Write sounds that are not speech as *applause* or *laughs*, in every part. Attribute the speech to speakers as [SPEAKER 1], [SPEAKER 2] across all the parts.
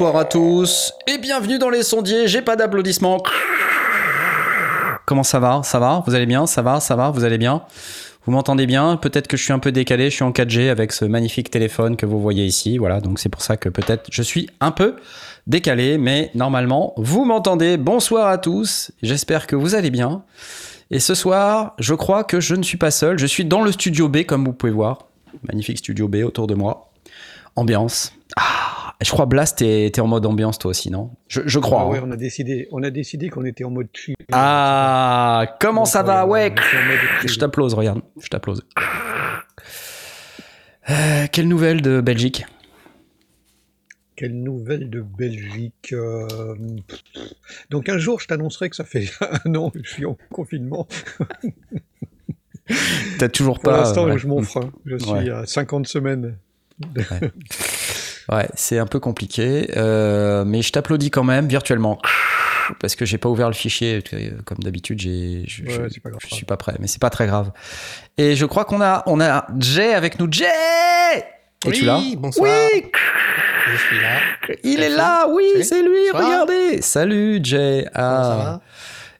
[SPEAKER 1] bonsoir à tous et bienvenue dans les sondiers. J'ai pas d'applaudissements. Comment ça va? Ça va? Vous allez bien? Ça va? Ça va? Vous allez bien? Vous m'entendez bien? Peut-être que je suis un peu décalé. Je suis en 4G avec ce magnifique téléphone que vous voyez ici. Voilà, donc c'est pour ça que peut-être je suis un peu décalé, mais normalement vous m'entendez. Bonsoir à tous. J'espère que vous allez bien. Et ce soir, je crois que je ne suis pas seul. Je suis dans le studio B, comme vous pouvez voir. Magnifique studio B autour de moi. Ambiance. Ah je crois Blast, t'es en mode ambiance toi aussi, non? Je, crois.
[SPEAKER 2] Ah ouais, hein. on a décidé, on a décidé qu'on était en mode chill.
[SPEAKER 1] Ah, comment ça va, ouais Je t'applause, regarde, je t'applause. Euh, quelle nouvelle de Belgique?
[SPEAKER 2] Quelle nouvelle de Belgique euh, Donc un jour, je t'annoncerai que ça fait *laughs* un an que je suis en confinement.
[SPEAKER 1] T'as toujours
[SPEAKER 2] pas.
[SPEAKER 1] Pour
[SPEAKER 2] l'instant, je m'en frein. Je suis à 50 semaines.
[SPEAKER 1] Ouais, *laughs* c'est un peu compliqué, euh, mais je t'applaudis quand même virtuellement parce que j'ai pas ouvert le fichier comme d'habitude. J'ai, je, suis pas prêt, mais c'est pas très grave. Et je crois qu'on a, on a Jay avec nous. Jay,
[SPEAKER 3] es-tu là? Bonsoir.
[SPEAKER 1] Oui.
[SPEAKER 3] Je suis là.
[SPEAKER 1] Il est là, oui, c'est lui. Regardez. Salut Jay. Ah.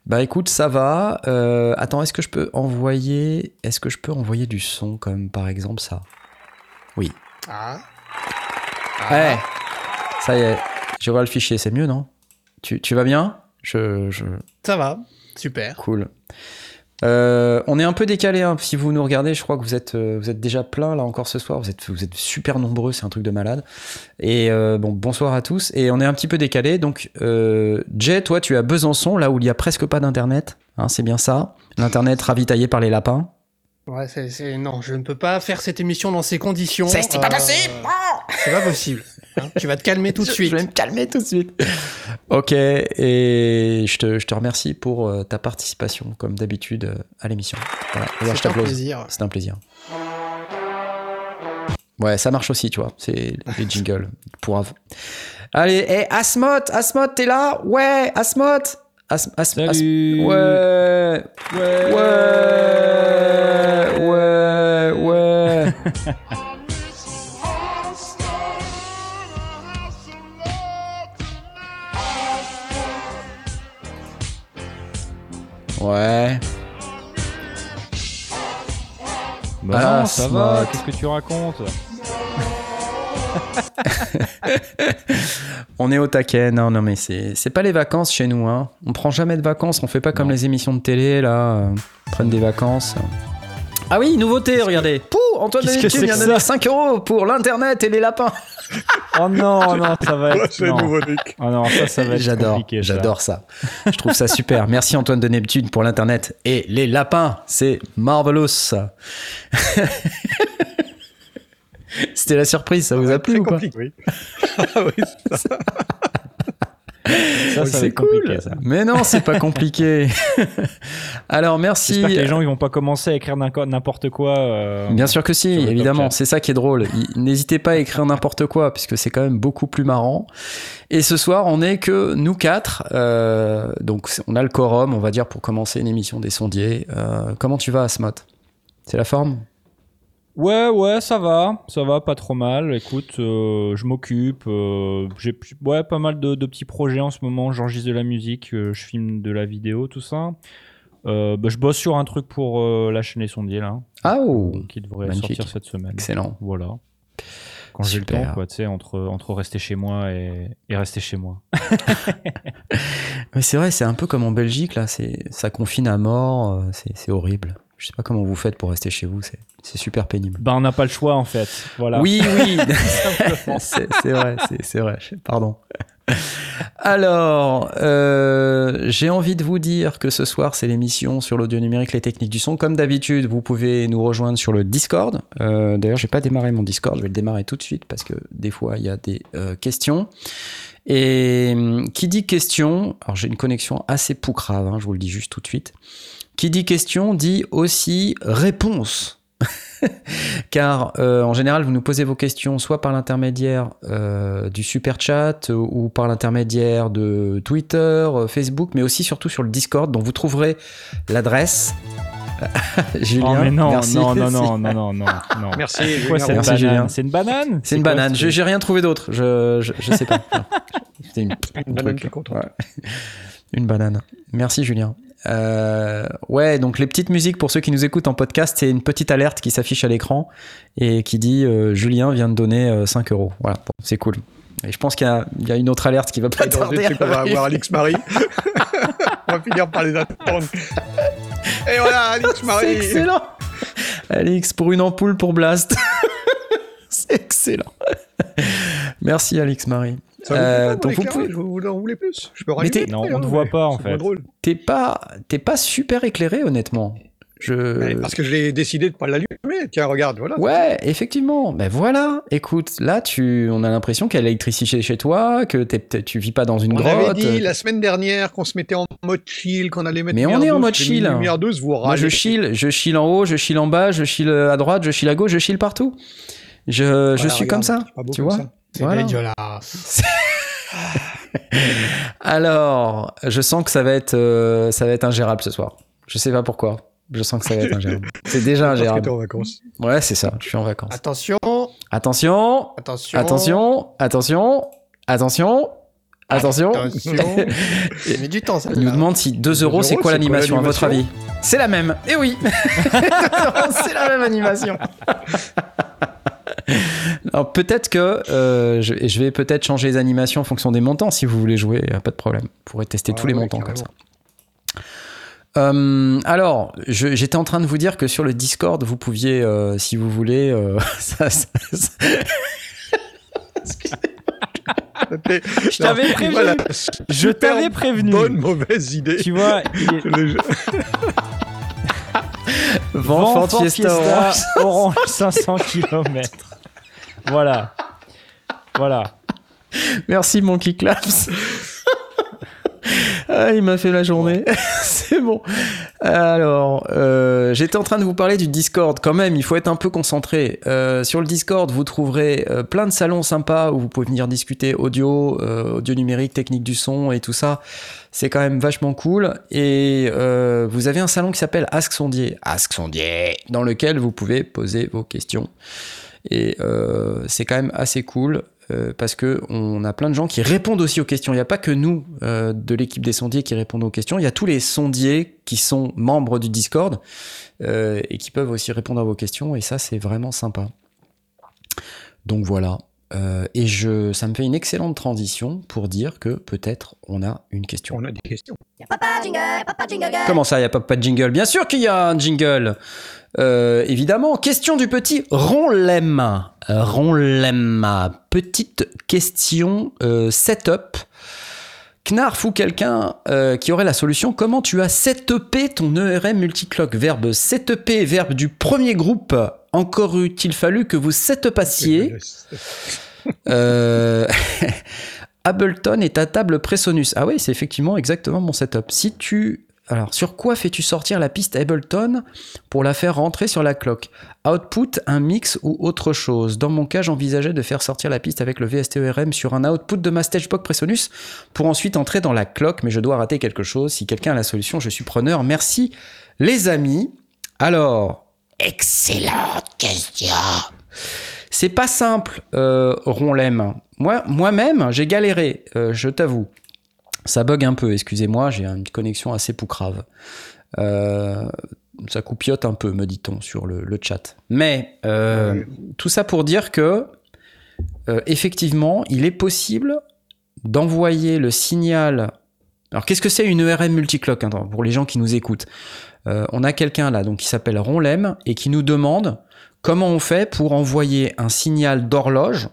[SPEAKER 1] Bah écoute, ça va. Euh, attends, est-ce que je peux envoyer, est-ce que je peux envoyer du son comme par exemple ça? Oui.
[SPEAKER 3] Ah.
[SPEAKER 1] Ouais, ça y est, je vois le fichier, c'est mieux, non? Tu, tu, vas bien? Je, je,
[SPEAKER 3] Ça va, super.
[SPEAKER 1] Cool. Euh, on est un peu décalé, hein. si vous nous regardez, je crois que vous êtes, euh, vous êtes déjà plein là encore ce soir, vous êtes, vous êtes super nombreux, c'est un truc de malade. Et euh, bon, bonsoir à tous, et on est un petit peu décalé, donc Jay, toi tu es à Besançon, là où il n'y a presque pas d'internet, hein, c'est bien ça, l'internet ravitaillé par les lapins.
[SPEAKER 3] Ouais, c'est, non, je ne peux pas faire cette émission dans ces conditions.
[SPEAKER 1] C'est, pas possible
[SPEAKER 3] C'est pas possible. Hein. tu vas te calmer tout de suite.
[SPEAKER 1] Je vais me calmer tout de suite. Ok, et je te, je te remercie pour euh, ta participation, comme d'habitude, euh, à l'émission.
[SPEAKER 3] Voilà. C'est un plaisir.
[SPEAKER 1] C'est un plaisir. Ouais, ça marche aussi, tu vois. C'est les jingles *laughs* pour Allez, hé, Asmot, Asmot, t'es là? Ouais, Asmot
[SPEAKER 4] As,
[SPEAKER 1] ouais, ouais, ouais, ouais, *laughs* ouais.
[SPEAKER 4] Bah ça va, qu'est-ce que tu racontes *laughs*
[SPEAKER 1] on est au taquet. Non, non, mais c'est pas les vacances chez nous. Hein. On prend jamais de vacances. On fait pas comme les émissions de télé, là. Euh, prennent des vacances. Ah oui, nouveauté, regardez. Antoine de Neptune vient de 5 euros pour l'internet et les lapins.
[SPEAKER 4] oh non, non, ça va *laughs* être.
[SPEAKER 2] non.
[SPEAKER 4] Oh non, ça, ça va être
[SPEAKER 1] J'adore, j'adore ça. Je trouve ça super. Merci Antoine de Neptune pour l'internet et les lapins. C'est marvelous. *laughs* C'était la surprise, ça vous a plu ou pas
[SPEAKER 2] oui. *laughs* ah oui, ça.
[SPEAKER 4] Ça, c'est cool.
[SPEAKER 1] Mais non, c'est pas compliqué. *laughs* Alors merci.
[SPEAKER 4] J'espère que les gens ils vont pas commencer à écrire n'importe quoi. Euh,
[SPEAKER 1] Bien sûr que si, évidemment. C'est ça qui est drôle. N'hésitez pas à écrire n'importe quoi puisque c'est quand même beaucoup plus marrant. Et ce soir, on est que nous quatre. Euh, donc on a le quorum, on va dire, pour commencer une émission des sondiers. Euh, comment tu vas, Asmot C'est la forme?
[SPEAKER 4] Ouais, ouais, ça va, ça va, pas trop mal. Écoute, euh, je m'occupe. Euh, j'ai ouais, pas mal de, petits projets en ce moment. J'enregistre de la musique, euh, je filme de la vidéo, tout ça. Bah, je bosse sur un truc pour la chaîne Les Sondiers, là.
[SPEAKER 1] Ah, oh,
[SPEAKER 4] Qui devrait sortir cette semaine.
[SPEAKER 1] Excellent.
[SPEAKER 4] Voilà. Quand j'ai le temps, quoi, tu sais, entre, entre rester chez moi et, et rester chez moi. *laughs*
[SPEAKER 1] Mais c'est vrai, c'est un peu comme en Belgique, là. Ça confine à mort, c'est horrible. Je sais pas comment vous faites pour rester chez vous, c'est super pénible.
[SPEAKER 4] Bah, on n'a pas le choix en fait. Voilà.
[SPEAKER 1] Oui, oui, *laughs* *laughs* c'est vrai, c'est vrai, pardon. Alors, euh, j'ai envie de vous dire que ce soir, c'est l'émission sur l'audio numérique, les techniques du son. Comme d'habitude, vous pouvez nous rejoindre sur le Discord. Euh, D'ailleurs, j'ai pas démarré mon Discord, je vais le démarrer tout de suite parce que des fois, il y a des euh, questions. Et hum, qui dit question, alors j'ai une connexion assez poucrave, hein, je vous le dis juste tout de suite. Qui dit question dit aussi réponse. *laughs* Car euh, en général, vous nous posez vos questions soit par l'intermédiaire euh, du super chat euh, ou par l'intermédiaire de Twitter, euh, Facebook, mais aussi surtout sur le Discord, dont vous trouverez l'adresse. *laughs* Julien,
[SPEAKER 4] Oh, mais non,
[SPEAKER 1] merci.
[SPEAKER 4] non, non, non, non, *laughs* non, non, non.
[SPEAKER 2] Merci. Julien.
[SPEAKER 1] Merci, Julien.
[SPEAKER 4] C'est une banane
[SPEAKER 1] C'est une
[SPEAKER 4] quoi,
[SPEAKER 1] banane. j'ai rien trouvé d'autre. Je, je, je sais pas. C'est une,
[SPEAKER 2] Une banane.
[SPEAKER 1] Ouais. Une banane. Merci Julien. Euh, ouais, donc les petites musiques pour ceux qui nous écoutent en podcast, c'est une petite alerte qui s'affiche à l'écran et qui dit euh, Julien vient de donner euh, 5 euros. Voilà, Bon, c'est cool. Et je pense qu'il y, a- il y a une autre alerte qui va pas tarder.
[SPEAKER 2] c'est qu'on va avoir. Alix Marie. *laughs* On va finir par les attendre. Et voilà, Alix
[SPEAKER 1] C'est
[SPEAKER 2] Marie.
[SPEAKER 1] excellent. Alix pour une ampoule pour Blast. *laughs* c'est excellent. Merci Alix Marie.
[SPEAKER 2] Ça vous
[SPEAKER 1] Euh, donc vous pouvez-
[SPEAKER 2] Vous en voulez plus Je peux rallumer
[SPEAKER 4] Non, on
[SPEAKER 2] hein,
[SPEAKER 4] ne voit pas, en fait.
[SPEAKER 2] drôle.
[SPEAKER 1] T'es pas, t'es pas super éclairé honnêtement. Je.
[SPEAKER 2] Mais Parce que j'ai décidé de pas l'allumer. Tiens, regarde, voilà.
[SPEAKER 1] Ouais, effectivement. Ben voilà. Écoute, là, tu, on a l'impression qu'il y a l'électricité chez toi, que t'es- tu vis pas dans une
[SPEAKER 2] On
[SPEAKER 1] grotte.
[SPEAKER 2] avait dit la semaine dernière qu'on se mettait en mode chill, qu'on allait mettre
[SPEAKER 1] Mais on
[SPEAKER 2] lumière
[SPEAKER 1] est en mode chill.
[SPEAKER 2] mis Lumière douce, vous
[SPEAKER 1] Moi, je chill, je chill en haut, je chill en bas, je chill à droite, je chill à gauche, je chill partout. Je, je suis
[SPEAKER 2] regarde,
[SPEAKER 1] comme ça.
[SPEAKER 2] c'est pas beau
[SPEAKER 1] tu
[SPEAKER 2] comme
[SPEAKER 1] vois
[SPEAKER 2] ça.
[SPEAKER 3] C'est
[SPEAKER 1] Voilà.
[SPEAKER 3] dégueulasse. *laughs*
[SPEAKER 1] Alors, je sens que ça va être, euh, ça va être ingérable ce soir. Je sais pas pourquoi. Je sens que ça va être ingérable. *laughs* C'est déjà
[SPEAKER 2] Parce que
[SPEAKER 1] ingérable.
[SPEAKER 2] en vacances.
[SPEAKER 1] Ouais, c'est ça. Je suis en vacances.
[SPEAKER 3] Attention,
[SPEAKER 1] Attention,
[SPEAKER 3] attention.
[SPEAKER 1] attention, attention, attention, attention. *laughs*
[SPEAKER 3] Du temps, ça.
[SPEAKER 1] Il nous demande si 2 euros, c'est quoi l'animation à votre avis? C'est la même. Eh oui C'est la même animation. Alors peut-être que euh, je, je vais peut-être changer les animations en fonction des montants si vous voulez jouer, a pas de problème. Vous pourrez tester
[SPEAKER 2] Ah
[SPEAKER 1] tous les
[SPEAKER 2] ouais,
[SPEAKER 1] montants comme ça. Euh, alors, je- j'étais en train de vous dire que sur le Discord, vous pouviez, euh, si vous voulez, euh, *laughs* ça- ça-
[SPEAKER 4] Je t'avais prévenu.
[SPEAKER 2] voilà,
[SPEAKER 4] Je
[SPEAKER 2] super
[SPEAKER 4] t'avais prévenu.
[SPEAKER 2] Bonne mauvaise idée.
[SPEAKER 4] Tu vois, il est...
[SPEAKER 1] Vent,
[SPEAKER 4] Vent
[SPEAKER 1] Ford Fiesta Orange.
[SPEAKER 4] Orange 500 km. Voilà. Voilà.
[SPEAKER 1] Merci Monkey Claps. *laughs* ah, il m'a fait la journée. *laughs* C'est bon. Alors, euh, j'étais en train de vous parler du Discord. Quand même, il faut être un peu concentré. Euh, sur le Discord, vous trouverez euh, plein de salons sympas où vous pouvez venir discuter audio, audio numérique, technique du son et tout ça. C'est quand même vachement cool. Et vous avez un salon qui s'appelle Ask Sondier. Ask Sondier, dans lequel vous pouvez poser vos questions. Et euh, c'est quand même assez cool euh, parce que on a plein de gens qui répondent aussi aux questions. Il n'y a pas que nous euh, de l'équipe des sondiers qui répondent aux questions. Il y a tous les sondiers qui sont membres du Discord euh, et qui peuvent aussi répondre à vos questions. Et ça, c'est vraiment sympa. Donc voilà. Euh, et je, ça me fait une excellente transition pour dire que peut-être on a une question.
[SPEAKER 2] On a des questions.
[SPEAKER 5] Papa jingle, papa jingle.
[SPEAKER 1] Comment ça, il n'y a pas, pas de jingle? Bien sûr qu'il y a un jingle Euh, Évidemment, question du petit Ronlem. Ronlem, petite question euh, setup. Knarf ou quelqu'un euh, qui aurait la solution, comment tu as setupé ton ERM multiclock? Verbe setuper, verbe du premier groupe. Encore eût-il fallu que vous setupassiez *laughs* euh, *laughs* Ableton est ta table Presonus. Ah oui, c'est effectivement exactement mon setup. Si tu alors, sur quoi fais-tu sortir la piste Ableton pour la faire rentrer sur la cloque? Output, un mix ou autre chose? Dans mon cas, j'envisageais de faire sortir la piste avec le VSTERM sur un output de ma Stagebox Presonus pour ensuite entrer dans la cloque, mais je dois rater quelque chose. Si quelqu'un a la solution, je suis preneur. Merci, les amis. Alors, excellente question. C'est pas simple, euh, Ronlem. Moi, moi-même, j'ai galéré, euh, je t'avoue. Ça bug un peu, excusez-moi, j'ai une connexion assez poucrave. Euh, ça coupiote un peu, me dit-on, sur le, chat. Mais euh, tout ça pour dire que, effectivement, il est possible d'envoyer le signal. Alors, qu'est-ce que c'est une ERM multiclock hein, Pour les gens qui nous écoutent, Euh, on a quelqu'un là, donc qui s'appelle Ronlem et qui nous demande comment on fait pour envoyer un signal d'horloge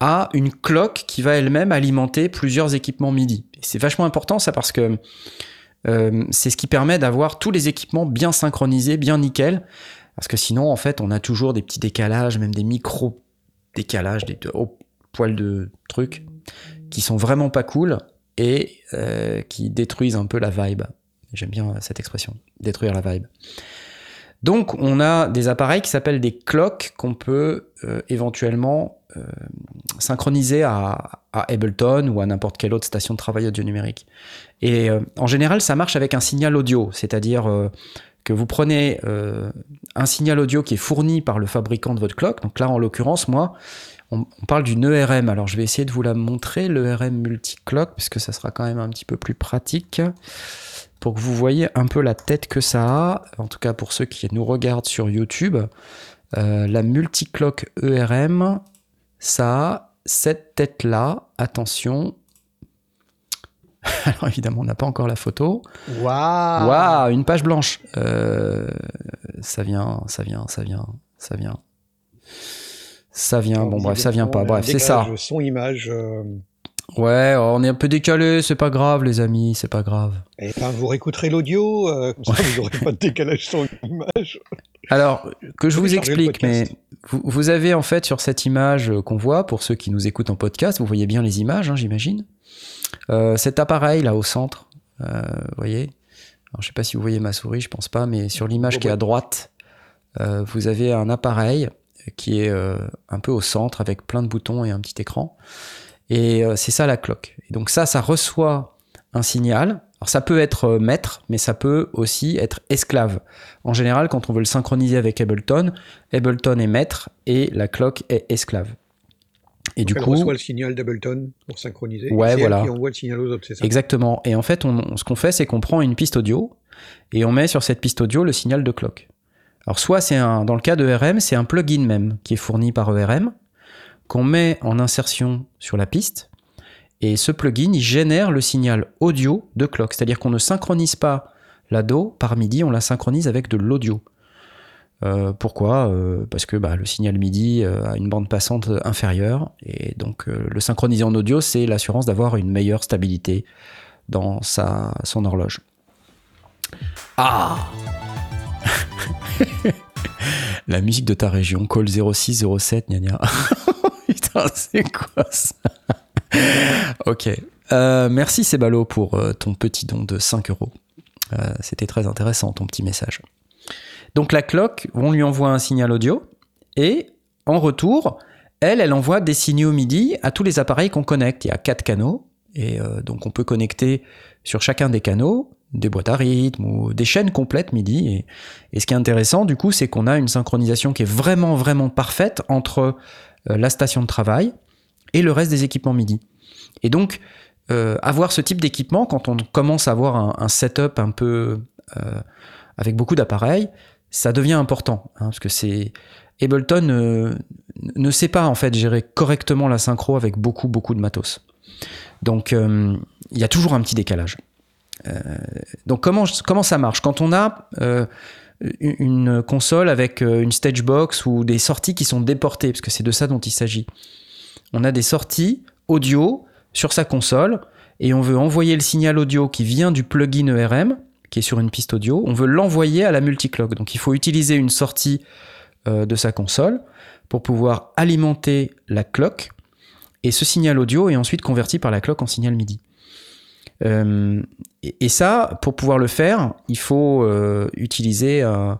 [SPEAKER 1] a une cloque qui va elle-même alimenter plusieurs équipements MIDI. C'est vachement important ça parce que euh, c'est ce qui permet d'avoir tous les équipements bien synchronisés, bien nickel. Parce que sinon, en fait, on a toujours des petits décalages, même des micro décalages, des hauts poils de trucs qui sont vraiment pas cool et euh, qui détruisent un peu la vibe. J'aime bien cette expression, détruire la vibe. Donc, on a des appareils qui s'appellent des clocks qu'on peut euh, éventuellement euh, synchroniser à, à, Ableton ou à n'importe quelle autre station de travail audio numérique. Et euh, en général, ça marche avec un signal audio, c'est-à-dire euh, que vous prenez euh, un signal audio qui est fourni par le fabricant de votre clock. Donc là, en l'occurrence, moi, on, on parle d'une ERM. Alors, je vais essayer de vous la montrer, l'ERM multi-clock, puisque ça sera quand même un petit peu plus pratique pour que vous voyez un peu la tête que ça a, en tout cas pour ceux qui nous regardent sur YouTube, euh, la multiclock ERM, ça a cette tête-là, attention. *laughs* Alors évidemment, on n'a pas encore la photo.
[SPEAKER 3] Waouh
[SPEAKER 1] Waouh, une page blanche. Euh, ça vient, ça vient, ça vient, ça vient. Ça vient, bon bref, ça vient pas. Bref, c'est ça.
[SPEAKER 2] Son image. euh,
[SPEAKER 1] Ouais, on est un peu décalé, c'est pas grave les amis, c'est pas grave.
[SPEAKER 2] Et ben, vous réécouterez l'audio, euh, comme ça vous n'aurez pas de décalage son image.
[SPEAKER 1] Alors, que je vous explique, mais vous, vous avez en fait sur cette image euh, qu'on voit, pour ceux qui nous écoutent en podcast, vous voyez bien les images, hein, j'imagine. Euh, cet appareil là au centre, vous voyez. Alors, je sais pas si vous voyez ma souris, je pense pas, mais sur l'image qui est à droite, vous avez un appareil qui est euh, un peu au centre avec plein de boutons et un petit écran. Et euh, c'est ça la cloque. Et donc ça, ça reçoit un signal. Alors ça peut être euh, maître, mais ça peut aussi être esclave. En général, quand on veut le synchroniser avec Ableton, Ableton est maître et la cloque est esclave. Et du
[SPEAKER 2] Elle
[SPEAKER 1] coup,
[SPEAKER 2] reçoit le signal d'Ableton pour synchroniser.
[SPEAKER 1] Ouais,
[SPEAKER 2] et
[SPEAKER 1] voilà.
[SPEAKER 2] Elle qui envoie le signal aux autres, c'est ça?
[SPEAKER 1] Exactement. Et en fait, on, ce qu'on fait, c'est qu'on prend une piste audio et on met sur cette piste audio le signal de cloque. Alors soit c'est un, dans le cas de RM, c'est un plugin même qui est fourni par ERM qu'on met en insertion sur la piste. Et ce plugin, il génère le signal audio de cloque. C'est-à-dire qu'on ne synchronise pas la Do par MIDI, on la synchronise avec de l'audio. Euh, pourquoi? Euh, Parce que bah, le signal MIDI euh, a une bande passante inférieure. Et donc le synchroniser en audio, c'est l'assurance d'avoir une meilleure stabilité dans sa, son horloge. Ah *laughs* La musique de ta région, call 0607, gna gna. *laughs* Putain, c'est quoi ça? Ok. Euh, merci Sebalo pour euh, ton petit don de 5 euros. Euh, C'était très intéressant ton petit message. Donc la cloque, on lui envoie un signal audio et en retour, elle, elle envoie des signaux MIDI à tous les appareils qu'on connecte. Il y a quatre canaux et donc on peut connecter sur chacun des canaux des boîtes à rythme ou des chaînes complètes MIDI. Et, ce qui est intéressant, du coup, c'est qu'on a une synchronisation qui est vraiment, vraiment parfaite entre euh, la station de travail et le reste des équipements MIDI. Et donc, euh, avoir ce type d'équipement, quand on commence à avoir un, setup un peu euh, avec beaucoup d'appareils, ça devient important. hein, parce que c'est. Ableton ne sait pas en fait gérer correctement la synchro avec beaucoup, beaucoup de matos. Donc, il y a toujours un petit décalage. Euh, donc comment, ça marche? Quand on a euh, une console avec euh, une stage box ou des sorties qui sont déportées, parce que c'est de ça dont il s'agit. On a des sorties audio sur sa console et on veut envoyer le signal audio qui vient du plugin ERM, qui est sur une piste audio, on veut l'envoyer à la multiclock. Donc il faut utiliser une sortie de sa console pour pouvoir alimenter la clock et ce signal audio est ensuite converti par la clock en signal MIDI. Euh, et, ça, pour pouvoir le faire, il faut euh, utiliser euh,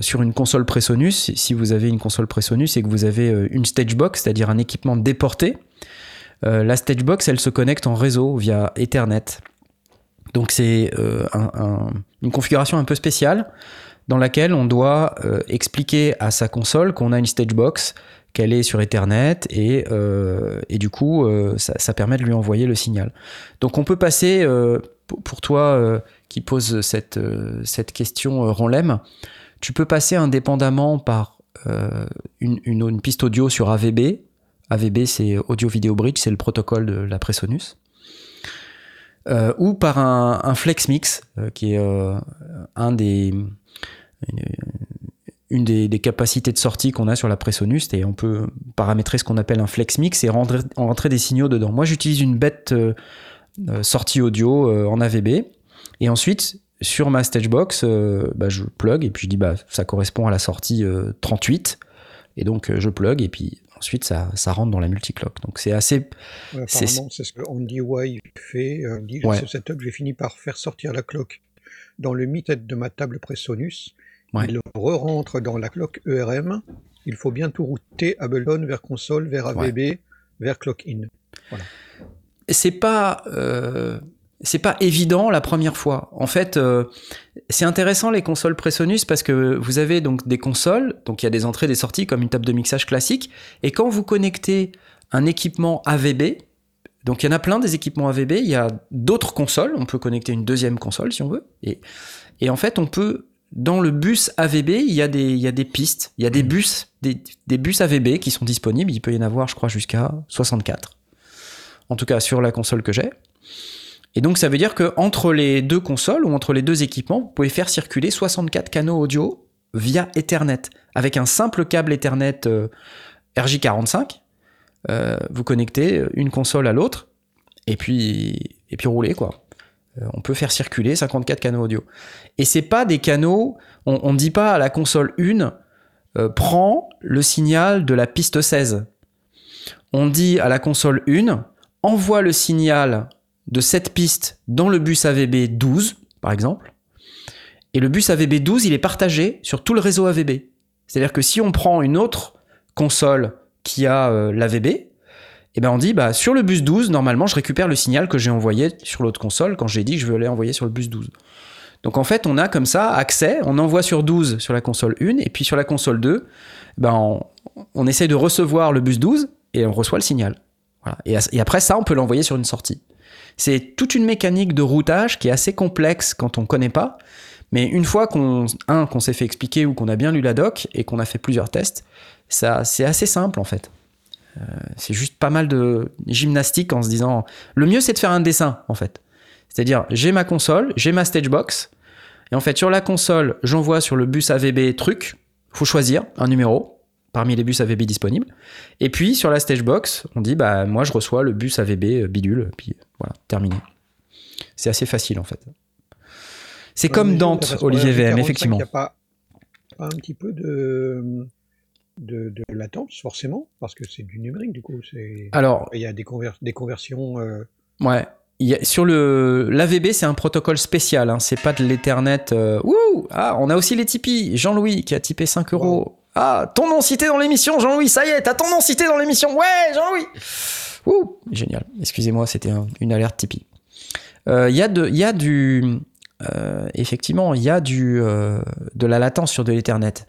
[SPEAKER 1] sur une console Presonus, si- vous avez une console Presonus et que vous avez une stage box, c'est-à-dire un équipement déporté, la stage box, elle se connecte en réseau via Ethernet. Donc c'est un- un- une configuration un peu spéciale dans laquelle on doit expliquer à sa console qu'on a une stage box, qu'elle est sur Ethernet et, euh, du coup euh, ça, permet de lui envoyer le signal. Donc on peut passer, euh, pour- toi qui pose cette, cette question, Ronlem, tu peux passer indépendamment par une, piste audio sur AVB. AVB c'est Audio Video Bridge, c'est le protocole de la Presonus. Ou par un, Flex Mix, qui est un des, une des, des capacités de sortie qu'on a sur la Presonus, et on peut paramétrer ce qu'on appelle un flex mix et rentrer, rentrer des signaux dedans. Moi, j'utilise une bête euh, euh, sortie audio euh, en AVB, et ensuite, sur ma Stagebox, euh, bah, je plug, et puis je dis, bah, ça correspond à la sortie euh, 38, et donc je plug, et puis ensuite, ça, ça rentre dans la multiclock. Donc c'est assez...
[SPEAKER 2] Ouais,
[SPEAKER 1] C'est-
[SPEAKER 2] ce que Andy Way fait. dit,
[SPEAKER 1] Ouais.
[SPEAKER 2] ce setup, j'ai fini par faire sortir la cloque dans le mid-head de ma table Presonus.
[SPEAKER 1] Ouais.
[SPEAKER 2] Il re-rentre dans la cloque ERM. Il faut bien tout router Ableton vers console, vers AVB, vers clock in.
[SPEAKER 1] c'est pas euh, c'est pas évident la première fois. En fait, euh, c'est intéressant les consoles Presonus parce que vous avez donc des consoles, donc il y a des entrées, des sorties comme une table de mixage classique, et quand vous connectez un équipement AVB, donc il y en a plein des équipements AVB, il y a d'autres consoles, on peut connecter une deuxième console si on veut, et, et en fait on peut dans le bus AVB, il y a des, il y a des pistes, il y a des bus, des, des bus AVB qui sont disponibles, il peut y en avoir je crois jusqu'à 64 en tout cas sur la console que j'ai. Et donc ça veut dire que entre les deux consoles ou entre les deux équipements, vous pouvez faire circuler 64 canaux audio via Ethernet avec un simple câble Ethernet euh, RJ45. euh, vous connectez une console à l'autre et puis et puis rouler quoi. Euh, on peut faire circuler 54 canaux audio. Et c'est pas des canaux, on ne dit pas à la console 1 euh, prends le signal de la piste 16. On dit à la console 1 envoie le signal de cette piste dans le bus AVB 12, par exemple. Et le bus AVB 12, il est partagé sur tout le réseau AVB. C'est-à-dire que si on prend une autre console qui a euh, l'AVB, eh ben on dit bah sur le bus 12, normalement, je récupère le signal que j'ai envoyé sur l'autre console quand j'ai dit que je veux l'envoyer sur le bus 12. Donc en fait, on a comme ça accès, on envoie sur 12 sur la console 1 et puis sur la console 2, ben on, on essaie de recevoir le bus 12 et on reçoit le signal. Voilà. Et, et après ça, on peut l'envoyer sur une sortie. C'est toute une mécanique de routage qui est assez complexe quand on connaît pas. Mais une fois qu'on qu'on s'est fait expliquer ou qu'on a bien lu la doc et qu'on a fait plusieurs tests, ça c'est assez simple en fait. Euh, c'est juste pas mal de gymnastique en se disant le mieux c'est de faire un dessin en fait. C'est-à-dire j'ai ma console, j'ai ma stagebox et en fait sur la console, j'envoie sur le bus AVB truc, faut choisir un numéro parmi les bus AVB disponibles. Et puis sur la stagebox, on dit bah moi je reçois le bus AVB bidule, puis voilà, terminé. C'est assez facile en fait. C'est
[SPEAKER 2] Ouais,
[SPEAKER 1] comme Dante, Olivier
[SPEAKER 2] RJ45,
[SPEAKER 1] VM,
[SPEAKER 2] Il
[SPEAKER 1] effectivement.
[SPEAKER 2] n'y a pas, pas un petit peu de, de, de latence, forcément, parce que c'est du numérique, du coup.
[SPEAKER 1] Alors,
[SPEAKER 2] Il y a des, conver- des conversions. euh,
[SPEAKER 1] ouais. Il y a- sur le l'AVB, c'est un protocole spécial. Hein, c'est pas de l'Ethernet. euh, Wouh Ah, on a aussi les Tipeee. Jean-Louis qui a typé 5 euros. Ah, ton nom cité dans l'émission, Jean-Louis. Ça y est, t'as ton nom cité dans l'émission. Ouais, Jean-Louis. Ouh, génial. Excusez-moi, c'était un- une alerte Tipeee. Euh, Il y a de, il y a du, euh, effectivement, il y a du de la latence sur de l'Ethernet.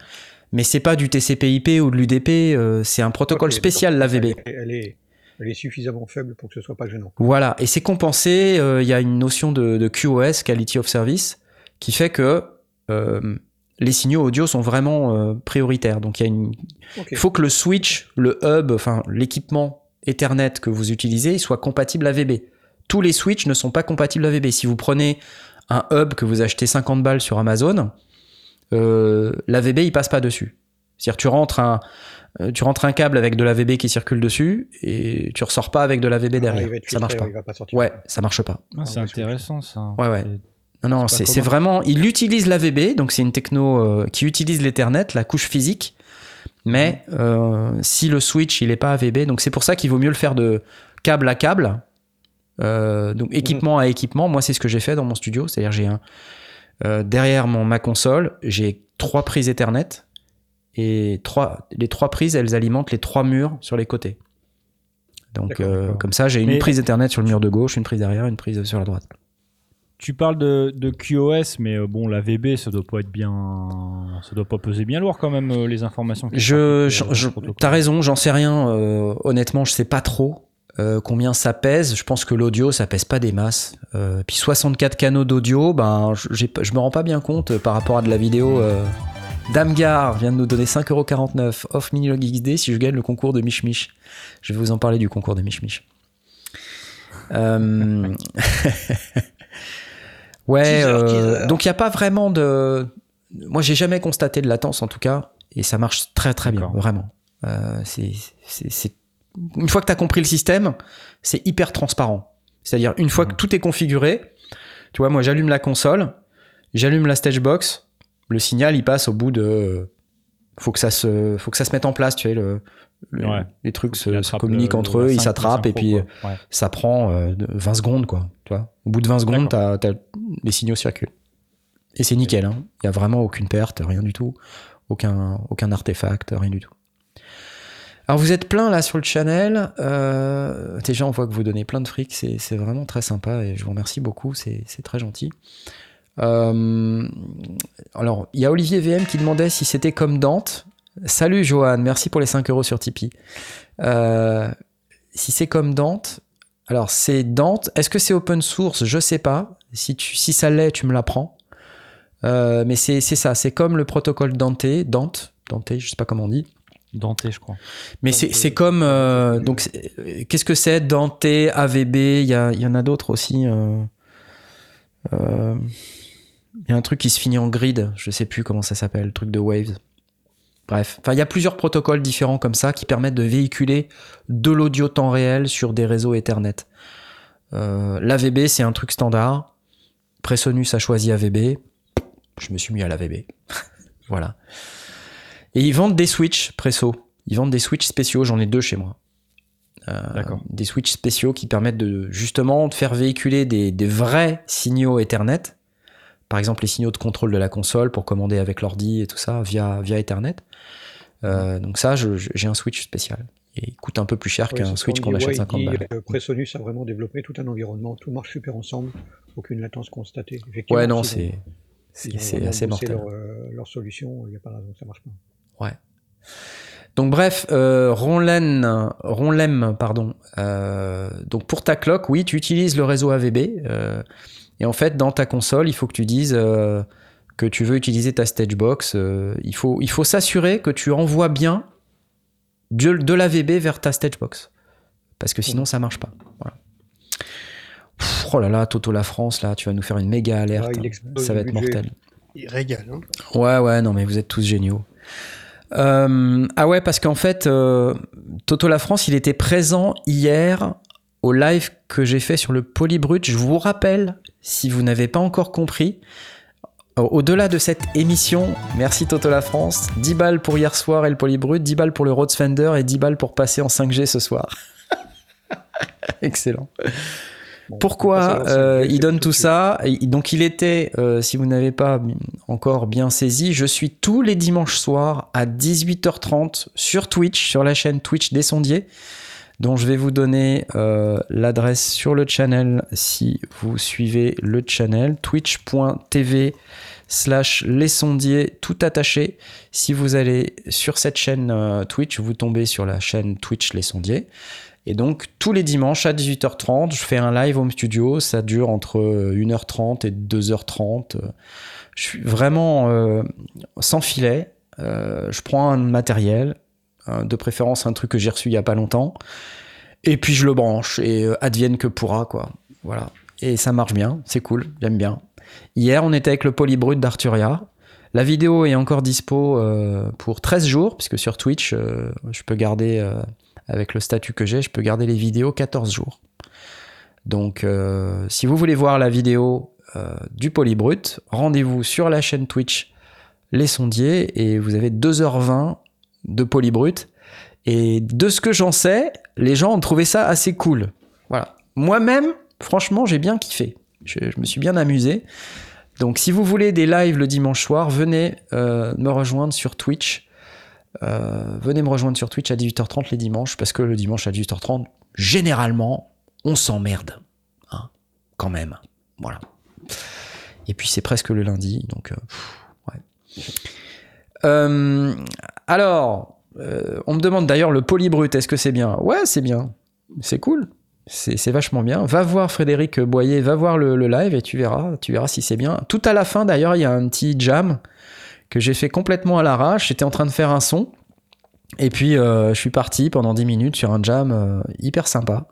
[SPEAKER 1] Mais c'est pas du TCP/IP ou de l'UDP. euh, c'est un protocole spécial l'AVB.
[SPEAKER 2] Elle, elle est, elle est suffisamment faible pour que ce soit pas gênant.
[SPEAKER 1] Voilà, et c'est compensé, euh, il y a une notion de, de QoS, Quality of Service, qui fait que euh, les signaux audio sont vraiment prioritaires. Donc il une... Faut que le switch, le hub, enfin l'équipement Ethernet que vous utilisez, il soit compatible AVB. Tous les switches ne sont pas compatibles AVB. Si vous prenez un hub que vous achetez 50 balles sur Amazon, euh, l'AVB il passe pas dessus. C'est-à-dire tu rentres un euh, tu rentres un câble avec de l'AVB qui circule dessus et tu ressors pas avec de l'AVB
[SPEAKER 2] Ah,
[SPEAKER 1] derrière. ça marche pas.
[SPEAKER 2] il va pas sortir.
[SPEAKER 1] Ouais, ça marche pas.
[SPEAKER 4] Ah, c'est
[SPEAKER 2] ouais,
[SPEAKER 4] intéressant ça.
[SPEAKER 1] Ouais, ouais.
[SPEAKER 4] C'est-
[SPEAKER 1] Non, non,
[SPEAKER 4] C'est
[SPEAKER 1] c'est c'est vraiment. Il utilise l'AVB, donc c'est une techno euh, qui utilise l'Ethernet, la couche physique. Mais
[SPEAKER 4] Mhm.
[SPEAKER 1] euh, si le switch il est pas AVB, donc c'est pour ça qu'il vaut mieux le faire de câble à câble. Euh, donc équipement à équipement. Moi, c'est ce que j'ai fait dans mon studio. C'est-à-dire j'ai un euh, derrière mon ma console, j'ai trois prises Ethernet et trois les trois prises elles alimentent les trois murs sur les côtés. Donc euh, comme ça, j'ai une
[SPEAKER 4] Mais-
[SPEAKER 1] prise Ethernet sur le mur de gauche, une prise derrière, une prise sur la droite.
[SPEAKER 4] Tu parles de, de QoS, mais euh, bon, la VB, ça doit pas être bien, ça doit pas peser bien lourd quand même euh, les informations.
[SPEAKER 1] Je, t'as raison, j'en sais rien. honnêtement, je sais pas trop euh, combien ça pèse? Je pense que l'audio, ça pèse pas des masses. Euh, puis 64 canaux d'audio, ben, je- me rends pas bien compte euh, par rapport à de la vidéo. Euh, Damgar vient de nous donner 5,49€ off Minilog XD si je gagne le concours de Mich Mich. Je vais vous en parler du concours de Mich Mich. Euh, *laughs* ouais, donc il n'y a pas vraiment de. Moi, j'ai jamais constaté de latence en tout cas. et ça marche très très bien, vraiment. C'est- Une fois que tu as compris le système, c'est hyper transparent. C'est-à-dire, une fois que
[SPEAKER 4] Mhm.
[SPEAKER 1] tout est configuré, tu vois, moi j'allume la console, j'allume la stage box, le signal il passe au bout de. Faut que ça se, faut que ça se mette en place, tu sais, le, le-
[SPEAKER 4] Ouais.
[SPEAKER 1] les trucs se, communiquent
[SPEAKER 4] le-
[SPEAKER 1] entre eux, ils s'attrapent et puis.
[SPEAKER 4] Ouais.
[SPEAKER 1] ça prend euh, de- 20 secondes, quoi. Tu vois Au bout de 20 secondes, t'as- les signaux circulent. Et c'est nickel, hein. Il y a vraiment aucune perte, rien du tout. Aucun, aucun artefact, rien du tout. Alors vous êtes plein là sur le channel. Euh, déjà, on voit que vous donnez plein de fric. C'est, vraiment très sympa et je vous remercie beaucoup. C'est, très gentil. Euh, alors, il y a Olivier VM qui demandait si c'était comme Dante. Salut Johan, merci pour les 5 euros sur Tipeee. Euh, si c'est comme Dante, alors c'est Dante. Est-ce que c'est open source? Je sais pas. Si, ça l'est, tu me l'apprends. Euh, mais c'est, c'est ça, c'est comme le protocole Dante, Dante, Dante, je sais pas comment on dit.
[SPEAKER 4] Dante, je crois.
[SPEAKER 1] Mais c'est, c'est comme euh, donc euh, qu'est-ce que c'est Dante, AVB, il y, a- il y en a d'autres aussi. euh, euh, Il y a un truc qui se finit en grid, je sais plus comment ça s'appelle, le truc de Waves. Bref, enfin il y a plusieurs protocoles différents comme ça qui permettent de véhiculer de l'audio temps réel sur des réseaux Ethernet. Euh, L'AVB c'est un truc standard. Presonus a choisi AVB. Je me suis mis à l'AVB. *laughs* voilà. Et ils vendent des switches Presso. Ils vendent des switches spéciaux, j'en ai deux chez moi. Euh,
[SPEAKER 4] D'accord.
[SPEAKER 1] Des switches spéciaux qui permettent de justement de faire véhiculer des, des vrais signaux Ethernet. Par exemple, les signaux de contrôle de la console pour commander avec l'ordi et tout ça via, via Ethernet. Euh, donc ça, j'ai un switch spécial. Et il coûte un peu plus cher
[SPEAKER 2] Ouais,
[SPEAKER 1] qu'un switch
[SPEAKER 2] qu'on
[SPEAKER 1] achète
[SPEAKER 2] ouais, il
[SPEAKER 1] 50
[SPEAKER 2] dit,
[SPEAKER 1] balles.
[SPEAKER 2] euh, Presonus a vraiment développé tout un environnement, tout marche super ensemble, aucune latence constatée.
[SPEAKER 1] Ouais, non, c'est assez mortel.
[SPEAKER 2] Leur, euh, leur solution, il n'y a pas de raison que ça marche pas.
[SPEAKER 1] Donc bref, euh, Ronlen, Ronlem, pardon. Euh, donc pour ta cloque, oui, tu utilises le réseau AVB. euh, et en fait, dans ta console, il faut que tu dises euh, que tu veux utiliser ta Stagebox. euh, il faut, il faut s'assurer que tu envoies bien de, de l'AVB vers ta Stagebox. Parce que sinon, ça marche pas. Voilà. Pff, oh là là, Toto la France, là, tu vas nous faire une méga alerte.
[SPEAKER 2] Ah,
[SPEAKER 1] ça va être
[SPEAKER 2] budget.
[SPEAKER 1] mortel.
[SPEAKER 3] Il régale. Hein.
[SPEAKER 1] Ouais, ouais, non, mais vous êtes tous géniaux. Euh, ah ouais, parce qu'en fait, euh, Toto La France, il était présent hier au live que j'ai fait sur le Polybrut. Je vous rappelle, si vous n'avez pas encore compris, au- au-delà de cette émission, merci Toto La France, 10 balles pour hier soir et le Polybrut, 10 balles pour le Rhodes Fender et 10 balles pour passer en 5G ce soir. *laughs* Excellent. Pourquoi euh, il donne
[SPEAKER 2] tout
[SPEAKER 1] ça Donc il était, euh, si vous n'avez pas encore bien saisi, je suis tous les dimanches soirs à 18h30 sur Twitch, sur la chaîne Twitch des sondiers, dont je vais vous donner euh, l'adresse sur le channel si vous suivez le channel twitch.tv slash les sondiers tout attaché. Si vous allez sur cette chaîne Twitch, vous tombez sur la chaîne Twitch les sondiers. Et donc, tous les dimanches à 18h30, je fais un live home studio. Ça dure entre euh, 1h30 et 2h30. Euh, Je suis vraiment euh, sans filet. Euh, je prends un matériel, euh, de préférence un truc que j'ai reçu il y a pas longtemps. Et puis je le branche et euh, advienne que pourra, quoi. Voilà. Et ça marche bien, c'est cool, j'aime bien. Hier, on était avec le Polybrut d'Arturia. La vidéo est encore dispo euh, pour 13 jours, puisque sur Twitch, euh, je peux garder euh, avec le statut que j'ai, je peux garder les vidéos 14 jours. Donc, euh, si vous voulez voir la vidéo euh, du Polybrut, rendez-vous sur la chaîne Twitch Les Sondiers et vous avez 2h20 de Polybrut. Et de ce que j'en sais, les gens ont trouvé ça assez cool. Voilà. Moi-même, franchement, j'ai bien kiffé. Je, me suis bien amusé. Donc, si vous voulez des lives le dimanche soir, venez euh, me rejoindre sur Twitch. Euh, venez me rejoindre sur Twitch à 18h30 les dimanches, parce que le dimanche à 18h30, généralement, on s'emmerde. Hein, quand même. Voilà. Et puis c'est presque le lundi, donc euh. Euh, alors, on me demande d'ailleurs le polybrut, est-ce que c'est bien? Ouais, c'est bien. C'est cool. C'est c'est vachement bien. Va voir Frédéric Boyer, va voir le, le live et tu verras, tu verras si c'est bien. Tout à la fin d'ailleurs, il y a un petit jam que j'ai fait complètement à l'arrache. J'étais en train de faire un son. Et puis, euh, je suis parti pendant 10 minutes sur un jam euh, hyper sympa.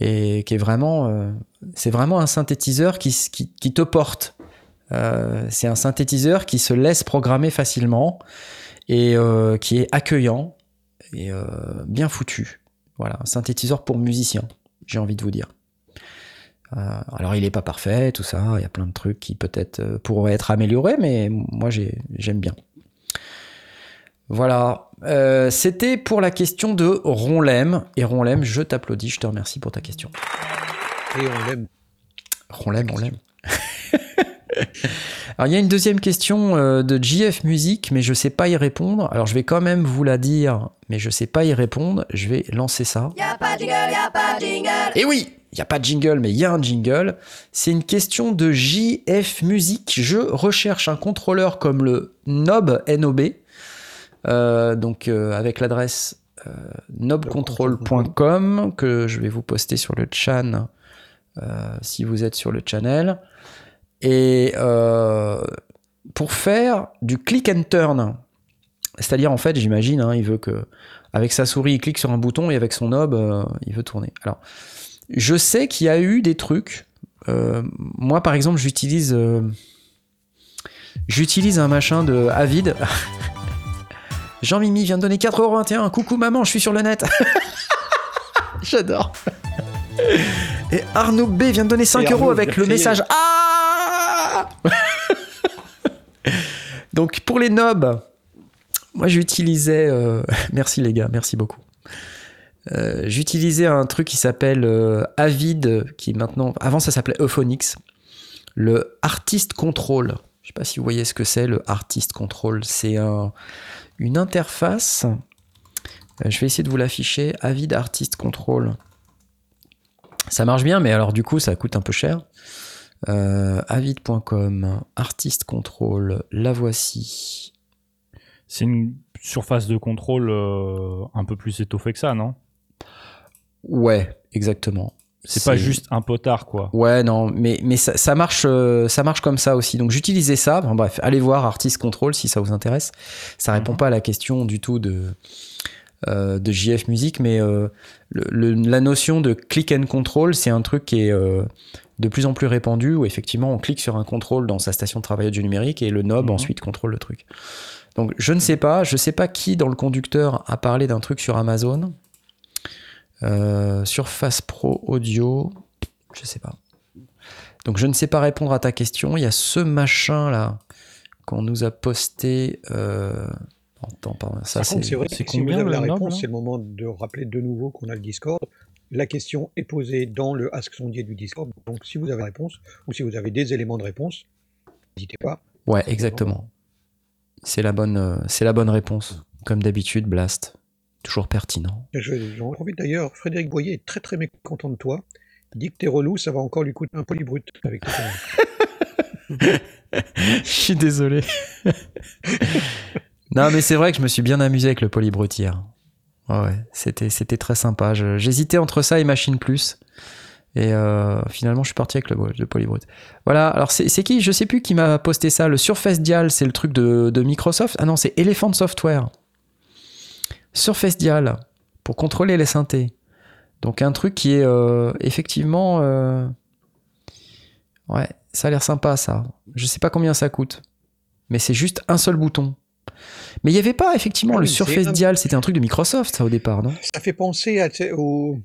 [SPEAKER 1] Et qui est vraiment. euh, c'est vraiment un synthétiseur qui, te porte. C'est un synthétiseur qui se laisse programmer facilement et qui est accueillant et bien foutu. Voilà, un synthétiseur pour musiciens, j'ai envie de vous dire. Euh, alors il n'est pas parfait, tout ça, il y a plein de trucs qui peut-être euh, pourraient être améliorés, mais moi j'ai- j'aime bien. Voilà, Euh, c'était pour la question de Ronlem. Et Ronlem, je t'applaudis, je te remercie pour ta question.
[SPEAKER 2] Et on l'aime.
[SPEAKER 1] Ronlem, on l'aime. *laughs* Alors il y a une deuxième question de JF Music, mais je sais pas y répondre. Alors je vais quand même vous la dire, mais je sais pas y répondre. Je vais lancer ça.
[SPEAKER 5] Y'a pas de jingle, y'a pas de jingle.
[SPEAKER 1] Et oui, il n'y a pas de jingle, mais il y a un jingle. C'est une question de JF Music. Je recherche un contrôleur comme le Nob euh, donc euh, avec l'adresse euh, nobcontrol.com que je vais vous poster sur le chan euh, si vous êtes sur le channel. Et pour faire du click and turn, c'est-à-dire en fait, j'imagine, hein, il veut que avec sa souris, il clique sur un bouton et avec son knob, il veut tourner. Alors, je sais qu'il y a eu des trucs. Euh, moi, par exemple, j'utilise euh, j'utilise un machin de Avid. *laughs* Jean-Mimi vient de donner 4,21€. Coucou maman, je suis sur le net. *laughs* J'adore. Et Arnaud B vient de donner 5
[SPEAKER 2] Et
[SPEAKER 1] euros avec le message Ah *laughs* Donc pour les knobs, moi j'utilisais. euh, Merci les gars, merci beaucoup. Euh, j'utilisais un truc qui s'appelle euh, Avid, qui maintenant. Avant ça s'appelait Euphonix. Le Artist Control. Je sais pas si vous voyez ce que c'est le Artist Control. C'est un- une interface. Euh, je vais essayer de vous l'afficher. Avid Artist Control. Ça marche bien, mais alors du coup, ça coûte un peu cher. Euh, avid.com, Artist Control, la voici.
[SPEAKER 4] C'est une surface de contrôle euh, un peu plus étoffée que ça, non?
[SPEAKER 1] Ouais, exactement.
[SPEAKER 4] C'est pas juste un potard, quoi.
[SPEAKER 1] Ouais, non, mais, mais ça, ça marche, euh, ça marche comme ça aussi. Donc j'utilisais ça. Bref, allez voir Artist Control si ça vous intéresse. Ça répond
[SPEAKER 4] Mhm.
[SPEAKER 1] pas à la question du tout de, euh, de JF Music, mais euh, le- le- la notion de click and control, c'est un truc qui est euh, de plus en plus répandu où effectivement on clique sur un contrôle dans sa station de travail du numérique et le knob
[SPEAKER 4] Mhm.
[SPEAKER 1] ensuite contrôle le truc. Donc je ne sais pas, je sais pas qui dans le conducteur a parlé d'un truc sur Amazon. Euh, Surface Pro Audio, je sais pas. Donc je ne sais pas répondre à ta question. Il y a ce machin là qu'on nous a posté. Euh... Attends, pardon, ça c'est.
[SPEAKER 2] c'est vrai,
[SPEAKER 4] c'est
[SPEAKER 2] que si vous
[SPEAKER 4] combien,
[SPEAKER 2] avez la réponse, c'est le moment de rappeler de nouveau qu'on a le Discord. La question est posée dans le Ask Sondier du Discord. Donc, si vous avez la réponse ou si vous avez des éléments de réponse, n'hésitez pas.
[SPEAKER 1] Ouais, exactement. C'est la bonne, euh, c'est la bonne réponse. Comme d'habitude, Blast, toujours pertinent.
[SPEAKER 2] Je- J'en profite d'ailleurs. Frédéric Boyer est très très mécontent de toi. Il dit que t'es relou, ça va encore lui coûter un polybrut avec. *laughs*
[SPEAKER 1] Je suis désolé. *laughs* non, mais c'est vrai que je me suis bien amusé avec le polybrut hier. Ouais, c'était, c'était très sympa. J'hésitais entre ça et Machine Plus. Et euh, finalement, je suis parti avec le, le polybrut. Voilà, alors c'est, c'est qui? Je sais plus qui m'a posté ça. Le Surface Dial, c'est le truc de, de Microsoft. Ah non, c'est Elephant Software. Surface Dial, pour contrôler les synthés. Donc un truc qui est euh, effectivement... euh, Ouais, ça a l'air sympa ça. Je sais pas combien ça coûte. Mais c'est juste un seul bouton. Mais il n'y avait pas effectivement
[SPEAKER 2] Ah
[SPEAKER 1] le Surface Dial, c'était un truc de Microsoft ça au départ, non?
[SPEAKER 2] Ça fait penser à, au.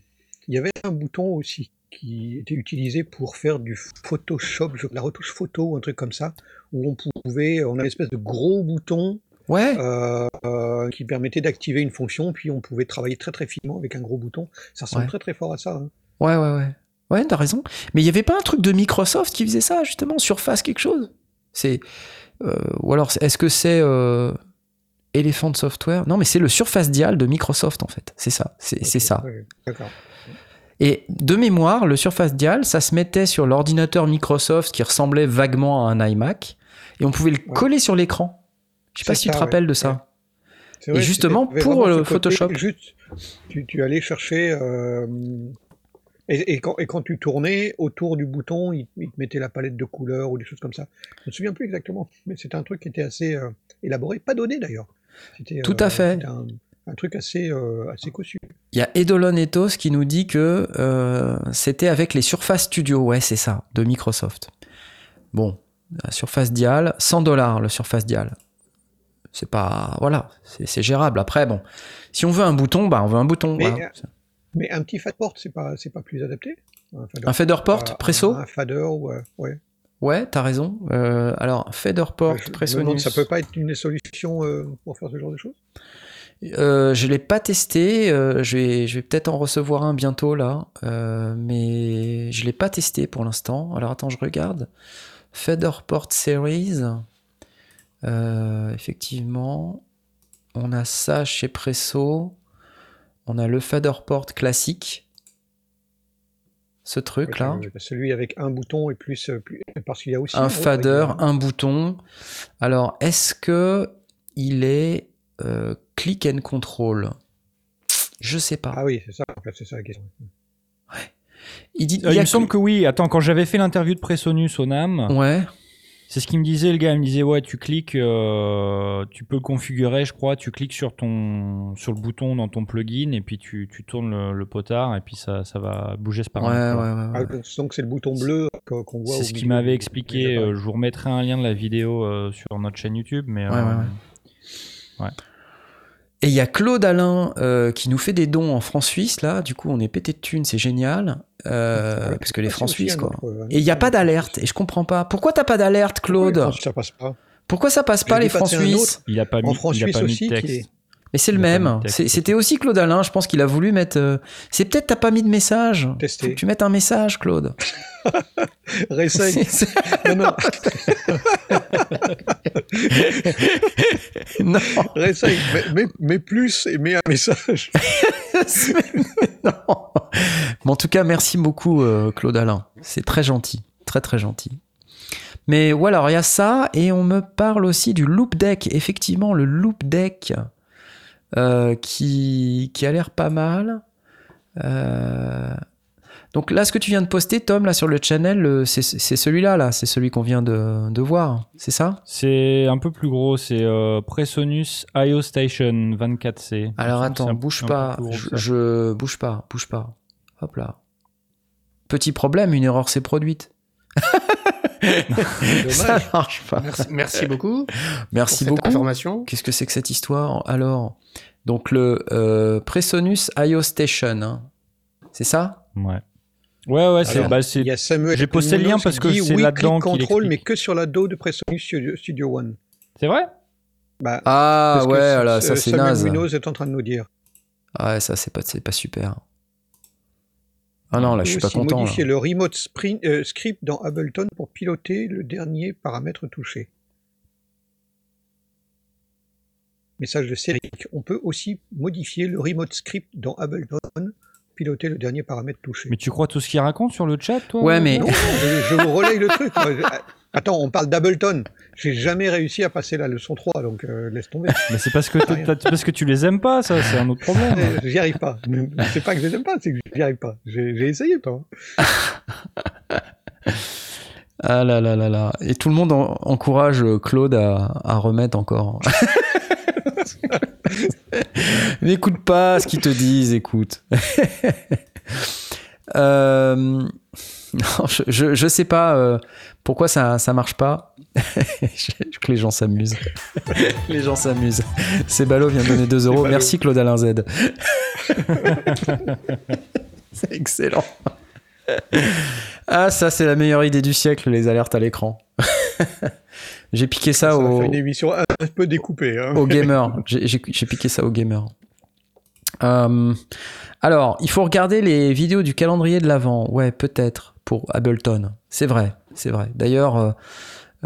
[SPEAKER 2] Il y avait un bouton aussi qui était utilisé pour faire du Photoshop, la retouche photo un truc comme ça, où on pouvait, on avait une espèce de gros bouton
[SPEAKER 1] Ouais,
[SPEAKER 2] euh, euh, qui permettait d'activer une fonction, puis on pouvait travailler très très finement avec un gros bouton. Ça ressemble
[SPEAKER 1] Ouais.
[SPEAKER 2] très très fort à ça. hein.
[SPEAKER 1] ouais, ouais, ouais. Ouais, t'as raison. Mais il n'y avait pas un truc de Microsoft qui faisait ça, justement, Surface quelque chose? C'est. euh, ou alors, est-ce que c'est euh, Elephant Software? Non, mais c'est le Surface Dial de Microsoft, en fait. C'est ça. C'est c'est
[SPEAKER 2] Ok,
[SPEAKER 1] ça.
[SPEAKER 2] ouais, D'accord.
[SPEAKER 1] Et de mémoire, le Surface Dial, ça se mettait sur l'ordinateur Microsoft qui ressemblait vaguement à un iMac, et on pouvait le
[SPEAKER 2] Ouais.
[SPEAKER 1] coller sur l'écran. Je sais pas si tu te
[SPEAKER 2] ouais.
[SPEAKER 1] rappelles de ça. Et justement, pour,
[SPEAKER 2] vraiment
[SPEAKER 1] euh, Photoshop.
[SPEAKER 2] Juste, tu, tu allais chercher. euh, et, et quand, et quand tu tournais autour du bouton, il, il te mettait la palette de couleurs ou des choses comme ça. Je me souviens plus exactement, mais c'était un truc qui était assez euh, élaboré, pas donné d'ailleurs.
[SPEAKER 1] Tout à fait.
[SPEAKER 2] Un, un truc assez, euh, assez cossu.
[SPEAKER 1] Il y a Edolon Ethos qui nous dit que c'était avec les Surface Studio, ouais, c'est ça, de Microsoft. Bon, la Surface Dial, 100 dollars le Surface Dial. C'est pas, voilà, c'est gérable. Après, bon, si on veut un bouton, bah on veut un bouton.
[SPEAKER 2] Mais,
[SPEAKER 1] voilà.
[SPEAKER 2] euh, Mais un petit fatport, c'est pas, c'est pas plus adapté Un fader,
[SPEAKER 1] Un fader port,
[SPEAKER 2] pas-
[SPEAKER 1] presso.
[SPEAKER 2] Un fader, ouais. ouais.
[SPEAKER 1] Ouais, t'as raison. Euh, alors, fader port,
[SPEAKER 2] je, je
[SPEAKER 1] Presonus.
[SPEAKER 2] ça peut pas être une des solutions euh, pour faire ce genre de choses?
[SPEAKER 1] Euh, je l'ai pas testé. euh, je vais, je vais peut-être en recevoir un bientôt là, euh, mais je l'ai pas testé pour l'instant. Alors attends, je regarde. Featherport Series. Euh, effectivement, on a ça chez Presso. On a le Featherport classique. Ce truc là.
[SPEAKER 2] Euh, Celui avec un bouton et plus. euh, plus parce qu'il y a aussi.
[SPEAKER 1] un fader, un bouton. Alors, est-ce que il est euh, click and control? Je sais pas.
[SPEAKER 2] Ah oui, c'est ça, en fait, c'est ça la question.
[SPEAKER 1] Il dit.
[SPEAKER 4] Euh,
[SPEAKER 1] y
[SPEAKER 4] il
[SPEAKER 1] a
[SPEAKER 4] me semble
[SPEAKER 1] que-
[SPEAKER 4] que oui. Attends, quand j'avais fait l'interview de Presonus au NAM,
[SPEAKER 1] Ouais.
[SPEAKER 4] C'est ce qu'il me disait, le gars. Il me disait, ouais, tu cliques, euh, tu peux le configurer, je crois. Tu cliques sur, ton, sur le bouton dans ton plugin et puis tu, tu tournes le, le potard et puis ça, ça va bouger ce
[SPEAKER 1] Ouais, ouais,
[SPEAKER 4] paramètre.
[SPEAKER 1] ouais, ouais.
[SPEAKER 2] Ah, donc c'est le bouton bleu qu'on qu'on voit.
[SPEAKER 4] C'est ce qu'il m'avait expliqué. euh, je vous remettrai un lien de la vidéo euh, sur notre chaîne YouTube. Mais,
[SPEAKER 1] Ouais,
[SPEAKER 4] euh,
[SPEAKER 1] ouais, Et il y a Claude Alain euh, qui nous fait des dons en francs-suisses, là. Du coup, on est pété de thunes, c'est génial. Euh,
[SPEAKER 2] Ouais,
[SPEAKER 1] parce que les francs-suisses,
[SPEAKER 2] un
[SPEAKER 1] quoi. Et il n'y a pas d'alerte, et je comprends pas. Pourquoi t'as pas d'alerte, Claude
[SPEAKER 2] Pourquoi Ça passe pas.
[SPEAKER 1] Pourquoi ça passe pas, les francs-suisses
[SPEAKER 2] autre.
[SPEAKER 4] Il a pas
[SPEAKER 2] En
[SPEAKER 4] mis,
[SPEAKER 2] franc
[SPEAKER 4] il a pas mis
[SPEAKER 2] aussi,
[SPEAKER 4] de texte.
[SPEAKER 2] est-
[SPEAKER 1] Mais c'est le même. C'était aussi Claude Alain, je pense qu'il a voulu mettre. euh, C'est peut-être t'as pas mis de message. Faut que tu mettes un message, Claude. *laughs*
[SPEAKER 2] Réessaye. *laughs* Non, non, *laughs*
[SPEAKER 1] non.
[SPEAKER 2] réessaye. Mais, mais, mais plus et mets un message. *laughs*
[SPEAKER 1] en tout cas, merci beaucoup, euh, Claude Alain. C'est très gentil. Très, très gentil. Mais voilà, alors il y a ça, et on me parle aussi du loop deck. Effectivement, le loop deck euh, qui, qui a l'air pas mal. Euh, Donc là, ce que tu viens de poster, Tom, là sur le channel, euh, c'est c'est celui-là, là, c'est celui qu'on vient de, de voir, c'est ça?
[SPEAKER 4] C'est un peu plus gros, c'est euh, Presonus IO Station 24C.
[SPEAKER 1] Alors
[SPEAKER 4] C'est
[SPEAKER 1] attends,
[SPEAKER 4] un-
[SPEAKER 1] bouge pas,
[SPEAKER 4] plus gros
[SPEAKER 1] je, bouge pas, bouge pas. Hop là. Petit problème, une erreur s'est produite. *laughs* *laughs* Ça marche pas.
[SPEAKER 3] Merci, merci beaucoup *laughs*
[SPEAKER 1] Merci
[SPEAKER 3] pour cette
[SPEAKER 1] beaucoup.
[SPEAKER 3] information.
[SPEAKER 1] Qu'est-ce que c'est que cette histoire Alors, donc le euh, Presonus IO Station, hein. c'est ça?
[SPEAKER 4] Ouais. Ouais, ouais, c'est. Bah, J'ai posté le lien parce que c'est
[SPEAKER 2] oui,
[SPEAKER 4] là-dedans
[SPEAKER 2] control, mais que sur la dos de Presonus Studio, Studio One.
[SPEAKER 4] C'est vrai?
[SPEAKER 2] Bah,
[SPEAKER 1] Ah ouais, voilà, ça c'est naze.
[SPEAKER 2] Munoz est en train de nous dire.
[SPEAKER 1] Ah ouais, ça c'est pas, c'est pas super. Ah non, là je suis pas content. là.
[SPEAKER 2] modifier le remote sprint- euh, script dans Ableton pour piloter le dernier paramètre touché. Message de Céric. On peut aussi modifier le remote script dans Ableton, piloter le dernier paramètre touché.
[SPEAKER 4] Mais tu crois tout ce qu'il raconte sur le chat, toi
[SPEAKER 1] Ouais, mais-
[SPEAKER 2] Non, je, je vous relaye le truc. Je- Attends, on parle d'Ableton. J'ai jamais réussi à passer la leçon 3, donc euh, laisse tomber. *laughs*
[SPEAKER 4] Mais c'est parce que, parce que tu les aimes pas, ça, c'est un autre problème.
[SPEAKER 2] Euh, J'y arrive pas. C'est pas que je les aime pas, c'est que j'y arrive pas. J'ai essayé, toi. *laughs*
[SPEAKER 1] Ah là là là là. Et tout le monde en- encourage euh, Claude à, à remettre encore. *laughs* *laughs* Mais écoute pas ce qu'ils te disent, écoute. *laughs* Euh, non, je, je, je sais pas euh, pourquoi ça, ça marche pas. *laughs* Que les gens s'amusent. les gens s'amusent. Cébalo vient de donner 2 euros. Merci Claude Alain Z. c'est excellent. Ah, ça, c'est la meilleure idée du siècle, les alertes à l'écran. J'ai piqué ça,
[SPEAKER 2] Ça
[SPEAKER 1] au,
[SPEAKER 2] fait une émission un peu découpée. Hein.
[SPEAKER 1] au *laughs* gamer. J'ai piqué ça au gamer. Euh, alors, il faut regarder les vidéos du calendrier de l'Avent. Ouais, peut-être, pour Ableton. C'est vrai, c'est vrai. D'ailleurs, euh,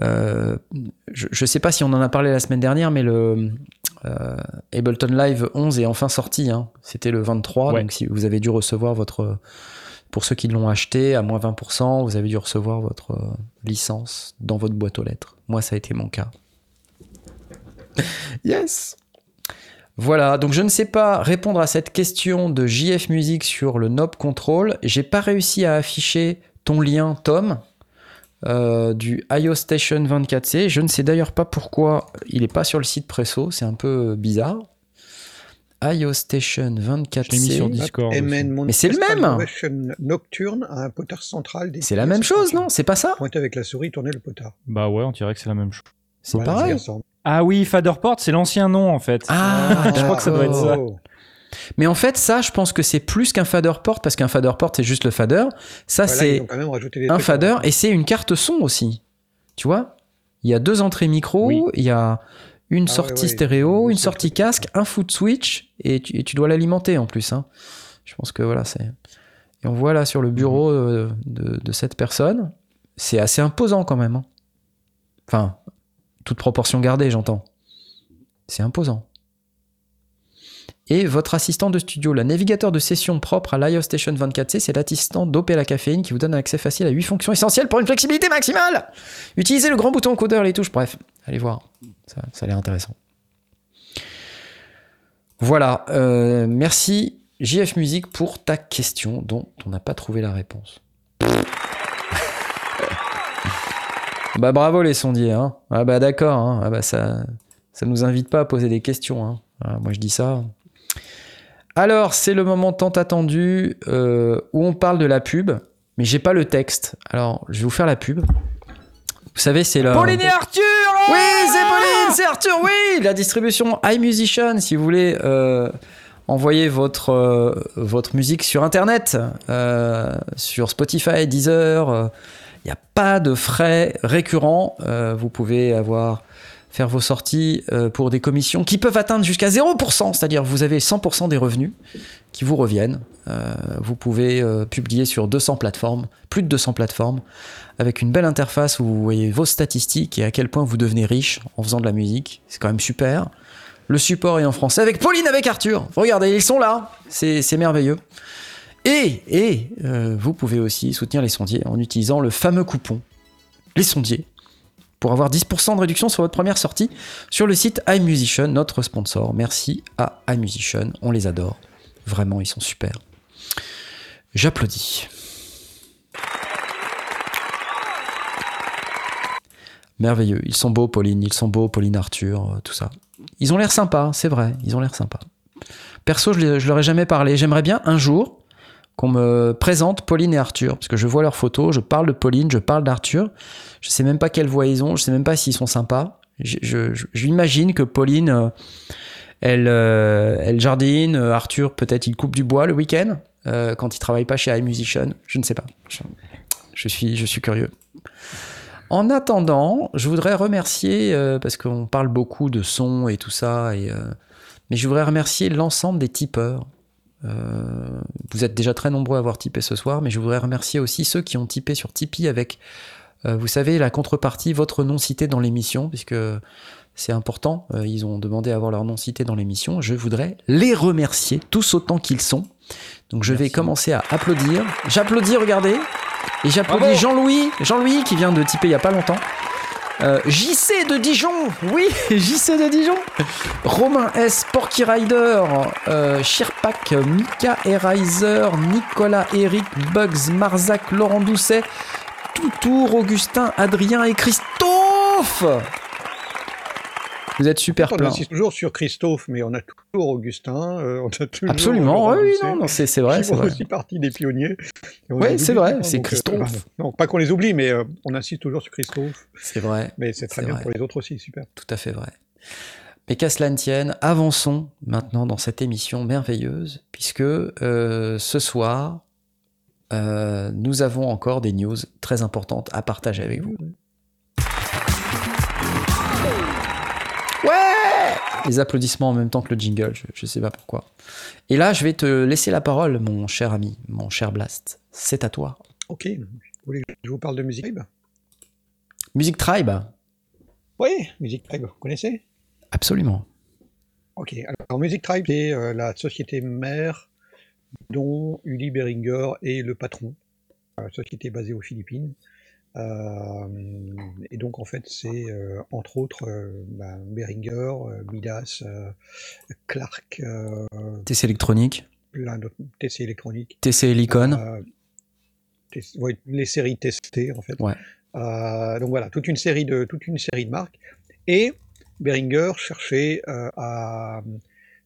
[SPEAKER 1] euh, je ne sais pas si on en a parlé la semaine dernière, mais le euh, Ableton Live 11 est enfin sorti. hein. C'était le 23,
[SPEAKER 4] Ouais.
[SPEAKER 1] donc si vous avez dû recevoir votre... Pour ceux qui l'ont acheté à moins 20%, vous avez dû recevoir votre euh, licence dans votre boîte aux lettres. Moi, ça a été mon cas. *laughs* Yes Voilà, donc je ne sais pas répondre à cette question de JF Music sur le knob control. J'ai pas réussi à afficher ton lien, Tom, euh, du IO Station 24C. Je ne sais d'ailleurs pas pourquoi il n'est pas sur le site Presso, c'est un peu bizarre. IO Station
[SPEAKER 4] Je l'ai mis sur
[SPEAKER 1] 24C.
[SPEAKER 4] Discord.
[SPEAKER 1] Mais c'est le même
[SPEAKER 2] Nocturne a un potard central.
[SPEAKER 1] C'est la même chose, non? C'est pas ça?
[SPEAKER 2] Pointer avec la souris, tourner le potard.
[SPEAKER 4] Bah ouais, on dirait que c'est la même chose.
[SPEAKER 1] C'est
[SPEAKER 2] Voilà,
[SPEAKER 1] pareil.
[SPEAKER 4] Ah oui, Faderport, c'est l'ancien nom en fait.
[SPEAKER 1] Ah,
[SPEAKER 4] je crois que ça doit être ça.
[SPEAKER 2] Oh.
[SPEAKER 1] Mais en fait, ça, je pense que c'est plus qu'un fader port parce qu'un fader port, c'est juste le fader. Ça,
[SPEAKER 2] Voilà,
[SPEAKER 1] c'est un
[SPEAKER 2] trucs,
[SPEAKER 1] fader
[SPEAKER 2] hein.
[SPEAKER 1] et c'est une carte son aussi. Tu vois? Il y a deux entrées micro,
[SPEAKER 4] Oui.
[SPEAKER 1] il y a une
[SPEAKER 2] Ah ouais,
[SPEAKER 1] sortie stéréo, une sortie casque, un foot switch et tu, et tu dois l'alimenter en plus. hein. Je pense que voilà, c'est. Et on voit là sur le bureau
[SPEAKER 2] Mhm.
[SPEAKER 1] euh, de, de cette personne, c'est assez imposant quand même. hein. Enfin, toute proportion gardée, j'entends. C'est imposant. Et votre assistant de studio, le navigateur de session propre à l'iOS Station 24C, c'est l'assistant dopé la caféine qui vous donne un accès facile à 8 fonctions essentielles pour une flexibilité maximale. Utilisez le grand bouton codeur, les touches, bref, allez voir, ça, ça a l'air intéressant. Voilà, euh, merci JF Music pour ta question dont on n'a pas trouvé la réponse. *laughs* bah bravo les sondiers, hein. Ah bah d'accord, hein. Ah bah ça, ça nous invite pas à poser des questions, hein. Ah, moi je dis ça. Alors, c'est le moment tant attendu euh, où on parle de la pub, mais j'ai pas le texte. Alors, je vais vous faire la pub. Vous savez, c'est le.
[SPEAKER 4] Pauline et Arthur
[SPEAKER 1] Oui, c'est Pauline, c'est Arthur, oui La distribution iMusician, si vous voulez euh, envoyer votre, euh, votre musique sur Internet, sur Spotify, Deezer, il n'y a pas de frais récurrents. Vous pouvez avoir faire vos sorties euh, pour des commissions qui peuvent atteindre jusqu'à 0%, c'est-à-dire vous avez 100% des revenus qui vous reviennent. Euh, vous pouvez euh, publier sur 200 plateformes, plus de 200 plateformes, avec une belle interface où vous voyez vos statistiques et à quel point vous devenez riche en faisant de la musique. C'est quand même super. Le support est en français avec Pauline, avec Arthur. Regardez, ils sont là. C'est merveilleux. Et, vous pouvez aussi soutenir les sondiers en utilisant le fameux coupon Les sondiers pour avoir 10% de réduction sur votre première sortie sur le site iMusician, notre sponsor. Merci à iMusician, on les adore. Vraiment, ils sont super. J'applaudis. Merveilleux. Ils sont beaux, Pauline. Ils sont beaux, Pauline, Arthur, euh, tout ça. Ils ont l'air sympas, c'est vrai. Ils ont l'air sympas. Perso, je, je leur ai jamais parlé. J'aimerais bien un jour qu'on me présente Pauline et Arthur, parce que je vois leurs photos, je parle de Pauline, je parle d'Arthur. Je sais même pas quelle voix ils ont, je sais même pas s'ils sont sympas. J'imagine que Pauline, euh, elle, euh, elle jardine, euh, Arthur, peut-être il coupe du bois le week-end, quand il travaille pas chez iMusician. Je ne sais pas. Je, suis, je suis curieux. En attendant, je voudrais remercier, parce qu'on parle beaucoup de son et tout ça, et, mais je voudrais remercier l'ensemble des tipeurs. Euh, vous êtes déjà très nombreux à avoir tipé ce soir, mais je voudrais remercier aussi ceux qui ont tipé sur Tipeee avec, euh, vous savez, la contrepartie, votre nom cité dans l'émission, puisque c'est important. euh, ils ont demandé à avoir leur nom cité dans l'émission. Je voudrais les remercier, tous autant qu'ils sont. Donc je vais commencer à applaudir. J'applaudis, regardez. Et j'applaudis. Jean-Louis, Jean-Louis qui vient de tiper il y a pas longtemps. Euh, JC de Dijon, oui, *laughs* JC de Dijon. Romain S, Porky Rider, euh, Shirpak, Mika Erizer, Nicolas, Eric, Bugs, Marzac, Laurent Doucet, Toutour, Augustin, Adrien et Christophe. Vous êtes super
[SPEAKER 2] On
[SPEAKER 1] plein.
[SPEAKER 2] insiste toujours sur Christophe, mais on a toujours Augustin, euh, on a toujours
[SPEAKER 1] Absolument,
[SPEAKER 2] Laurent
[SPEAKER 1] oui, oui, non, non, c'est vrai, c'est
[SPEAKER 2] font
[SPEAKER 1] vrai.
[SPEAKER 2] aussi partie des pionniers. On les
[SPEAKER 1] c'est vrai,
[SPEAKER 2] souvent,
[SPEAKER 1] c'est
[SPEAKER 2] euh,
[SPEAKER 1] Christophe.
[SPEAKER 2] pardon. non, pas qu'on les oublie, mais euh, on insiste toujours sur Christophe.
[SPEAKER 1] C'est vrai,
[SPEAKER 2] Mais c'est très bien
[SPEAKER 1] vrai.
[SPEAKER 2] pour les autres aussi, super.
[SPEAKER 1] tout à fait vrai. Mais qu'à cela ne tienne, avançons maintenant dans cette émission merveilleuse, puisque euh, ce soir, euh, nous avons encore des news très importantes à partager avec vous. Les applaudissements en même temps que le jingle, je, je sais pas pourquoi. Et là, je vais te laisser la parole, mon cher ami, mon cher Blast. C'est à toi.
[SPEAKER 2] Ok, vous voulez que je vous parle de Music Tribe?
[SPEAKER 1] Music Tribe
[SPEAKER 2] Oui, Music Tribe, vous connaissez?
[SPEAKER 1] Absolument.
[SPEAKER 2] Ok, alors Music Tribe, c'est euh, la société mère dont Uli Beringer est le patron. Euh, société basée aux Philippines. Et donc en fait c'est euh, entre autres euh, bah, Beringer, euh, Midas, Clark,
[SPEAKER 1] TC électronique,
[SPEAKER 2] plein d'autres TC électronique.
[SPEAKER 1] TC Helicon.
[SPEAKER 2] Ouais, les séries testées en fait.
[SPEAKER 1] Ouais.
[SPEAKER 2] Euh, donc voilà, toute une série de toute une série de marques. Et Behringer cherchait euh, à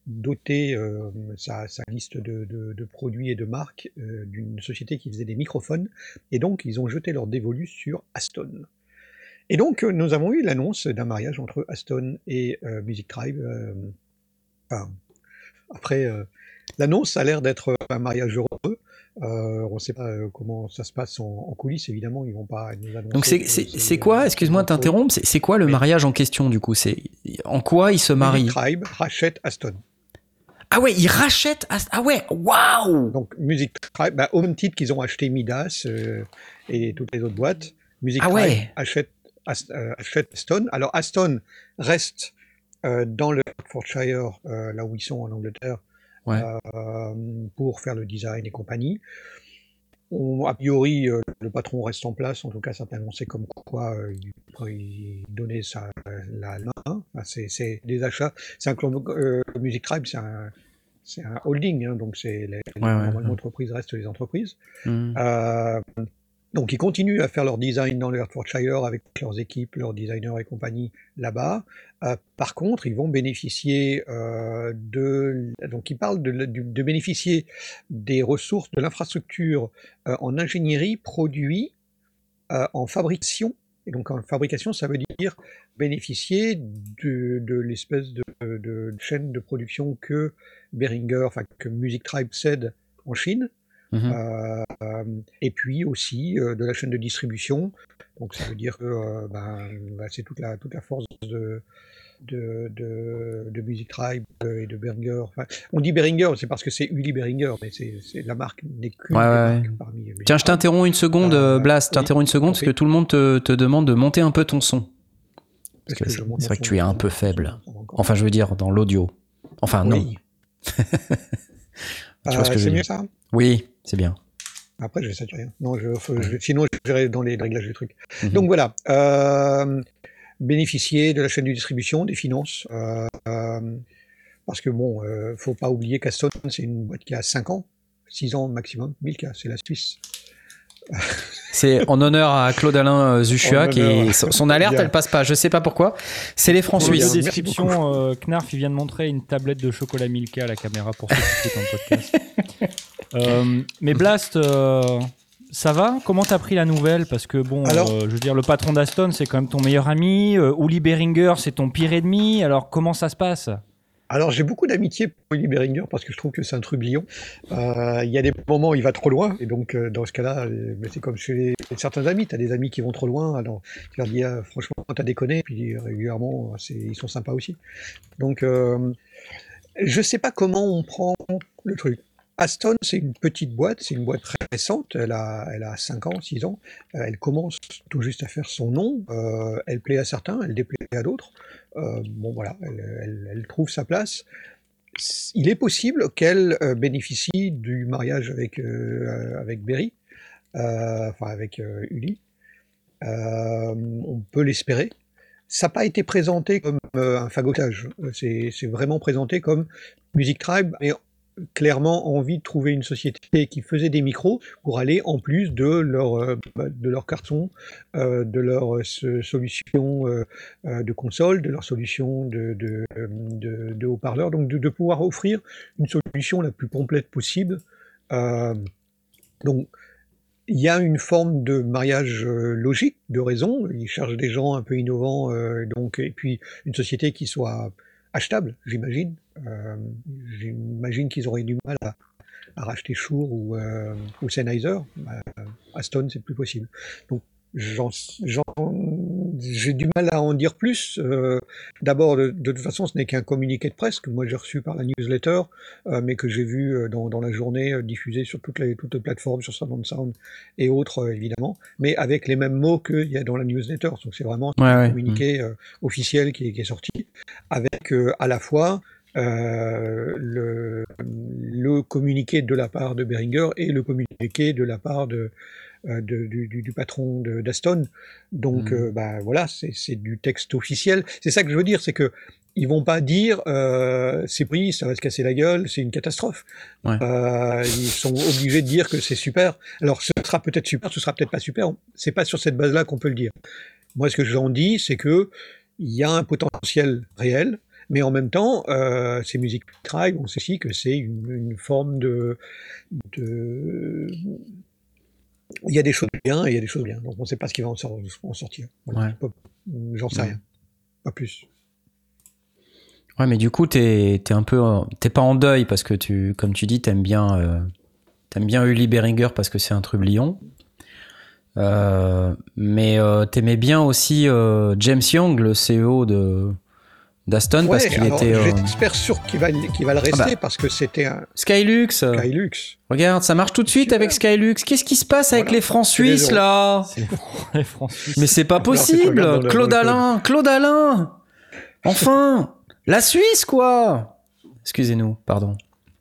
[SPEAKER 2] doter euh, sa, sa liste de, de- de produits et de marques euh, d'une société qui faisait des microphones. Et donc ils ont jeté leur dévolu sur Aston. Et donc, euh, nous avons eu l'annonce d'un mariage entre Aston et euh, Music Tribe. enfin, après, l'annonce a l'air d'être un mariage heureux. Euh, on ne sait pas comment ça se passe en, en coulisses, évidemment, ils vont pas nous annoncer.
[SPEAKER 1] Donc c'est quoi Excuse-moi de t'interrompre. C'est quoi le mariage en question du coup? C'est en quoi ils se marient
[SPEAKER 2] Music Tribe rachète Aston.
[SPEAKER 1] Ah ouais, ils rachètent. Ast- Ah ouais, waouh
[SPEAKER 2] Donc, Music Tribe, bah, au même titre qu'ils ont acheté Midas euh, et toutes les autres boîtes, Music
[SPEAKER 1] Ah
[SPEAKER 2] Tribe
[SPEAKER 1] ouais.
[SPEAKER 2] achète, Ast- euh, achète Aston. Alors, Aston reste euh, dans le Hertfordshire, euh, là où ils sont en Angleterre,
[SPEAKER 1] Ouais.
[SPEAKER 2] euh, pour faire le design et compagnie. On- a priori, euh, le patron reste en place, en tout cas, ça peut annoncer comme quoi euh, il, il donnait sa, la main. Enfin, c'est, c'est des achats. C'est un club- euh, Music Tribe, c'est un, c'est un holding, hein, donc c'est les,
[SPEAKER 1] ouais,
[SPEAKER 2] normalement,
[SPEAKER 1] ouais.
[SPEAKER 2] entreprises restent les entreprises.
[SPEAKER 1] Hmm.
[SPEAKER 2] Donc ils continuent à faire leur design dans le Hertfordshire avec leurs équipes, leurs designers et compagnie là-bas. Euh, par contre, ils vont bénéficier euh, de donc ils parlent de, bénéficier des ressources de l'infrastructure euh, en ingénierie, produits, euh, en fabrication. Et donc en fabrication, ça veut dire bénéficier de, de l'espèce de chaîne de production que Behringer, enfin que Music Tribe cède en Chine.
[SPEAKER 1] Mhm.
[SPEAKER 2] Euh, euh, et puis aussi euh, de la chaîne de distribution. Donc ça veut dire que euh, ben, ben, c'est toute la, toute la force de, de, de, de Music Tribe et de Behringer. Enfin, on dit Behringer, c'est parce que c'est Uli Behringer, mais c'est, la marque n'est qu'une
[SPEAKER 1] Ouais, ouais,
[SPEAKER 2] parmi
[SPEAKER 1] Tiens, je t'interromps une seconde,
[SPEAKER 2] Euh,
[SPEAKER 1] euh, Blast.
[SPEAKER 2] oui,
[SPEAKER 1] T'interromps une seconde parce que tout le monde te, te demande de monter un peu ton son. C'est- vrai que tu es un peu faible. Enfin, je veux dire, dans l'audio. Enfin, non.
[SPEAKER 2] Oui. *laughs*
[SPEAKER 1] Tu vois ce
[SPEAKER 2] Euh,
[SPEAKER 1] que je
[SPEAKER 2] mieux ça?
[SPEAKER 1] Oui, c'est bien.
[SPEAKER 2] Après, je vais saturer. Non, je, faut- je- sinon, je verrai dans les réglages du truc.
[SPEAKER 1] Mhm.
[SPEAKER 2] Donc voilà, euh, bénéficier de la chaîne de distribution, des finances, euh, euh, parce que bon, euh, faut pas oublier qu'Aston, c'est une boîte qui a 5 ans, 6 ans maximum, Milka, c'est la Suisse. *laughs*
[SPEAKER 1] C'est en honneur à Claude-Alain euh, Zuchua, qui est- son alerte,
[SPEAKER 2] Bien.
[SPEAKER 1] elle passe pas. Je sais pas pourquoi. C'est les francs suisses.
[SPEAKER 4] description, euh, Knarf il vient de montrer une tablette de chocolat Milka à la caméra pour ceux qui écoutent en podcast. *laughs* Euh, mais Blast, euh, ça va? Comment t'as pris la nouvelle? Parce que bon,
[SPEAKER 2] Alors-
[SPEAKER 4] euh, je veux dire, le patron d'Aston, c'est quand même ton meilleur ami. Uli Behringer, c'est ton pire ennemi. Alors comment ça se passe?
[SPEAKER 2] Alors j'ai beaucoup d'amitié pour Willy Behringer parce que je trouve que c'est un trublion. Euh, Il y a des moments où il va trop loin et donc euh, dans ce cas-là, euh, c'est comme chez les- certains amis, tu as des amis qui vont trop loin, alors tu leur dis ah, franchement t'as déconné, puis régulièrement ils sont sympas aussi. Donc je sais pas comment on prend le truc. Aston, c'est une petite boîte, c'est une boîte très récente, elle a, elle a 5 ans, 6 ans, Euh, elle commence tout juste à faire son nom, Euh, elle plaît à certains, elle déplaît à d'autres. Euh, bon voilà, elle, trouve sa place. Il est possible qu'elle bénéficie du mariage avec, avec Berry, enfin avec Uli. On peut l'espérer. Ça n'a pas été présenté comme un fagotage, c'est vraiment présenté comme Music Tribe, clairement envie de trouver une société qui faisait des micros pour aller en plus de leur, euh, bah, de leur carton, euh, de leur euh, so- solution de console, de leur solution de, haut-parleurs, donc de, pouvoir offrir une solution la plus complète possible. Donc, il y a une forme de mariage logique, de raison. Ils cherchent des gens un peu innovants, donc, et puis une société qui soit achetable, j'imagine. Euh, j'imagine qu'ils auraient du mal à, à racheter Shure ou, euh, ou Sennheiser. Euh, Aston, c'est plus possible. Donc, j'ai du mal à en dire plus. Euh, D'abord, de, de toute façon, ce n'est qu'un communiqué de presse que moi j'ai reçu par la newsletter, mais que j'ai vu dans, dans la journée diffusé sur toutes les, toutes les plateformes, sur Sound Sound et autres évidemment, mais avec les mêmes mots qu'il y a dans la newsletter. Donc c'est vraiment
[SPEAKER 1] Ouais,
[SPEAKER 2] un
[SPEAKER 1] ouais.
[SPEAKER 2] communiqué officiel qui est, qui est sorti, avec à la fois euh, le, le communiqué de la part de Behringer et le communiqué de la part de, euh, de- du, du- du patron d'Aston. Donc,
[SPEAKER 1] Mhm.
[SPEAKER 2] euh, bah, voilà, c'est c'est du texte officiel. C'est ça que je veux dire, c'est que ils vont pas dire euh, c'est pris, ça va se casser la gueule, c'est une catastrophe.
[SPEAKER 1] Ouais.
[SPEAKER 2] Euh, ils sont obligés de dire que c'est super. Alors, ce sera peut-être super, ce sera peut-être pas super. C'est pas sur cette base-là qu'on peut le dire. Moi, ce que j'en dis, c'est que il y a un potentiel réel, mais en même temps, euh, ces musiques tribe, on sait aussi que c'est une, une forme de, de il y a des choses bien et il y a des choses bien. Donc on ne sait pas ce qui va en, sor- en sortir. Voilà.
[SPEAKER 1] Ouais.
[SPEAKER 2] Pas- J'en sais
[SPEAKER 1] Ouais.
[SPEAKER 2] rien. Pas plus.
[SPEAKER 1] Ouais, mais du coup, t'es es un peu, t'es pas en deuil parce que tu, comme tu dis, t'aimes bien, euh, t'aimes bien Uli Beringer parce que c'est un trublion. Euh, mais euh, t'aimais bien aussi euh, James Young, le CEO de d'Aston, parce qu'il était euh,
[SPEAKER 2] J'espère sûr qu'il va, qu'il va le rester
[SPEAKER 1] Ah bah.
[SPEAKER 2] parce que c'était un
[SPEAKER 1] Skylux.
[SPEAKER 2] Skylux.
[SPEAKER 1] Regarde, ça marche tout de suite
[SPEAKER 2] Super.
[SPEAKER 1] avec Skylux. Qu'est-ce qui se passe avec
[SPEAKER 2] Voilà.
[SPEAKER 1] les francs suisses là
[SPEAKER 4] C'est les Francs suisses.
[SPEAKER 1] Mais c'est pas possible. Claude Alain, Claude Alain. Enfin, *laughs* la Suisse quoi. Excusez-nous, pardon.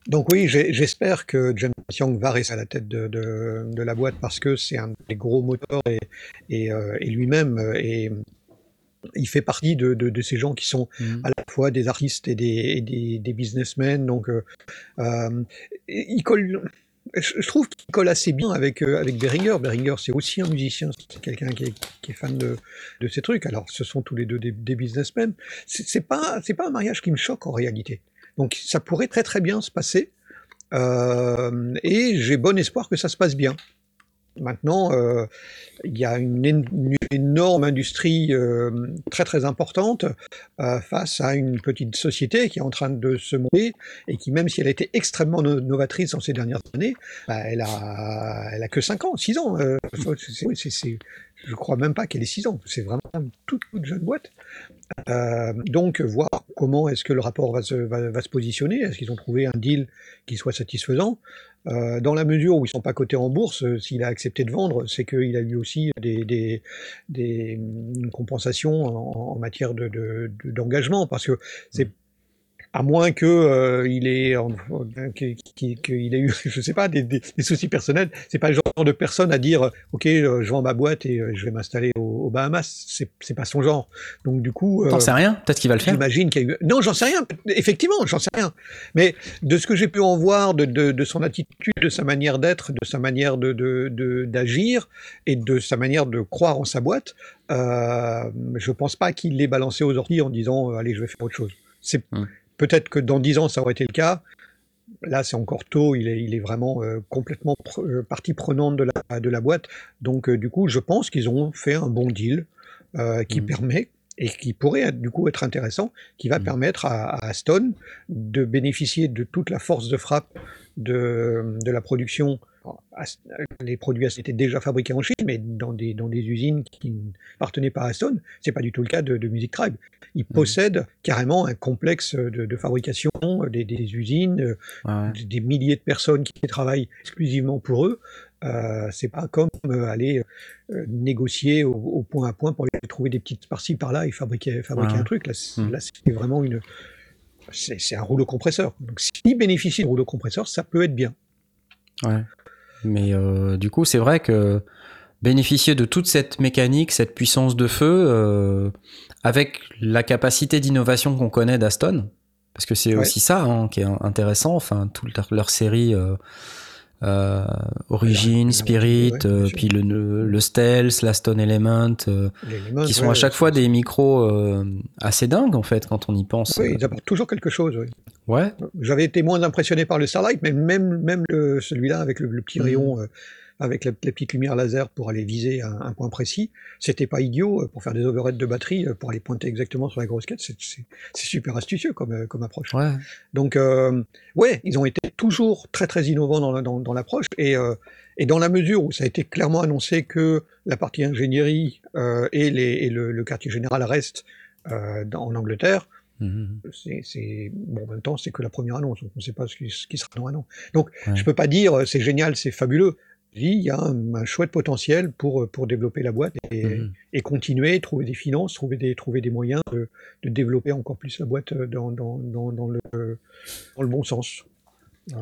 [SPEAKER 2] Donc oui, j'espère que James Young va rester à la tête de, de- de la boîte parce que c'est un des gros moteurs et, et, euh, et lui-même et il fait partie de, de- de ces gens qui sont
[SPEAKER 1] Mhm.
[SPEAKER 2] à la fois des artistes et des, et des, des businessmen. Donc euh, euh, il colle. Je trouve qu'il colle assez bien avec, euh, avec Beringer. Beringer, c'est aussi un musicien, c'est quelqu'un qui est, qui est fan de, de ces trucs. Alors, ce sont tous les deux des, des businessmen. C'est c'est pas, c'est pas un mariage qui me choque en réalité. Donc, ça pourrait très très bien se passer. Euh, et j'ai bon espoir que ça se passe bien. Maintenant, euh, il y a une, én- une énorme industrie euh, très très importante euh, face à une petite société qui est en train de se monter et qui, même si elle a été extrêmement no- novatrice dans ces dernières années, bah, elle a, elle a que 5 ans, 6 ans. Je crois même pas qu'elle ait 6 ans. C'est vraiment une toute, toute jeune boîte. Euh, donc, voir comment est-ce que le rapport va se, positionner. Est-ce qu'ils ont trouvé un deal qui soit satisfaisant? Euh, Dans la mesure où ils sont pas cotés en bourse, euh, s'il a accepté de vendre, c'est qu'il a eu aussi des, des, des une compensation en, matière de, de- de- d'engagement, parce que c'est à moins que euh, il ait en- qu'il ait eu *laughs* je sais pas des, des- des soucis personnels c'est pas le genre de personne à dire ok euh, je vends ma boîte et euh, je vais m'installer aux, aux Bahamas c'est pas son genre donc du coup euh,
[SPEAKER 1] T'en sais rien Peut-être qu'il va le faire.
[SPEAKER 2] J'imagine qu'il y a eu. Non, j'en sais rien. Effectivement, j'en sais rien. Mais de ce que j'ai pu en voir, de, de, de son attitude, de sa manière d'être, de sa manière de, d'agir et de sa manière de croire en sa boîte, euh, je pense pas qu'il l'ait balancé aux orties en disant euh, allez, je vais faire autre chose. C'est
[SPEAKER 1] Hmm.
[SPEAKER 2] Peut-être que dans dix ans ça aurait été le cas. Là, c'est encore tôt. Il est, il est vraiment euh, complètement pr- euh, partie prenante de la, de la boîte. Donc, euh, du coup, je pense qu'ils ont fait un bon deal qui
[SPEAKER 1] Mhm.
[SPEAKER 2] permet et qui pourrait être, du coup être intéressant, qui va
[SPEAKER 1] Mhm.
[SPEAKER 2] permettre à, à Aston de bénéficier de toute la force de frappe de, de la production. Les produits étaient déjà fabriqués en Chine, mais dans des, dans des usines qui ne appartenaient pas à Aston. C'est pas du tout le cas de, de Music Tribe. Ils possèdent carrément un complexe de, de fabrication, des, des usines, euh,
[SPEAKER 1] Ouais,
[SPEAKER 2] des- des milliers de personnes qui travaillent exclusivement pour eux. Euh, c'est pas comme euh, aller euh, négocier au, au point à point pour aller trouver des petites par-ci par-là et fabriquer, fabriquer
[SPEAKER 1] Ouais.
[SPEAKER 2] un truc. Là, c'est
[SPEAKER 1] Mm.
[SPEAKER 2] là, c'est vraiment une. C'est c'est un rouleau compresseur. Donc, s'ils bénéficient de rouleau compresseur, ça peut être bien.
[SPEAKER 1] Ouais. Mais euh, du coup, c'est vrai que bénéficier de toute cette mécanique, cette puissance de feu, euh, avec la capacité d'innovation qu'on connaît d'Aston, parce que c'est
[SPEAKER 2] Ouais.
[SPEAKER 1] aussi ça hein, qui est intéressant, enfin, toute leur, leur série euh, Origin, Spirit,
[SPEAKER 2] ouais,
[SPEAKER 1] euh, puis le, le Stealth, la Stone Element, euh, qui sont
[SPEAKER 2] ouais,
[SPEAKER 1] à chaque fois des micros euh, assez dingues en fait quand on y pense.
[SPEAKER 2] Oui, ils apportent toujours quelque chose. oui.
[SPEAKER 1] Ouais.
[SPEAKER 2] J'avais été moins impressionné par le Starlight, mais même, même celui-là avec le, le petit
[SPEAKER 1] Mhm.
[SPEAKER 2] rayon, avec la, la petite lumière laser pour aller viser un, un point précis, c'était pas idiot euh, pour faire des overheads de batterie, euh, pour aller pointer exactement sur la grosse quête. C'est super astucieux comme, euh, comme approche.
[SPEAKER 1] Ouais.
[SPEAKER 2] Donc, euh, ouais, ils ont été toujours très très innovants dans, la- dans, dans l'approche et, euh, et dans la mesure où ça a été clairement annoncé que la partie ingénierie euh, et, les, et le, le quartier général restent dans- en Angleterre,
[SPEAKER 1] Mhm.
[SPEAKER 2] c'est, bon, en même temps, c'est que la première annonce, on ne sait pas ce qui, ce qui sera dans un an. Donc,
[SPEAKER 1] Ouais.
[SPEAKER 2] je peux pas dire c'est génial, c'est fabuleux. Il y a un, un chouette potentiel pour, euh, pour développer la boîte et,
[SPEAKER 1] Mhm.
[SPEAKER 2] et continuer, trouver des finances, trouver des, trouver des moyens de, de développer encore plus la boîte euh, dans, dans, dans, dans le, dans le bon sens.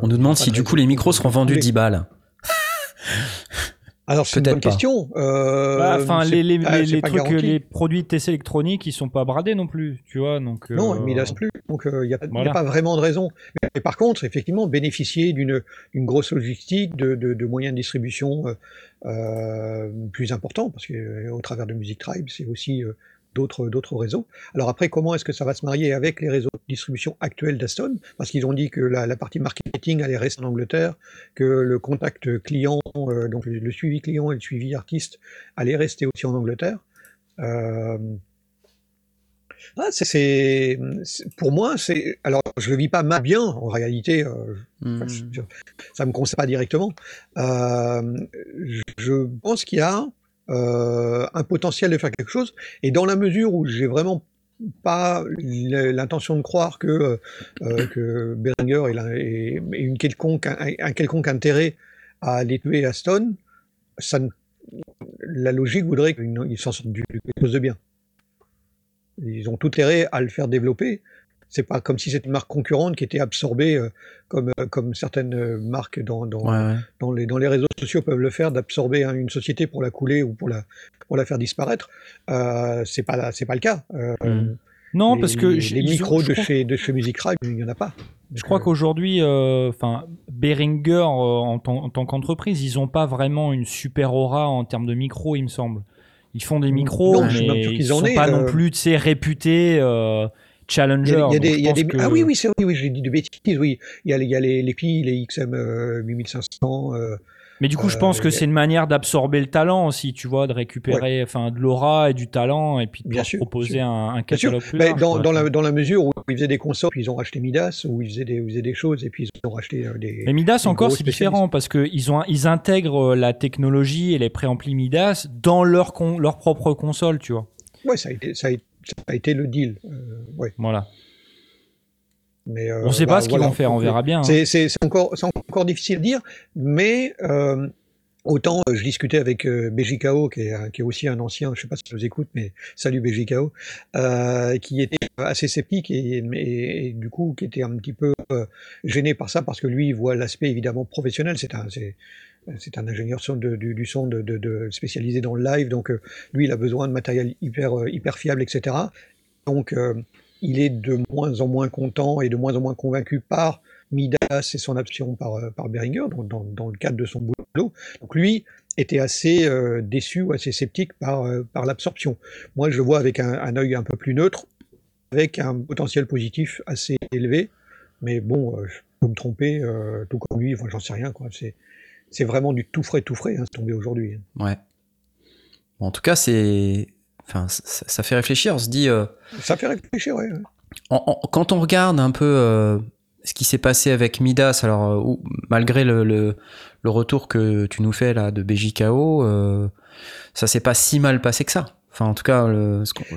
[SPEAKER 1] On nous demande si du coup les micros seront vendus
[SPEAKER 2] couler.
[SPEAKER 1] 10 balles. *laughs*
[SPEAKER 2] Alors, c'est une
[SPEAKER 1] Peut-être
[SPEAKER 2] bonne
[SPEAKER 1] pas.
[SPEAKER 2] question. Euh,
[SPEAKER 4] Bah, Enfin,
[SPEAKER 2] c'est
[SPEAKER 4] les, les, les- les trucs,
[SPEAKER 2] garanti.
[SPEAKER 4] les produits de TC électroniques, ils sont pas bradés non plus, tu vois. Donc,
[SPEAKER 2] Non,
[SPEAKER 4] euh,
[SPEAKER 2] ils midassent plus. Donc, il n'y a, pas- a vraiment de raison. Mais, mais par contre, effectivement, bénéficier d'une d'une grosse logistique, de, de, de moyens de distribution euh, euh, plus importants, parce que euh, au travers de Music Tribe, c'est aussi euh, d'autres d'autres réseaux. Alors après, comment est-ce que ça va se marier avec les réseaux de distribution actuels d'Aston? Parce qu'ils ont dit que la, la, partie marketing allait rester en Angleterre, que le contact client, euh, donc le, le, suivi client et le suivi artiste allait rester aussi en Angleterre. Euh, ah, c'est, pour moi, c'est alors je le vis pas mal bien en réalité. Euh, mmh. ça me concerne pas directement. Euh, je pense qu'il y a euh, un potentiel de faire quelque chose, et dans la mesure où j'ai vraiment pas l'intention de croire que euh, que Beringer ait, une quelconque un, quelconque intérêt à aller tuer Aston, ça la logique voudrait qu'il s'en sorte du quelque chose de bien. Ils ont tout intérêt à le faire développer. C'est pas comme si c'était une marque concurrente qui était absorbée euh, comme, euh, comme certaines marques dans, dans,
[SPEAKER 1] ouais, ouais.
[SPEAKER 2] dans, les, dans les réseaux sociaux peuvent le faire, d'absorber hein, une société pour la couler ou pour la, pour la faire disparaître. Euh, c'est pas, c'est pas le cas. Euh,
[SPEAKER 4] mmh. Non,
[SPEAKER 2] les,
[SPEAKER 4] parce que
[SPEAKER 2] les micros de, chez, de chez Music Tribe, il n'y en a pas.
[SPEAKER 4] Je crois qu'aujourd'hui, enfin, euh, Behringer euh, en, en, tant qu'entreprise, ils n'ont pas vraiment une super aura en termes de micros, il me semble. Ils font des micros,
[SPEAKER 2] non,
[SPEAKER 4] mais ils ne sont pas
[SPEAKER 2] euh...
[SPEAKER 4] non plus, tu sais, réputés euh, challenger.
[SPEAKER 2] Il y a, des, il y a des,
[SPEAKER 4] que...
[SPEAKER 2] Ah oui, oui, c'est oui, oui j'ai dit de bêtises, oui. Il y a, il y a les, les PI, les XM euh, 8500. Euh,
[SPEAKER 4] mais du coup, je pense que c'est une manière d'absorber le talent aussi, tu vois, de récupérer enfin de l'aura et du talent et puis de
[SPEAKER 2] bien sûr,
[SPEAKER 4] proposer
[SPEAKER 2] sûr.
[SPEAKER 4] un, un catalogue plus
[SPEAKER 2] Mais
[SPEAKER 4] large,
[SPEAKER 2] dans, la, dans la mesure où ils faisaient des consoles, puis ils ont racheté Midas, où ils faisaient des, ils faisaient des choses et puis ils ont racheté euh, des.
[SPEAKER 4] Mais Midas
[SPEAKER 2] des
[SPEAKER 4] encore c'est différent parce que ils intègrent euh, la technologie et les préamplis Midas dans leur con, leur propre console, tu vois.
[SPEAKER 2] Ouais, ça a été ça a, ça a été le deal. Euh, ouais.
[SPEAKER 4] Voilà.
[SPEAKER 2] Mais euh,
[SPEAKER 4] on ne sait
[SPEAKER 2] bah,
[SPEAKER 4] pas ce qu'ils
[SPEAKER 2] voilà.
[SPEAKER 4] vont faire, on verra bien. hein.
[SPEAKER 2] C'est encore, encore difficile à dire, mais euh, autant je discutais avec euh, BJKO, qui est, qui est aussi un ancien, je sais pas si tu nous écoutes, mais salut BJKO, euh, qui était assez sceptique et, et, et, du coup qui était un petit peu euh, gêné par ça parce que lui il voit l'aspect évidemment professionnel. C'est un, c'est un ingénieur du, son spécialisé dans le live, donc euh, lui il a besoin de matériel hyper euh, fiable, etc. Donc euh, il est de moins en moins content et de moins en moins convaincu par Midas et son absorption par, par Behringer dans, le cadre de son boulot. Donc lui était assez déçu ou assez sceptique par, l'absorption. Moi, je le vois avec un, un, œil un peu plus neutre, avec un potentiel positif assez élevé. Mais bon, euh, je peux me tromper, tout comme lui, j'en sais rien. quoi. Vraiment du tout frais, tout frais, hein, c'est tombé aujourd'hui.
[SPEAKER 1] Ouais. Bon, en tout cas, c'est Enfin, ça, ça, fait réfléchir. On se dit. Euh,
[SPEAKER 2] ça fait réfléchir, ouais.
[SPEAKER 1] En, en, quand on regarde un peu euh, ce qui s'est passé avec Midas, alors euh, malgré le, le, le, retour que tu nous fais là de BJKO, ça s'est pas si mal passé que ça. Enfin, en tout cas,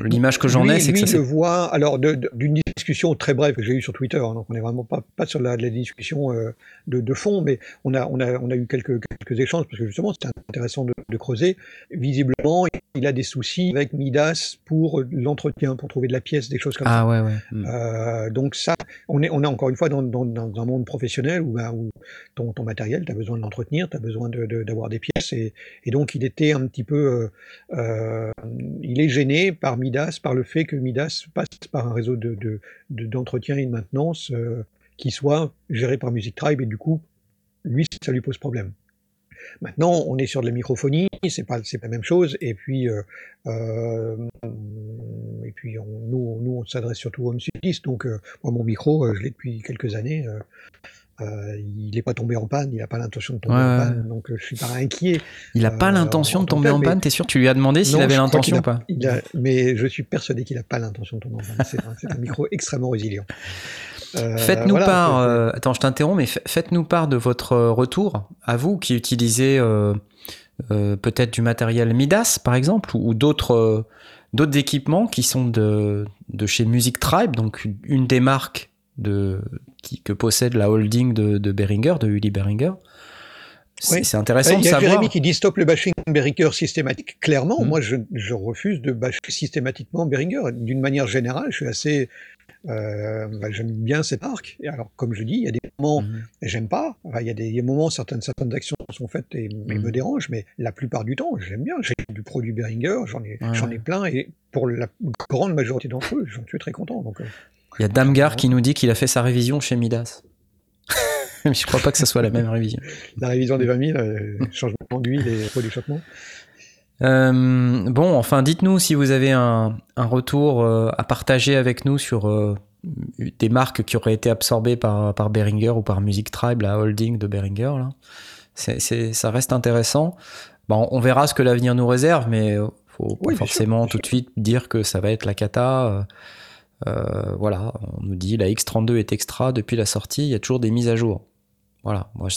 [SPEAKER 1] l'image que j'en ai, c'est que ça
[SPEAKER 2] le voit. Alors, d'une discussion très brève que j'ai eue sur Twitter, hein, donc on n'est vraiment pas, pas sur la, la discussion euh, de, de, fond, mais on a, on a, on a eu quelques, quelques échanges parce que justement, c'était intéressant de, de, creuser. Visiblement, il a des soucis avec Midas pour l'entretien, pour trouver de la pièce, des choses comme
[SPEAKER 1] ah,
[SPEAKER 2] ça.
[SPEAKER 1] Ouais, ouais.
[SPEAKER 2] Mmh. Euh, donc ça, on est, on est encore une fois dans, dans, dans un monde professionnel où, bah, où ton, ton matériel, tu as besoin de l'entretenir, tu as besoin d'avoir de, des pièces, et, et, donc il était un petit peu euh, il est gêné par Midas, par le fait que Midas passe par un réseau de, de, et de maintenance euh, qui soit géré par Music Tribe et du coup, lui, ça lui pose problème. Maintenant, on est sur de la microphonie, c'est pas pas la même chose. Et puis, euh, euh, nous, on s'adresse surtout aux musicistes. Donc, moi, mon micro, je l'ai depuis quelques années. Euh, il n'est pas tombé en panne, il n'a pas l'intention de tomber
[SPEAKER 1] ouais,
[SPEAKER 2] en panne, donc euh, je suis pas inquiet.
[SPEAKER 1] Il n'a pas l'intention de tomber en panne, t'es sûr Tu lui as demandé s'il avait l'intention ou pas
[SPEAKER 2] il a, Mais je suis persuadé qu'il n'a pas l'intention de tomber en panne. C'est un, un, micro extrêmement résilient.
[SPEAKER 1] Euh, faites-nous voilà, part, euh, attends, je t'interromps, mais faites-nous part de votre retour à vous qui utilisez euh, peut-être du matériel Midas, par exemple, ou, ou d'autres d'autres équipements qui sont de, de chez Music Tribe, donc une des marques de, qui, que possède la holding de, de Behringer, de Uli Behringer. C'est oui. intéressant
[SPEAKER 2] ouais,
[SPEAKER 1] de savoir.
[SPEAKER 2] Il y a Jérémy qui dit stop le bashing Behringer systématique. Clairement,
[SPEAKER 1] Hmm.
[SPEAKER 2] moi, je, je, refuse de bâcher systématiquement Behringer. D'une manière générale, je suis assez. Euh, bah, j'aime bien cette marque. Et alors, comme je dis, il y a des moments
[SPEAKER 1] Hmm.
[SPEAKER 2] mmh. j'aime pas. Enfin, il y a des, des, moments, certaines, certaines actions sont faites et, et mmh. me dérangent, mais la plupart du temps, j'aime bien. J'ai du produit Behringer, j'en ai,
[SPEAKER 1] ouais.
[SPEAKER 2] j'en ai plein et pour la grande majorité d'entre eux, j'en suis très content. Donc, euh,
[SPEAKER 1] il y a Damgar qui nous dit qu'il a fait sa révision chez Midas. *laughs* Mais je crois pas que ce soit la même révision.
[SPEAKER 2] La révision des 20 000, euh, changement d'huile et produit d'échappement.
[SPEAKER 1] Euh, bon, enfin, dites-nous si vous avez un, un retour euh, à partager avec nous sur euh, des marques qui auraient été absorbées par, par Behringer ou par Music Tribe, la holding de Behringer. Là. Ça reste intéressant. Bon, on verra ce que l'avenir nous réserve, mais faut pas
[SPEAKER 2] Oui, bien sûr,
[SPEAKER 1] forcément tout de suite dire que ça va être la cata. Euh, voilà, on nous dit la X32 est extra depuis la sortie, il y a toujours des mises à jour. Voilà, moi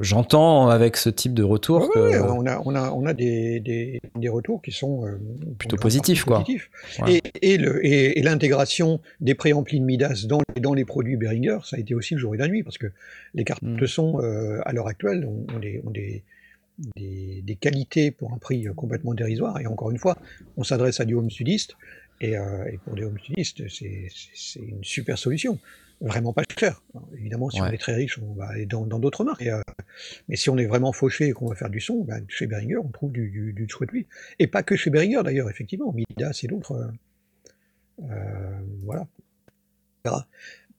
[SPEAKER 1] j'entends avec ce type de retour
[SPEAKER 2] Ouais,
[SPEAKER 1] que
[SPEAKER 2] ouais, on a, on a, on a des, des, des retours qui sont euh,
[SPEAKER 1] Plutôt positifs, quoi.
[SPEAKER 2] positifs. Et, l'intégration des préamplis de Midas dans, dans les produits Behringer, ça a été aussi le jour et la nuit, parce que les cartes de son, euh, à l'heure actuelle, ont, des, ont des, des, des qualités pour un prix complètement dérisoire. Et encore une fois, on s'adresse à du home studiste, et, euh, et pour des home c'est, une super solution. Vraiment pas cher. Évidemment, si
[SPEAKER 1] Ouais.
[SPEAKER 2] on est très riche, on va aller dans, dans d'autres marques. Et, euh, mais si on est vraiment fauché et qu'on va faire du son, ben, chez Behringer, on trouve du, du, du chouette lui. Et pas que chez Behringer d'ailleurs, effectivement, Midas et d'autres. euh, euh, voilà. Voilà.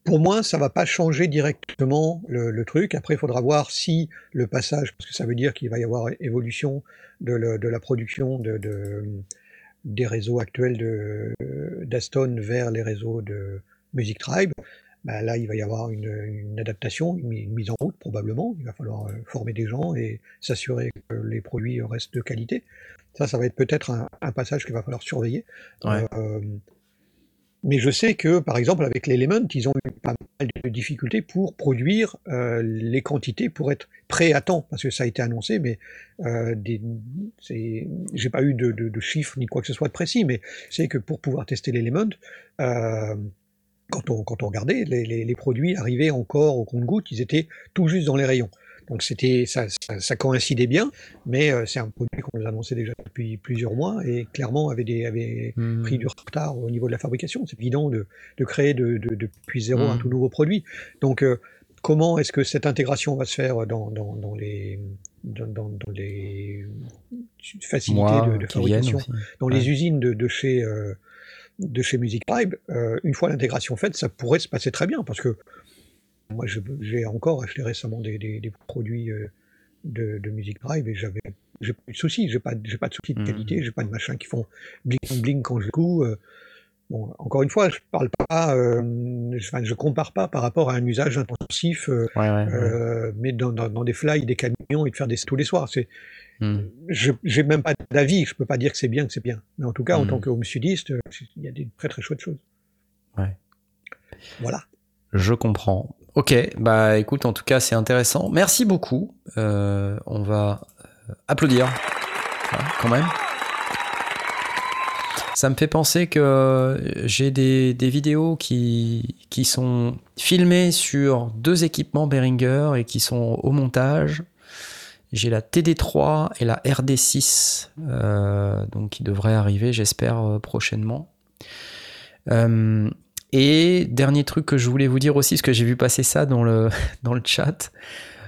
[SPEAKER 2] Pour moi, ça va pas changer directement le, le truc. Après, il faudra voir si le passage, parce que ça veut dire qu'il va y avoir évolution de, le- de la production de, de- des réseaux actuels d'Aston vers les réseaux de Music Tribe. Ben là, il va y avoir une, une adaptation, une, mi- une mise en route probablement. Il va falloir euh, former des gens et s'assurer que les produits restent de qualité. Ça, ça va être peut-être un, un passage qu'il va falloir surveiller.
[SPEAKER 1] Ouais.
[SPEAKER 2] Euh, mais je sais que, par exemple, avec l'Element, ils ont eu pas mal de difficultés pour produire euh, les quantités pour être prêts à temps, parce que ça a été annoncé, mais euh, j'ai pas eu de, chiffres ni quoi que ce soit de précis, mais c'est que pour pouvoir tester l'Element, euh, quand on, regardait, les produits arrivaient encore au compte-gouttes, ils étaient tout juste dans les rayons. Donc c'était ça, ça, ça coïncidait bien, mais euh, c'est un produit qu'on nous annonçait déjà depuis plusieurs mois et clairement avait, des, avait
[SPEAKER 1] Hmm.
[SPEAKER 2] pris du retard au niveau de la fabrication. C'est évident de, de créer de, de- depuis zéro un
[SPEAKER 1] Mm.
[SPEAKER 2] tout nouveau produit. Donc euh, comment est-ce que cette intégration va se faire dans, dans, dans les dans, dans- dans les facilités de, fabrication, dans
[SPEAKER 1] Ouais.
[SPEAKER 2] les usines de, chez euh, de chez Music Tribe, euh, une fois l'intégration faite, ça pourrait se passer très bien parce que moi j'ai encore acheté récemment des, des- des produits euh, de, de Music Drive et j'avais j'ai pas de soucis, j'ai pas pas de soucis de
[SPEAKER 1] Mhm.
[SPEAKER 2] qualité, j'ai pas de machin qui font bling bling quand je couds. euh. Bon, encore une fois, je parle pas, euh, je, enfin, je compare pas par rapport à un usage intensif, euh,
[SPEAKER 1] Ouais, ouais, ouais.
[SPEAKER 2] euh, mais dans, dans, dans des fly, des camions et de faire des tous les soirs. C'est, je j'ai même pas d'avis, je peux pas dire que c'est bien, que c'est bien. Mais en tout cas, en
[SPEAKER 1] Mhm.
[SPEAKER 2] tant que home sudiste, euh, il y a des très très chouettes choses.
[SPEAKER 1] Ouais.
[SPEAKER 2] Voilà.
[SPEAKER 1] Je comprends. Ok, bah écoute, en tout cas, c'est intéressant. Merci beaucoup. Euh, on va euh, applaudir, quand même. Ça me fait penser que j'ai des, vidéos qui, qui sont filmées sur deux équipements Behringer et qui sont au montage. J'ai la TD3 et la RD6, euh, donc qui devraient arriver, j'espère, prochainement. Et dernier truc que je voulais vous dire aussi, parce que j'ai vu passer ça dans le, *laughs* dans le chat,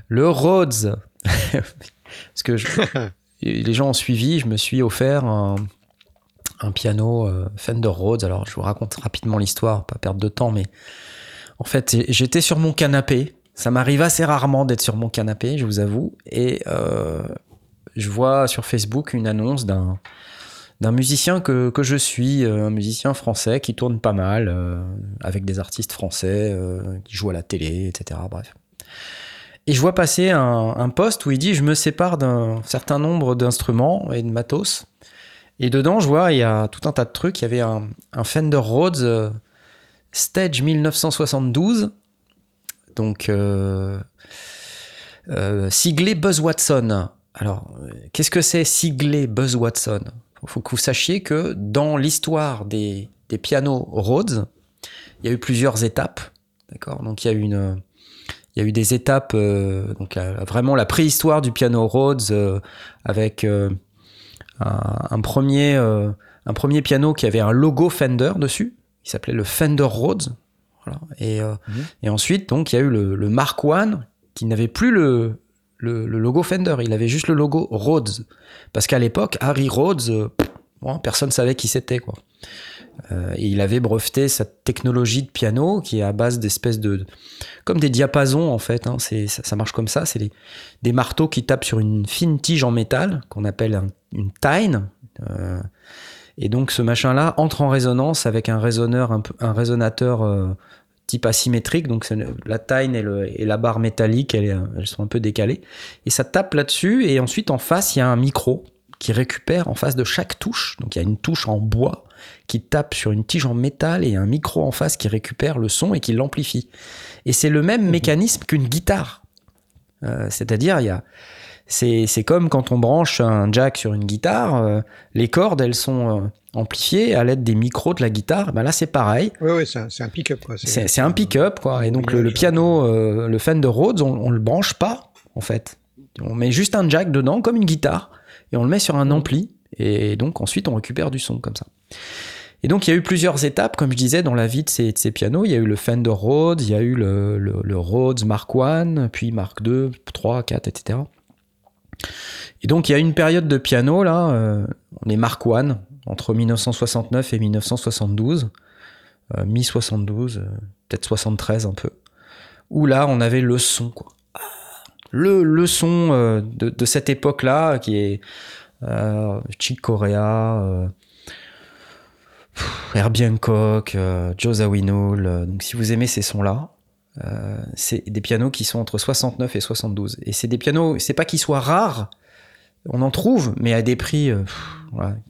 [SPEAKER 1] le Rhodes. *laughs* parce que je- *laughs* les gens ont suivi, je me suis offert un, un piano euh, Fender Rhodes. Alors je vous raconte rapidement l'histoire, pas perdre de temps, mais en fait j'étais sur mon canapé. Ça m'arrive assez rarement d'être sur mon canapé, je vous avoue, et euh, je vois sur Facebook une annonce d'un d'un musicien que, que je suis, euh, un musicien français qui tourne pas mal, euh, avec des artistes français, euh, qui jouent à la télé, etc. Bref. Et je vois passer un, un post où il dit Je me sépare d'un certain nombre d'instruments et de matos. Et dedans, je vois, il y a tout un tas de trucs. Il y avait un, un Fender Rhodes Stage 1972, donc siglé Buzz Watson. Alors, qu'est-ce que c'est siglé Buzz Watson? Il faut que vous sachiez que dans l'histoire des, des pianos Rhodes, il y a eu plusieurs étapes. D'accord? Donc, il y a eu une. Il y a eu des étapes, euh, donc vraiment la préhistoire du piano Rhodes euh, avec euh, un, un premier, un premier piano qui avait un logo Fender dessus, qui s'appelait le Fender Rhodes. Voilà. Et,
[SPEAKER 4] Mhm.
[SPEAKER 1] et ensuite, donc, il y a eu le, le Mark One qui n'avait plus le, le, logo Fender, il avait juste le logo Rhodes. Parce qu'à l'époque, Harry Rhodes, euh, bon, personne savait qui c'était. quoi. Euh, il avait breveté cette technologie de piano qui est à base d'espèces de. comme des diapasons en fait, hein, c'est, ça, marche comme ça, c'est des, marteaux qui tapent sur une fine tige en métal qu'on appelle un- une tine. Euh, et donc ce machin-là entre en résonance avec un résonneur, un, un résonateur type asymétrique. Donc la taille et, le- et la barre métallique, elles, elles sont un peu décalées. Et ça tape là-dessus. Et ensuite en face, il y a un micro qui récupère en face de chaque touche. Donc il y a une touche en bois qui tape sur une tige en métal et un micro en face qui récupère le son et qui l'amplifie. Et c'est le même mécanisme qu'une guitare. Euh, C'est-à-dire, il y a, c'est, comme quand on branche un jack sur une guitare, euh, les cordes, elles sont euh, amplifiées à l'aide des micros de la guitare. Ben là, c'est pareil.
[SPEAKER 2] Oui, oui, c'est un, pick-up.
[SPEAKER 1] C'est, c'est un pick-up, quoi. Et donc, le, le piano, euh, le Fender Rhodes, on, on le branche pas, en fait. On met juste un jack dedans, comme une guitare, et on le met sur un ampli. Et donc, ensuite, on récupère du son, comme ça. Et donc, il y a eu plusieurs étapes, comme je disais, dans la vie de ces, de ces pianos. Il y a eu le Fender Rhodes, il y a eu le, le, le Rhodes Mark I, puis Mark II, 3, 4, etc. Et donc, il y a une période de piano, là, euh, on est Mark I, entre 1969 et 1972, euh, mi-72, euh, peut-être 73 un peu, où là, on avait le son, quoi. Le, le son de, cette époque-là, qui est Chick Corea, Herbie Hancock, Joe Zawinul. donc, si vous aimez ces sons-là, euh, c'est des pianos qui sont entre 69 et 72. Et c'est des pianos, c'est pas qu'ils soient rares, on en trouve, mais à des prix euh,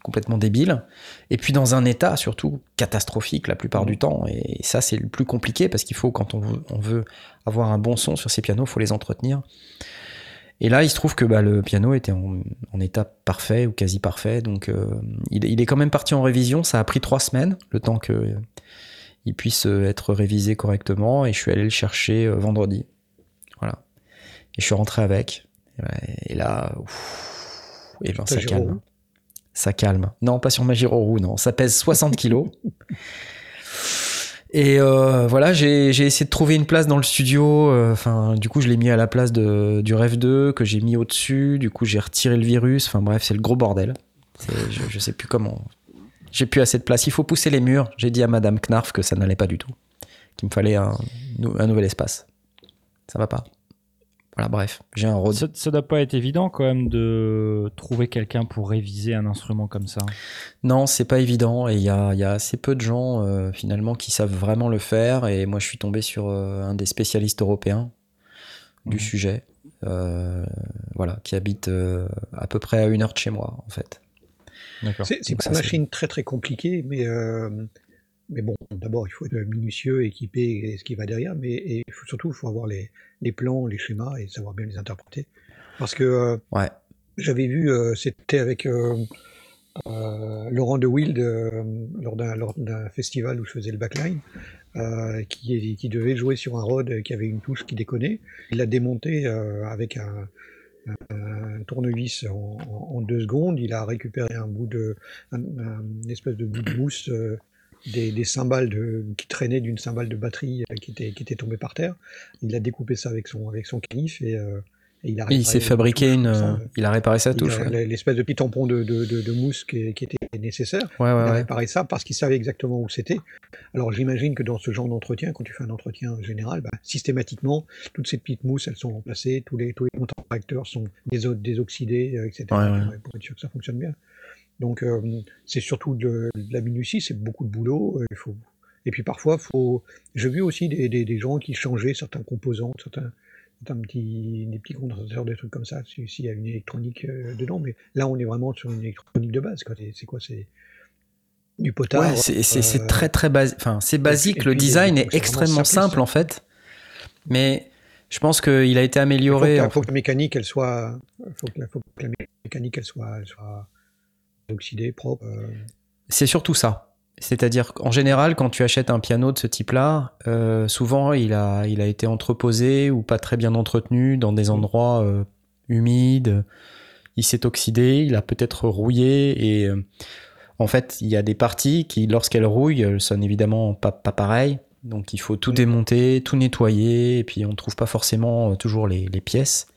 [SPEAKER 1] complètement débiles. Et puis dans un état surtout catastrophique la plupart du temps. Et ça, c'est le plus compliqué parce qu'il faut, quand on veut, avoir un bon son sur ces pianos, il faut les entretenir. Et là, il se trouve que bah, le piano était en, état parfait ou quasi parfait. Donc, euh, il, est quand même parti en révision. Ça a pris trois semaines, le temps que il puisse euh, être révisé correctement. Et je suis allé le chercher euh, vendredi. Voilà. Et je suis rentré avec. Et, et là, ouf, et ben, ça calme. Ça calme. Non, pas sur ma Giro non. Ça pèse 60 kilos. *laughs* Et euh, voilà, j'ai essayé de trouver une place dans le studio. Enfin, du coup, je l'ai mis à la place de, du Rêve 2 que j'ai mis au-dessus. Du coup, j'ai retiré le virus. Enfin bref, c'est le gros bordel. Je, je sais plus comment. J'ai plus assez de place. Il faut pousser les murs. J'ai dit à Madame Knarf que ça n'allait pas du tout. Qu'il me fallait un, nou- un nouvel espace. Ça va pas. Voilà, bref, j'ai un Rhodes.
[SPEAKER 4] Ça, ça doit pas être évident quand même de trouver quelqu'un pour réviser un instrument comme ça.
[SPEAKER 1] Non, c'est pas évident et il y a, il y a assez peu de gens euh, finalement qui savent vraiment le faire et moi je suis tombé sur euh, un des spécialistes européens du
[SPEAKER 4] Mhm.
[SPEAKER 1] sujet, euh, voilà, qui habite à peu près à une heure de chez moi en fait.
[SPEAKER 2] C'est pas une machine très très compliquée, mais, euh, mais bon, d'abord il faut être minutieux, équipé et ce qui va derrière, mais et il faut- surtout il faut avoir les, les plans, les schémas et savoir bien les interpréter. Parce que euh,
[SPEAKER 1] Ouais.
[SPEAKER 2] j'avais vu, euh, c'était avec Laurent De Wild lors d'un festival où je faisais le backline, qui, qui devait jouer sur un Rode qui avait une touche qui déconnait. Il l'a démonté avec un, un tournevis en, deux secondes. Il a récupéré un bout de, un, un- une espèce de bout de mousse, euh, des, cymbales qui traînaient d'une cymbale de batterie euh, qui était, tombée par terre. Il a découpé ça avec son, avec son et, euh, et il a
[SPEAKER 1] il s'est fabriqué une,
[SPEAKER 2] ça.
[SPEAKER 1] euh, il a réparé sa touche. Ouais,
[SPEAKER 2] L'espèce de petit tampon de, de, de, de mousse qui, qui était nécessaire.
[SPEAKER 1] ouais, ouais.
[SPEAKER 2] Il a réparé ça parce qu'il savait exactement où c'était. Alors j'imagine que dans ce genre d'entretien, quand tu fais un entretien général, bah, systématiquement, toutes ces petites mousses, elles sont remplacées, tous les, tous les contracteurs sont déso- désoxydés, euh, etc. Pour- être sûr que ça fonctionne bien. Donc euh, c'est surtout de, de la minutie, c'est beaucoup de boulot. il faut... Et puis parfois, faut... j'ai vu aussi des, des, des gens qui changeaient certains composants, certains, des petits condensateurs, des trucs comme ça, si- s'il y a une électronique euh, dedans. Mais là, on est vraiment sur une électronique de base. C'est quoi C'est du potard.
[SPEAKER 1] Ouais, c'est c'est
[SPEAKER 2] euh,
[SPEAKER 1] très très basique. Enfin, c'est basique. le design est extrêmement simple en fait, mais je pense qu'il a été
[SPEAKER 2] Il faut,
[SPEAKER 1] amélioré.
[SPEAKER 2] que,
[SPEAKER 1] en
[SPEAKER 2] faut que la mécanique, elle soit, faut que la, faut que la mécanique, elle soit, elle soit oxydée, propre. euh.
[SPEAKER 1] C'est surtout ça. C'est-à-dire qu'en général, quand tu achètes un piano de ce type-là, euh, souvent il a, il a été entreposé ou pas très bien entretenu dans des endroits euh, humides. Il s'est oxydé, il a peut-être rouillé et euh, en fait, il y a des parties qui, lorsqu'elles rouillent, sonnent évidemment pas, pas pareil. Donc il faut tout démonter, tout nettoyer et puis on ne trouve pas forcément toujours les, les pièces.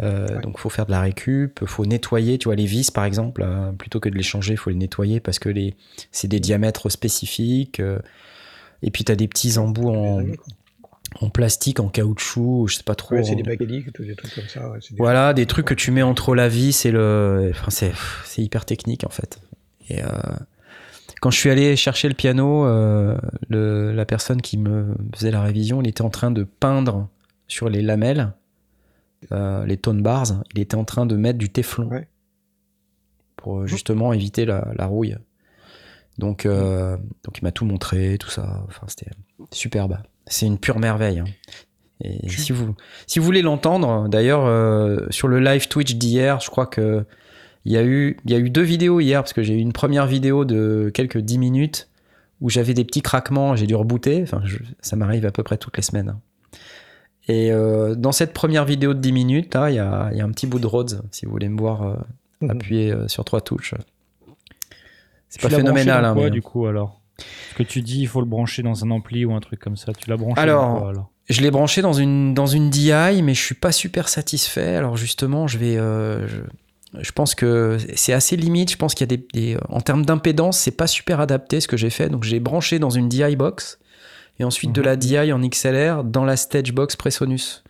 [SPEAKER 1] Euh,
[SPEAKER 2] Ouais.
[SPEAKER 1] Donc faut faire de la récup, faut nettoyer, tu vois les vis par exemple, euh, plutôt que de les changer, faut les nettoyer parce que les c'est des diamètres spécifiques. euh, et puis tu as des petits embouts en en plastique, en caoutchouc, je sais pas trop.
[SPEAKER 2] Ouais, c'est des baguettes, des trucs comme ça. ouais, des-
[SPEAKER 1] Voilà, des trucs que tu mets entre la vis et le. Enfin, c'est, c'est hyper technique en fait. Et euh, quand je suis allé chercher le piano, euh, le- la personne qui me faisait la révision, il était en train de peindre sur les lamelles, euh, les tone bars, il était en train de mettre du téflon
[SPEAKER 2] Ouais.
[SPEAKER 1] pour euh, justement éviter la, la rouille. Donc, euh, donc il m'a tout montré, tout ça. Enfin, c'était superbe. C'est une pure merveille. hein. Et si vous, si vous voulez l'entendre, d'ailleurs, euh, sur le live Twitch d'hier, je crois que il y, a eu, y a eu deux vidéos hier, parce que j'ai eu une première vidéo de quelques 10 minutes où j'avais des petits craquements, j'ai dû rebooter. Enfin, je- ça m'arrive à peu près toutes les semaines. hein. Et euh, dans cette première vidéo de 10 minutes, là, il y a, il y a un petit bout de Rhodes, si vous voulez me voir euh,
[SPEAKER 2] Mhm.
[SPEAKER 1] appuyer euh, sur trois touches. C'est pas phénoménal. hein,
[SPEAKER 4] quoi,
[SPEAKER 1] mais-
[SPEAKER 4] du coup, alors? Ce que tu dis, il faut le brancher dans un ampli ou un truc comme ça. Tu l'as branché
[SPEAKER 1] Alors,
[SPEAKER 4] dans quoi, alors?
[SPEAKER 1] Je l'ai branché dans une, dans une DI, mais je suis pas super satisfait. Alors justement, je vais, euh, je, je pense que c'est assez limite. Je pense qu'il y a des, des- en termes d'impédance, c'est pas super adapté ce que j'ai fait. Donc j'ai branché dans une DI box et ensuite de
[SPEAKER 4] Mhm.
[SPEAKER 1] la DI en XLR dans la stage box Presonus.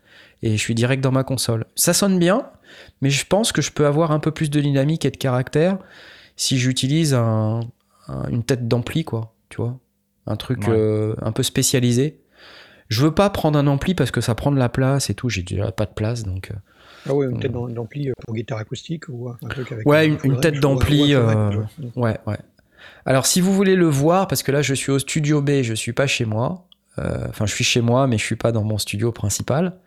[SPEAKER 1] Et je suis direct dans ma console. Ça sonne bien, mais je pense que je peux avoir un peu plus de dynamique et de caractère si j'utilise un- un- une tête d'ampli, quoi. Tu vois, un truc
[SPEAKER 4] Ouais.
[SPEAKER 1] euh, un peu spécialisé. Je veux pas prendre un ampli parce que ça prend de la place et tout. J'ai déjà pas de place, donc. euh,
[SPEAKER 2] Ah ouais, une tête d'am- d'ampli pour guitare acoustique ou un truc avec.
[SPEAKER 1] Ouais,
[SPEAKER 2] un
[SPEAKER 1] une- tête d'ampli, euh,
[SPEAKER 2] ouais, ouais.
[SPEAKER 1] Alors, si vous voulez le voir, parce que là, je suis au studio B, je suis pas chez moi. Euh, Enfin, je suis chez moi, mais je suis pas dans mon studio principal.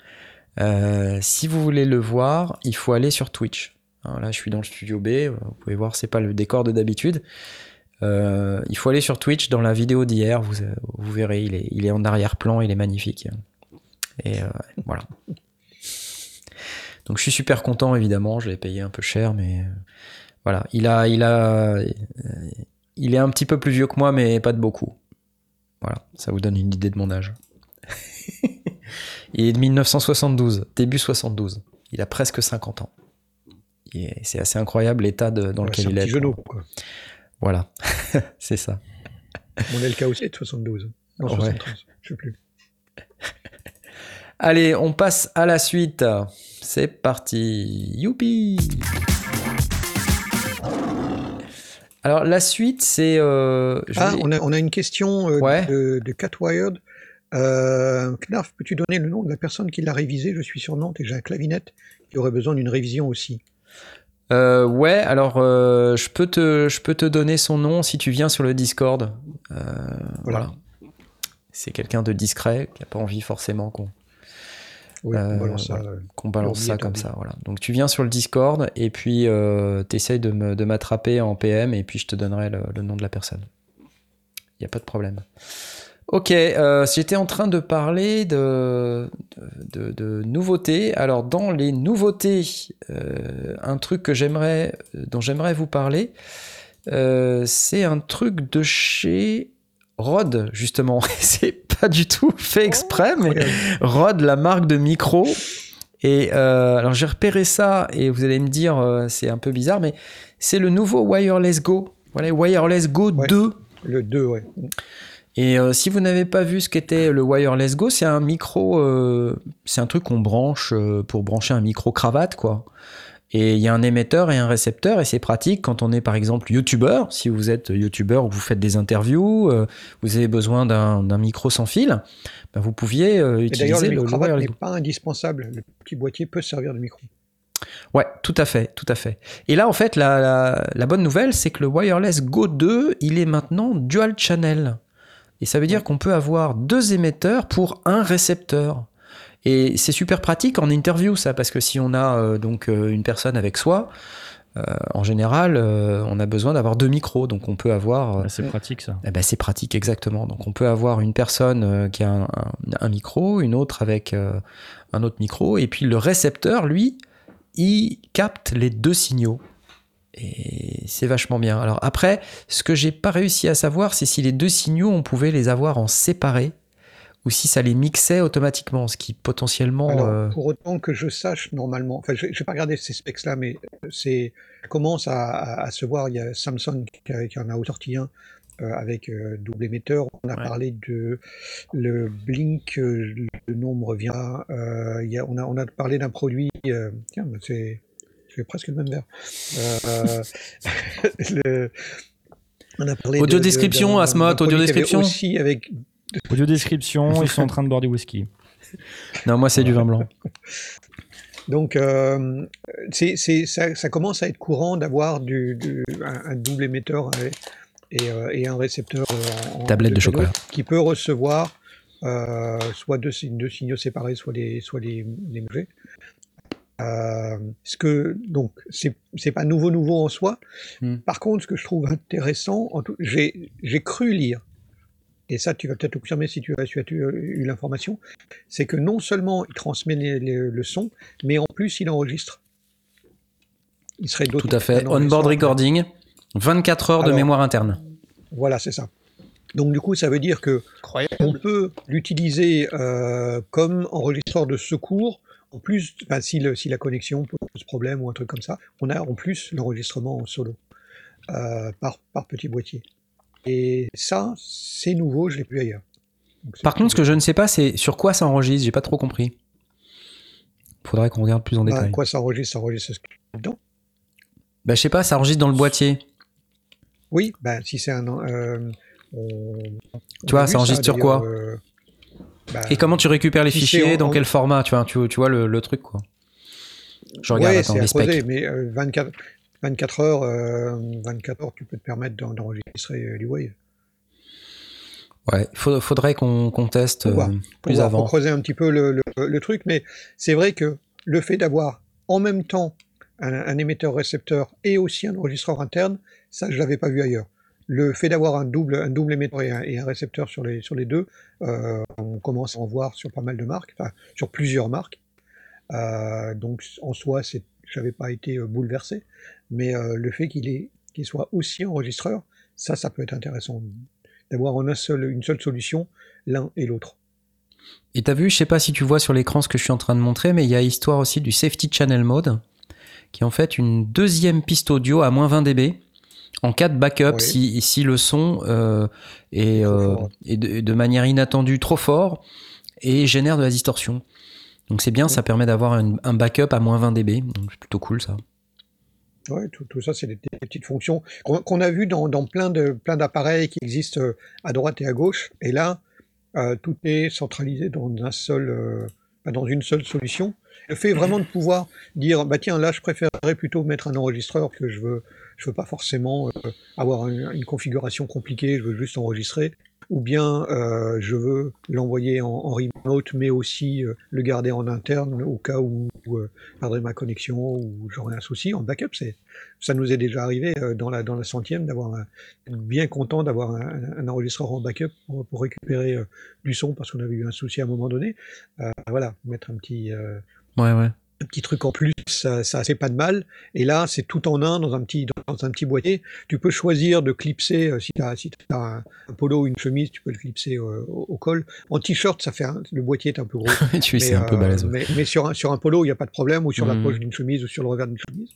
[SPEAKER 1] Euh, si vous voulez le voir, il faut aller sur Twitch. Là, je suis dans le studio B. euh, Vous pouvez voir, c'est pas le décor de d'habitude. Il faut aller sur Twitch dans la vidéo d'hier. Vous, verrez, il est, il est en arrière-plan, il est magnifique. Et voilà. Donc je suis super content évidemment, je l'ai payé un peu cher, mais voilà, il a, il a, il est un petit peu plus vieux que moi, mais pas de beaucoup. Voilà, ça vous donne une idée de mon âge. il est de 1972, début 72. Il a presque 50 ans. C'est assez incroyable l'état dans
[SPEAKER 2] Ouais,
[SPEAKER 1] lequel
[SPEAKER 2] c'est un
[SPEAKER 1] il est.
[SPEAKER 2] petit genou, quoi.
[SPEAKER 1] Voilà, *laughs* c'est ça.
[SPEAKER 2] Mon LK aussi est de 72. Non,
[SPEAKER 1] Ouais.
[SPEAKER 2] 73, je sais plus.
[SPEAKER 1] Allez, on passe à la suite. C'est parti. Youpi Alors la suite, c'est... euh,
[SPEAKER 2] Ah, on a, on a une question euh,
[SPEAKER 1] Ouais.
[SPEAKER 2] de, de Catwired. Euh, Knarf, peux-tu donner le nom de la personne qui l'a révisé? Je suis sur Nantes et j'ai un clavinette qui aurait besoin d'une révision aussi.
[SPEAKER 1] Euh, ouais, alors je, peux te, je peux te donner son nom si tu viens sur le Discord. Voilà. C'est quelqu'un de discret qui n'a pas envie forcément qu'on
[SPEAKER 2] Oui,
[SPEAKER 1] Euh,
[SPEAKER 2] on balance ça.
[SPEAKER 1] voilà.
[SPEAKER 2] euh.
[SPEAKER 1] qu'on balance ça
[SPEAKER 2] est
[SPEAKER 1] comme ça. Voilà. Donc tu viens sur le Discord et puis euh, tu essayes de m'attraper en PM et puis je te donnerai le, le nom de la personne. Il n'y a pas de problème. Ok, euh, j'étais en train de parler de, de, nouveautés. Alors dans les nouveautés, euh, un truc que j'aimerais, dont j'aimerais vous parler, euh, c'est un truc de chez Rode justement. *laughs* c'est pas du tout fait exprès, mais. Rode, la marque de micro. Et euh, alors j'ai repéré ça et vous allez me dire euh, c'est un peu bizarre, mais c'est le nouveau Wireless Go. Voilà, Wireless Go
[SPEAKER 2] Ouais.
[SPEAKER 1] 2.
[SPEAKER 2] Le 2, ouais.
[SPEAKER 1] Et euh, si vous n'avez pas vu ce qu'était le Wireless Go, c'est un micro, c'est un truc qu'on branche pour brancher un micro cravate, quoi. Et il y a un émetteur et un récepteur, et c'est pratique quand on est par exemple youtubeur. Si vous êtes youtubeur ou vous faites des interviews, euh, vous avez besoin d'un micro sans fil, ben, vous pouviez euh, utiliser
[SPEAKER 2] le
[SPEAKER 1] le,
[SPEAKER 2] n'est pas indispensable. Le petit boîtier peut servir de micro.
[SPEAKER 1] Ouais, tout à fait, tout à fait. Et là, en fait, la, la, la bonne nouvelle, c'est que le Wireless Go 2, il est maintenant dual channel. Et ça veut dire qu'on peut avoir deux émetteurs pour un récepteur. Et c'est super pratique en interview, ça, parce que si on a euh, donc euh, une personne avec soi, euh, en général, euh, on a besoin d'avoir deux micros. Donc on peut avoir.
[SPEAKER 4] C'est pratique ça.
[SPEAKER 1] eh ben, c'est pratique, exactement. Donc, on peut avoir une personne qui a un, un- un micro, une autre avec un autre micro, et puis le récepteur, lui, il capte les deux signaux. Et c'est vachement bien. Alors, après, ce que j'ai pas réussi à savoir, c'est si les deux signaux, on pouvait les avoir en séparé, ou si ça les mixait automatiquement, ce qui potentiellement.
[SPEAKER 2] Alors,
[SPEAKER 1] euh,
[SPEAKER 2] pour autant que je sache, normalement, enfin, je n'ai pas regardé ces specs-là, mais c'est ça commence à, à- à se voir. Il y a Samsung qui, qui en a sorti un euh, avec euh, double émetteur. On a
[SPEAKER 1] Ouais.
[SPEAKER 2] parlé de le Blink, le nom me revient. Euh, il y a, on, a, on a parlé d'un produit. tiens, c'est presque le même verre. *laughs* Le- on a parlé
[SPEAKER 1] Audio
[SPEAKER 2] de- de-
[SPEAKER 1] description, Asmod,
[SPEAKER 2] d'un produit
[SPEAKER 1] audio description.
[SPEAKER 2] Aussi avec
[SPEAKER 4] Audio description, *laughs* ils sont en train de boire du whisky.
[SPEAKER 1] Non, moi, c'est du vin blanc. *laughs*
[SPEAKER 2] Donc, euh, c'est, c'est, ça, ça commence à être courant d'avoir du, du- un, un double émetteur et, et, euh, et un récepteur en, en
[SPEAKER 1] Tablette de chocolat.
[SPEAKER 2] qui peut recevoir euh, soit deux, signaux séparés, soit les, soit les. Euh, ce que donc c'est c'est pas nouveau nouveau en soi.
[SPEAKER 1] Hmm.
[SPEAKER 2] Par contre, ce que je trouve intéressant, en tout, j'ai j'ai cru lire, et ça tu vas peut-être le confirmer si tu as, si tu as eu l'information, c'est que non seulement il transmet les- les- le son, mais en plus il enregistre. Il serait
[SPEAKER 1] Tout à fait. On-board recording, 24 heures de mémoire interne.
[SPEAKER 2] Voilà, c'est ça. Donc du coup, ça veut dire que on peut l'utiliser euh, comme enregistreur de secours. En plus, si, le- si la connexion pose problème ou un truc comme ça, on a en plus l'enregistrement en solo euh, par, par petit boîtier. Et ça, c'est nouveau, je l'ai plus ailleurs. Donc,
[SPEAKER 1] Par contre, ce que je ne sais pas, c'est sur quoi ça enregistre. J'ai pas trop compris. Faudrait qu'on regarde plus en
[SPEAKER 2] bah,
[SPEAKER 1] détail.
[SPEAKER 2] quoi ça enregistre Ça enregistre ce qu'il y a dedans?
[SPEAKER 1] Bah, je sais pas, ça enregistre dans le boîtier.
[SPEAKER 2] Oui, bah, si c'est un. euh, on-
[SPEAKER 1] Tu vois, ça enregistre sur quoi?
[SPEAKER 2] euh, bah,
[SPEAKER 1] Et comment tu récupères les
[SPEAKER 2] si
[SPEAKER 1] fichiers
[SPEAKER 2] en-
[SPEAKER 1] Dans
[SPEAKER 2] en-
[SPEAKER 1] quel format Tu vois, tu, tu vois le, le truc, quoi? Je regarde,
[SPEAKER 2] ouais,
[SPEAKER 1] attends,
[SPEAKER 2] c'est
[SPEAKER 1] les
[SPEAKER 2] mais euh, 24, 24 heures, euh, 24 heures, tu peux te permettre d'en- d'enregistrer euh, du Wave.
[SPEAKER 1] Ouais, faudrait qu'on teste euh,
[SPEAKER 2] voir.
[SPEAKER 1] plus
[SPEAKER 2] voir,
[SPEAKER 1] avant.
[SPEAKER 2] Faut creuser un petit peu le, le- le truc, mais c'est vrai que le fait d'avoir en même temps un, un émetteur-récepteur et aussi un enregistreur interne, ça je l'avais pas vu ailleurs. Le fait d'avoir un double, un double émetteur et un, et un récepteur sur les, sur les deux, euh, on commence à en voir sur pas mal de marques, enfin sur plusieurs marques. Euh, donc en soi, c'est, j'avais pas été euh, bouleversé, mais euh, le fait qu'il qu'il soit aussi enregistreur, ça, ça peut être intéressant d'avoir en un seul, une seule solution l'un et l'autre.
[SPEAKER 1] Et t'as vu, je sais pas si tu vois sur l'écran ce que je suis en train de montrer, mais il y a histoire aussi du Safety Channel Mode, qui est en fait une deuxième piste audio à moins 20 dB en cas de backup
[SPEAKER 2] Oui.
[SPEAKER 1] si, si le son euh, est, euh, est de, de manière inattendue trop fort et génère de la distorsion. Donc c'est bien, ça permet d'avoir un, un backup à moins 20 dB, donc c'est plutôt cool ça.
[SPEAKER 2] Tout, ça, c'est des, petites fonctions qu'on a vues dans, plein d'appareils qui existent euh, à droite et à gauche. Et là, euh, tout est centralisé dans un seul, euh, bah, dans une seule solution. Le fait vraiment de pouvoir dire, bah tiens, là, je préférerais plutôt mettre un enregistreur que je veux, je veux pas forcément avoir un- une configuration compliquée, je veux juste enregistrer. Ou bien euh, je veux l'envoyer en, en remote, mais aussi euh, le garder en interne au cas où, où, euh, je ma connexion ou j'aurais un souci. En backup, c'est ça nous est déjà arrivé euh, dans la dans la centième d'avoir un- bien content d'avoir un, un enregistreur en backup pour, pour récupérer euh, du son parce qu'on avait eu un souci à un moment donné. Voilà, mettre un petit
[SPEAKER 1] Ouais, ouais.
[SPEAKER 2] Un petit truc en plus, ça, ça fait pas de mal. Et là, c'est tout en un dans un petit dans un petit boîtier. Tu peux choisir de clipser euh, si tu as si un, un polo ou une chemise, tu peux le clipser euh, au, au col. En t-shirt, ça fait un- le boîtier est un peu gros. *laughs*
[SPEAKER 1] tu
[SPEAKER 2] Mais,
[SPEAKER 1] c'est un peu
[SPEAKER 2] euh,
[SPEAKER 1] balèze.
[SPEAKER 2] mais, mais sur, un, sur un polo, il n'y a pas de problème, ou sur la
[SPEAKER 1] Mhm.
[SPEAKER 2] poche d'une chemise, ou sur le revers d'une chemise.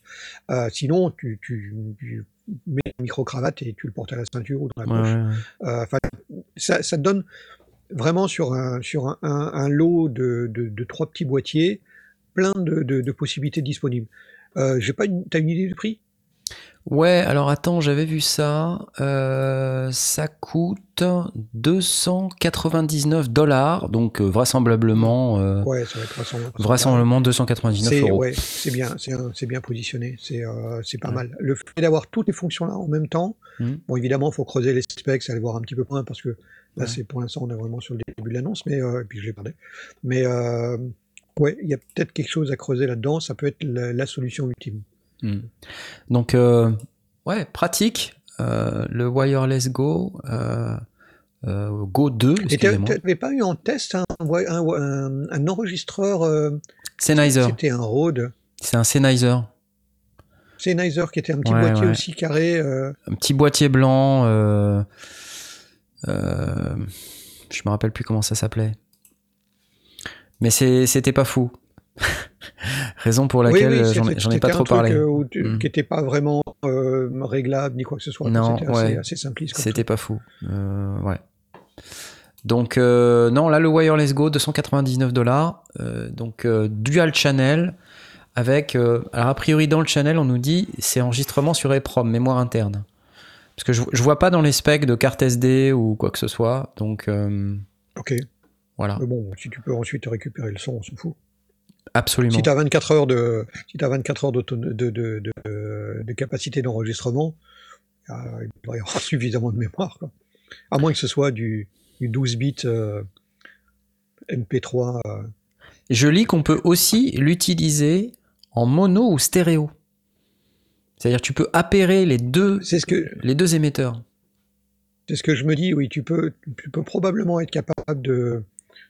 [SPEAKER 2] Sinon, tu, tu, tu mets une micro-cravate et tu le portes à la ceinture ou dans la poche.
[SPEAKER 1] ouais, ouais.
[SPEAKER 2] Enfin, ça, ça te donne vraiment sur un, sur un, un- un lot de, de, de trois petits boîtiers, plein de, de, de possibilités disponibles. Euh, j'ai pas une, t'as une idée du prix?
[SPEAKER 1] Ouais, alors attends, j'avais vu ça. Euh, ça coûte 299 dollars, donc euh, vraisemblablement, euh,
[SPEAKER 2] Ouais, ça va être vraisemblablement.
[SPEAKER 1] vraisemblablement 299
[SPEAKER 2] C'est
[SPEAKER 1] euros.
[SPEAKER 2] ouais, c'est bien, c'est bien positionné, c'est pas
[SPEAKER 1] Ouais.
[SPEAKER 2] mal. Le fait d'avoir toutes les fonctions là en même temps,
[SPEAKER 1] Mhm.
[SPEAKER 2] bon évidemment il faut creuser les specs, aller voir un petit peu plus loin parce que là
[SPEAKER 1] Ouais.
[SPEAKER 2] c'est pour l'instant on est vraiment sur le début de l'annonce, mais et puis je l'ai parlé. Mais ouais, il y a peut-être quelque chose à creuser là-dedans, ça peut être la, la solution ultime.
[SPEAKER 1] Hmm. Donc, euh, ouais, pratique. Euh, le Wireless Go, euh, Go 2,
[SPEAKER 2] Et
[SPEAKER 1] excusez-moi.
[SPEAKER 2] t'avais pas eu en test un, un, un- un enregistreur,
[SPEAKER 1] Sennheiser,
[SPEAKER 2] c'était un Rode,
[SPEAKER 1] c'est un Sennheiser.
[SPEAKER 2] Sennheiser qui était un petit
[SPEAKER 1] Ouais,
[SPEAKER 2] boîtier
[SPEAKER 1] ouais.
[SPEAKER 2] aussi carré.
[SPEAKER 1] Un petit boîtier blanc. Je me rappelle plus comment ça s'appelait. Mais c'était pas fou. *laughs* Raison pour laquelle
[SPEAKER 2] oui,
[SPEAKER 1] j'en ai, pas trop parlé.
[SPEAKER 2] euh, tu-
[SPEAKER 1] Mm.
[SPEAKER 2] qui n'était pas vraiment euh, réglable ni quoi que ce soit.
[SPEAKER 1] Non,
[SPEAKER 2] C'était assez,
[SPEAKER 1] ouais.
[SPEAKER 2] assez simpliste.
[SPEAKER 1] C'était pas fou. Euh, ouais. Donc, euh, non, là, le Wireless Go, 299 dollars. donc, dual channel. Avec. alors, a priori, dans le channel, on nous dit c'est enregistrement sur EEPROM, mémoire interne. Parce que je, je vois pas dans les specs de carte SD ou quoi que ce soit. Donc.
[SPEAKER 2] Ok.
[SPEAKER 1] Voilà.
[SPEAKER 2] Mais bon, si tu peux ensuite récupérer le son, on s'en fout.
[SPEAKER 1] Absolument.
[SPEAKER 2] Si tu as 24 heures de, si as 24 heures de, de, de, capacité d'enregistrement, euh, il devrait y avoir *laughs* suffisamment de mémoire. Quoi. À moins que ce soit du, du 12 bits euh, MP3. euh,
[SPEAKER 1] Je lis qu'on peut aussi l'utiliser en mono ou stéréo. C'est-à-dire, tu peux appairer les deux,
[SPEAKER 2] C'est ce que
[SPEAKER 1] les deux émetteurs.
[SPEAKER 2] c'est ce que je me dis. Oui, tu peux, tu peux probablement être capable de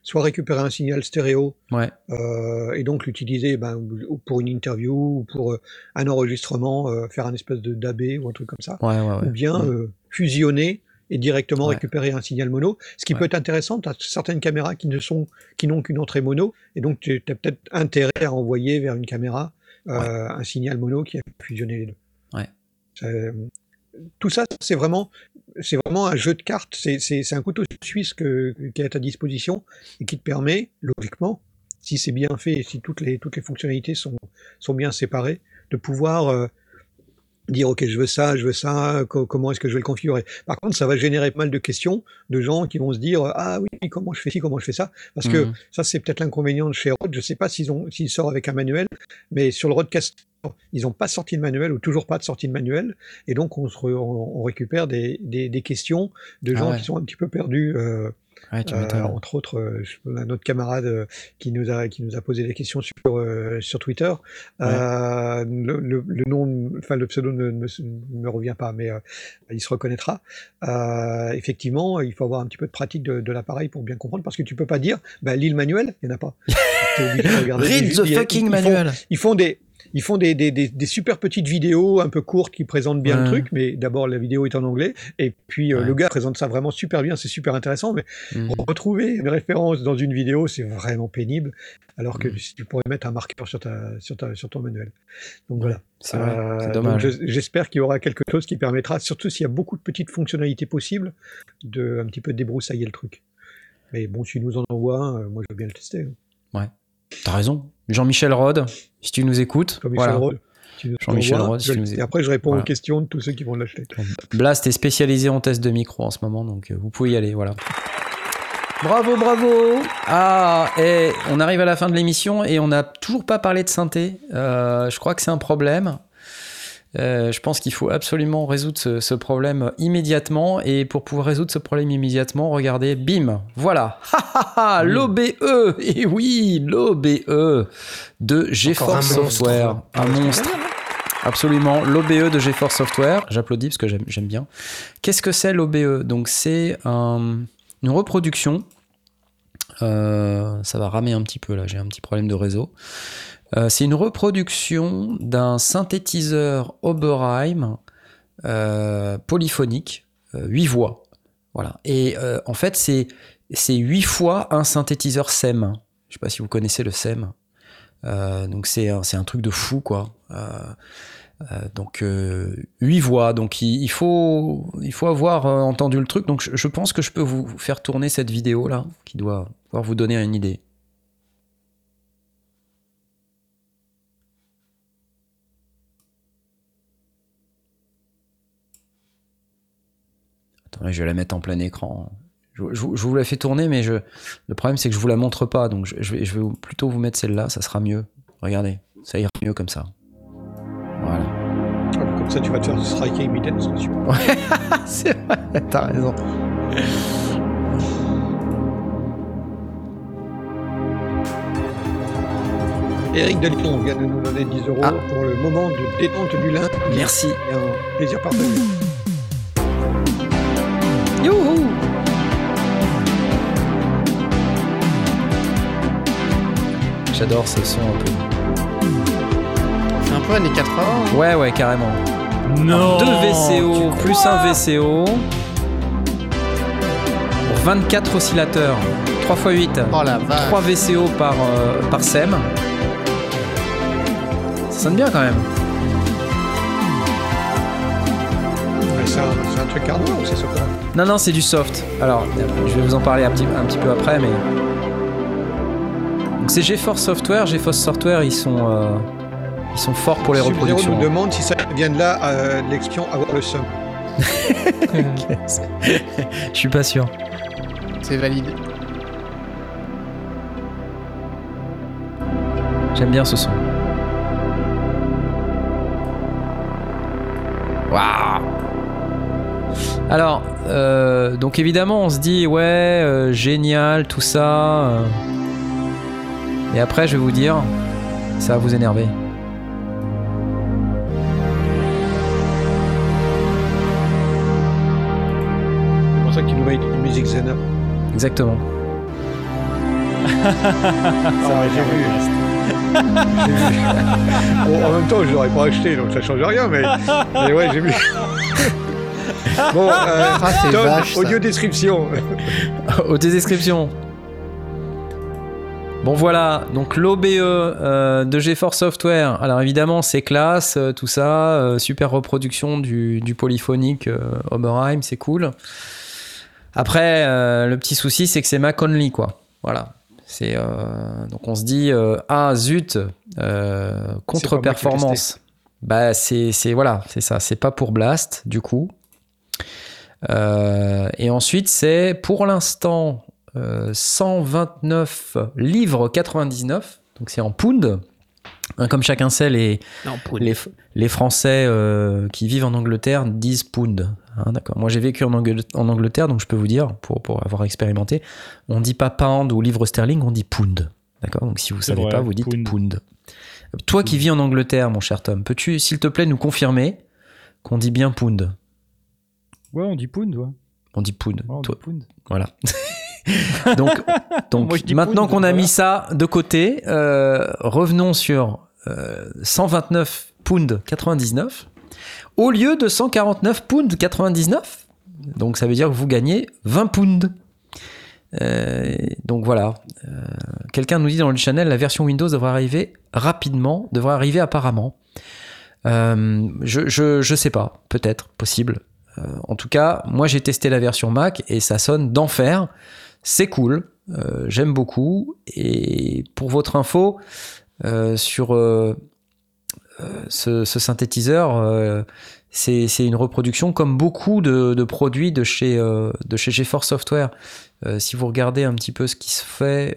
[SPEAKER 2] soit récupérer un signal stéréo
[SPEAKER 1] Ouais.
[SPEAKER 2] euh, et donc l'utiliser ben, ou pour une interview ou pour euh, un enregistrement, euh, faire un espèce de DAB ou un truc comme ça.
[SPEAKER 1] Ouais, ouais, ouais.
[SPEAKER 2] ou bien
[SPEAKER 1] Mm.
[SPEAKER 2] euh, fusionner et directement récupérer un signal mono. Ce qui peut être intéressant, tu as certaines caméras qui ne sont qui n'ont qu'une entrée mono, et donc tu as peut-être intérêt à envoyer vers une caméra un signal mono qui a fusionné les deux. Tout ça, c'est vraiment, c'est vraiment un jeu de cartes. C'est un couteau suisse que, qui est à ta disposition et qui te permet, logiquement, si c'est bien fait et si toutes les, toutes les fonctionnalités sont, sont bien séparées, de pouvoir euh, dire ok je veux ça, je veux ça, co- comment est-ce que je vais le configurer? Par contre, ça va générer pas mal de questions de gens qui vont se dire ah oui comment je fais ci, comment je fais ça, parce que
[SPEAKER 1] Mhm.
[SPEAKER 2] ça c'est peut-être l'inconvénient de chez Rode. Je sais pas s'ils ont s'ils sortent avec un manuel, mais sur le Rodecaster ils n'ont pas sorti de manuel ou toujours pas de sortie de manuel, et donc on, se re- on, on récupère des, des, des questions de
[SPEAKER 1] Ah
[SPEAKER 2] gens
[SPEAKER 1] ouais.
[SPEAKER 2] qui sont un petit peu perdus. euh,
[SPEAKER 1] Ouais, tu
[SPEAKER 2] euh, entre autres, euh, un autre camarade euh, qui nous a qui nous a posé des questions sur sur Twitter. Le, le, le nom, enfin le pseudo ne me, ne me revient pas, mais il se reconnaîtra. Effectivement, il faut avoir un petit peu de pratique de, de l'appareil pour bien comprendre, parce que tu peux pas dire, bah, lis le manuel, il n'y en a pas. *laughs*
[SPEAKER 1] Read the fucking manual.
[SPEAKER 2] ils font des ils font des, des, des, des super petites vidéos un peu courtes qui présentent bien
[SPEAKER 1] Ouais.
[SPEAKER 2] le truc, mais d'abord la vidéo est en anglais, et puis euh,
[SPEAKER 1] Ouais.
[SPEAKER 2] le gars présente ça vraiment super bien, c'est super intéressant, mais
[SPEAKER 1] Mhm.
[SPEAKER 2] retrouver une référence dans une vidéo, c'est vraiment pénible, alors que si tu pourrais mettre un marqueur sur, ta, sur, ta, sur ton manuel. Donc voilà.
[SPEAKER 1] C'est
[SPEAKER 2] Euh,
[SPEAKER 1] dommage.
[SPEAKER 2] je- J'espère qu'il y aura quelque chose qui permettra, surtout s'il y a beaucoup de petites fonctionnalités possibles, de un petit peu débroussailler le truc. Mais bon, si nous en envoies un, euh, moi je veux bien le tester.
[SPEAKER 1] T'as raison. Jean-Michel Rode, si tu nous écoutes.
[SPEAKER 2] Comme
[SPEAKER 1] voilà.
[SPEAKER 2] Rode,
[SPEAKER 1] Jean-Michel
[SPEAKER 2] envoies,
[SPEAKER 1] Rode, si
[SPEAKER 2] je-
[SPEAKER 1] tu nous
[SPEAKER 2] Et après, je réponds
[SPEAKER 1] Voilà.
[SPEAKER 2] aux questions de tous ceux qui vont l'acheter.
[SPEAKER 1] Blast est spécialisé en test de micro en ce moment, donc euh, vous pouvez y aller, voilà. Bravo, bravo Ah, et on arrive à la fin de l'émission et on n'a toujours pas parlé de synthé. Euh, je crois que c'est un problème. Euh, je pense qu'il faut absolument résoudre ce, ce problème immédiatement. Et pour pouvoir résoudre ce problème immédiatement, regardez, bim, voilà. *laughs* L'OBE Et oui, l'OBE de GeForce
[SPEAKER 3] un monstre.
[SPEAKER 1] Software. Un monstre. Absolument, l'OBE de GeForce Software. J'applaudis parce que j'aime j'aime bien. Qu'est-ce que c'est l'OBE Donc c'est un- une reproduction. Euh, ça va ramer un petit peu là, j'ai un petit problème de réseau. Euh, c'est une reproduction d'un synthétiseur Oberheim euh, polyphonique, 8 voix. Voilà. Et euh, en fait, c'est c'est 8 fois un synthétiseur SEM. Je sais pas si vous connaissez le SEM. Euh, donc c'est un, c'est un truc de fou quoi. Euh, euh, donc euh, 8 voix. Donc il, faut il faut avoir euh, entendu le truc. Donc je, je pense que je peux vous faire tourner cette vidéo là, qui doit pouvoir vous donner une idée. Attendez, je vais la mettre en plein écran. Je, je- je vous la fais tourner, mais je, le problème c'est que je vous la montre pas, donc je, je vais, plutôt vous mettre celle-là, ça sera mieux. Regardez, ça ira mieux comme ça. Voilà.
[SPEAKER 2] Comme ça, tu vas te faire striker immédiatement. dessus. *laughs*
[SPEAKER 1] c'est vrai, t'as raison.
[SPEAKER 2] Eric Deliton vient de nous donner 10 euros
[SPEAKER 1] Ah.
[SPEAKER 2] pour le moment de détente du lundi.
[SPEAKER 1] Merci.
[SPEAKER 2] Et un plaisir partagé.
[SPEAKER 1] Youhou J'adore ce son un peu.
[SPEAKER 3] C'est un peu années 80. hein.
[SPEAKER 1] Ouais, ouais, carrément.
[SPEAKER 4] Non
[SPEAKER 1] Deux VCO plus un VCO. Pour 24 oscillateurs. 3 x 8.
[SPEAKER 3] Oh la vache.
[SPEAKER 1] 3 VCO par, euh, par SEM. Ça sonne bien quand même.
[SPEAKER 2] C'est un, truc hardware ou c'est software
[SPEAKER 1] Non, non, c'est du soft. Alors, je vais vous en parler un petit, un petit peu après, mais. Donc, c'est GeForce Software. GeForce Software, ils sont, euh, ils sont forts pour les
[SPEAKER 2] Sub-Zero
[SPEAKER 1] reproductions.
[SPEAKER 2] nous demande si ça vient de là, euh, de l'expression avoir le seum. *laughs*
[SPEAKER 1] Je suis pas sûr.
[SPEAKER 3] C'est valide.
[SPEAKER 1] J'aime bien ce son. Alors, euh, donc évidemment, on se dit, ouais, euh, génial, tout ça. euh. Et après, je vais vous dire, ça va vous énerver.
[SPEAKER 2] C'est pour ça tu nous mets une musique Zena.
[SPEAKER 1] Exactement. *laughs*
[SPEAKER 2] Ah, j'ai vu. J'ai vu. Bon, *laughs* en même temps, je l'aurais pas acheté, donc ça change rien, mais, mais ouais, j'ai vu. *laughs* Bon, euh,
[SPEAKER 3] Ah, c'est
[SPEAKER 2] Tom,
[SPEAKER 3] vache, ça.
[SPEAKER 2] audio description. *laughs*
[SPEAKER 1] Aux descriptions. Bon voilà, donc l'OBE euh, de GeForce Software. Alors évidemment, c'est classe, euh, tout ça, euh, super reproduction du, du polyphonique Oberheim, c'est cool. Après, le petit souci, c'est que c'est Mac only, quoi. Voilà. C'est donc on se dit ah zut, contre-performance. Bah c'est c'est voilà, c'est ça. C'est pas pour Blast du coup. Euh, et ensuite, c'est pour l'instant euh, 129 livres 99. Donc c'est en pound. Hein, comme chacun sait, les,
[SPEAKER 3] Non,
[SPEAKER 1] les, les Français euh, qui vivent en Angleterre disent pound. Hein, d'accord. Moi, j'ai vécu en, Angl- en Angleterre, donc je peux vous dire, pour, pour avoir expérimenté, on dit pas pound ou livre sterling, on dit pound. D'accord Donc si vous
[SPEAKER 4] C'est
[SPEAKER 1] savez
[SPEAKER 4] vrai,
[SPEAKER 1] pas, vous dites pound.
[SPEAKER 4] pound.
[SPEAKER 1] Toi qui vis en Angleterre, mon cher Tom, peux-tu, s'il te plaît, nous confirmer qu'on dit bien pound?
[SPEAKER 4] Ouais, on dit pound, ouais.
[SPEAKER 1] On dit pound.
[SPEAKER 4] Ouais, on dit
[SPEAKER 1] Toi-
[SPEAKER 4] pound.
[SPEAKER 1] Voilà. *laughs* donc,
[SPEAKER 4] Moi,
[SPEAKER 1] maintenant
[SPEAKER 4] pound,
[SPEAKER 1] qu'on a
[SPEAKER 4] voilà.
[SPEAKER 1] mis ça de côté, euh, revenons sur euh, 129 pounds 99 au lieu de 149 pounds 99. Donc ça veut dire que vous gagnez 20 pounds. Euh, donc voilà. Euh, Quelqu'un nous dit dans le channel la version Windows devrait arriver rapidement, devrait arriver apparemment. Euh, je, je, je sais pas, peut-être, possible. Euh, en tout cas, moi j'ai testé la version Mac et ça sonne d'enfer. C'est cool, euh, j'aime beaucoup. Et pour votre info, euh, sur ce, synthétiseur, c'est une reproduction comme beaucoup de, produits de chez, de GeForce Software. Si vous regardez un petit peu ce qui se fait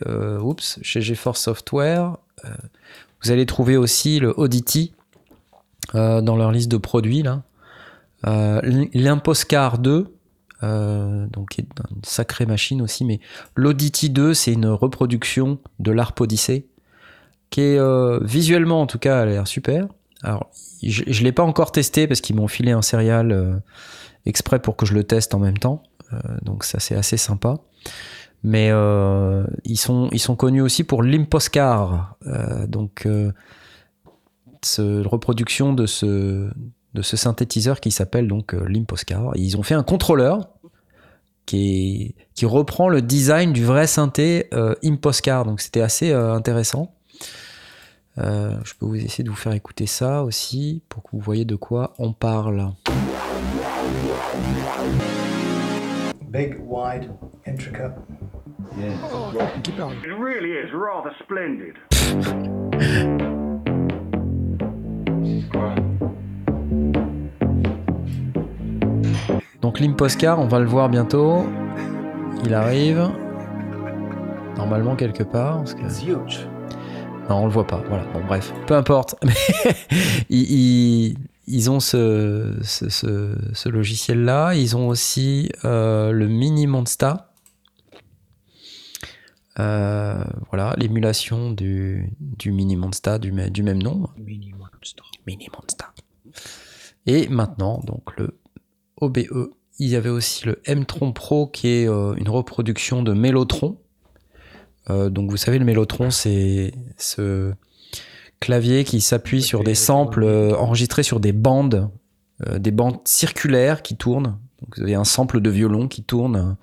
[SPEAKER 1] chez GeForce Software, vous allez trouver aussi le Audity dans leur liste de produits là. Euh, L'Imposcar 2, euh, donc qui est une sacrée machine aussi, mais l'Audity 2, c'est une reproduction de l'Arp Odyssey, qui est euh, visuellement en tout cas, elle a l'air super. Alors, je ne l'ai pas encore testé parce qu'ils m'ont filé un serial exprès pour que je le teste en même temps, donc ça c'est assez sympa. Mais ils, sont, ils sont connus aussi pour l'Imposcar, donc euh, ce, reproduction de ce, de ce synthétiseur qui s'appelle donc euh, l'Imposcar. Et Ils ont fait un contrôleur qui, est, qui reprend le design du vrai synthé euh, Imposcar. Donc c'était assez euh, intéressant. Euh, je peux vous essayer de vous faire écouter ça aussi pour que vous voyez de quoi on parle.
[SPEAKER 6] Big, wide, intricate.
[SPEAKER 2] Qui parle
[SPEAKER 7] It really is rather splendid.
[SPEAKER 1] Donc l'Imposcar, on va le voir bientôt. Il arrive. Normalement quelque part. parce que-. Non, on le voit pas. Voilà. Bon, bref, peu importe. *laughs* Ils, ils- ils ont ce, ce, ce- ce logiciel-là. Ils ont aussi euh, le Mini Monsta. Euh, voilà, l'émulation du, du Mini Monsta du, mê- du même nom. Mini Monsta. Et maintenant, donc le OBE. Il y avait aussi le M-Tron Pro qui est euh, une reproduction de Mellotron. Euh, donc vous savez, le Mellotron, c'est ce clavier qui s'appuie sur des samples euh, enregistrés sur des bandes, des bandes circulaires qui tournent. Donc vous avez un sample de violon qui tourne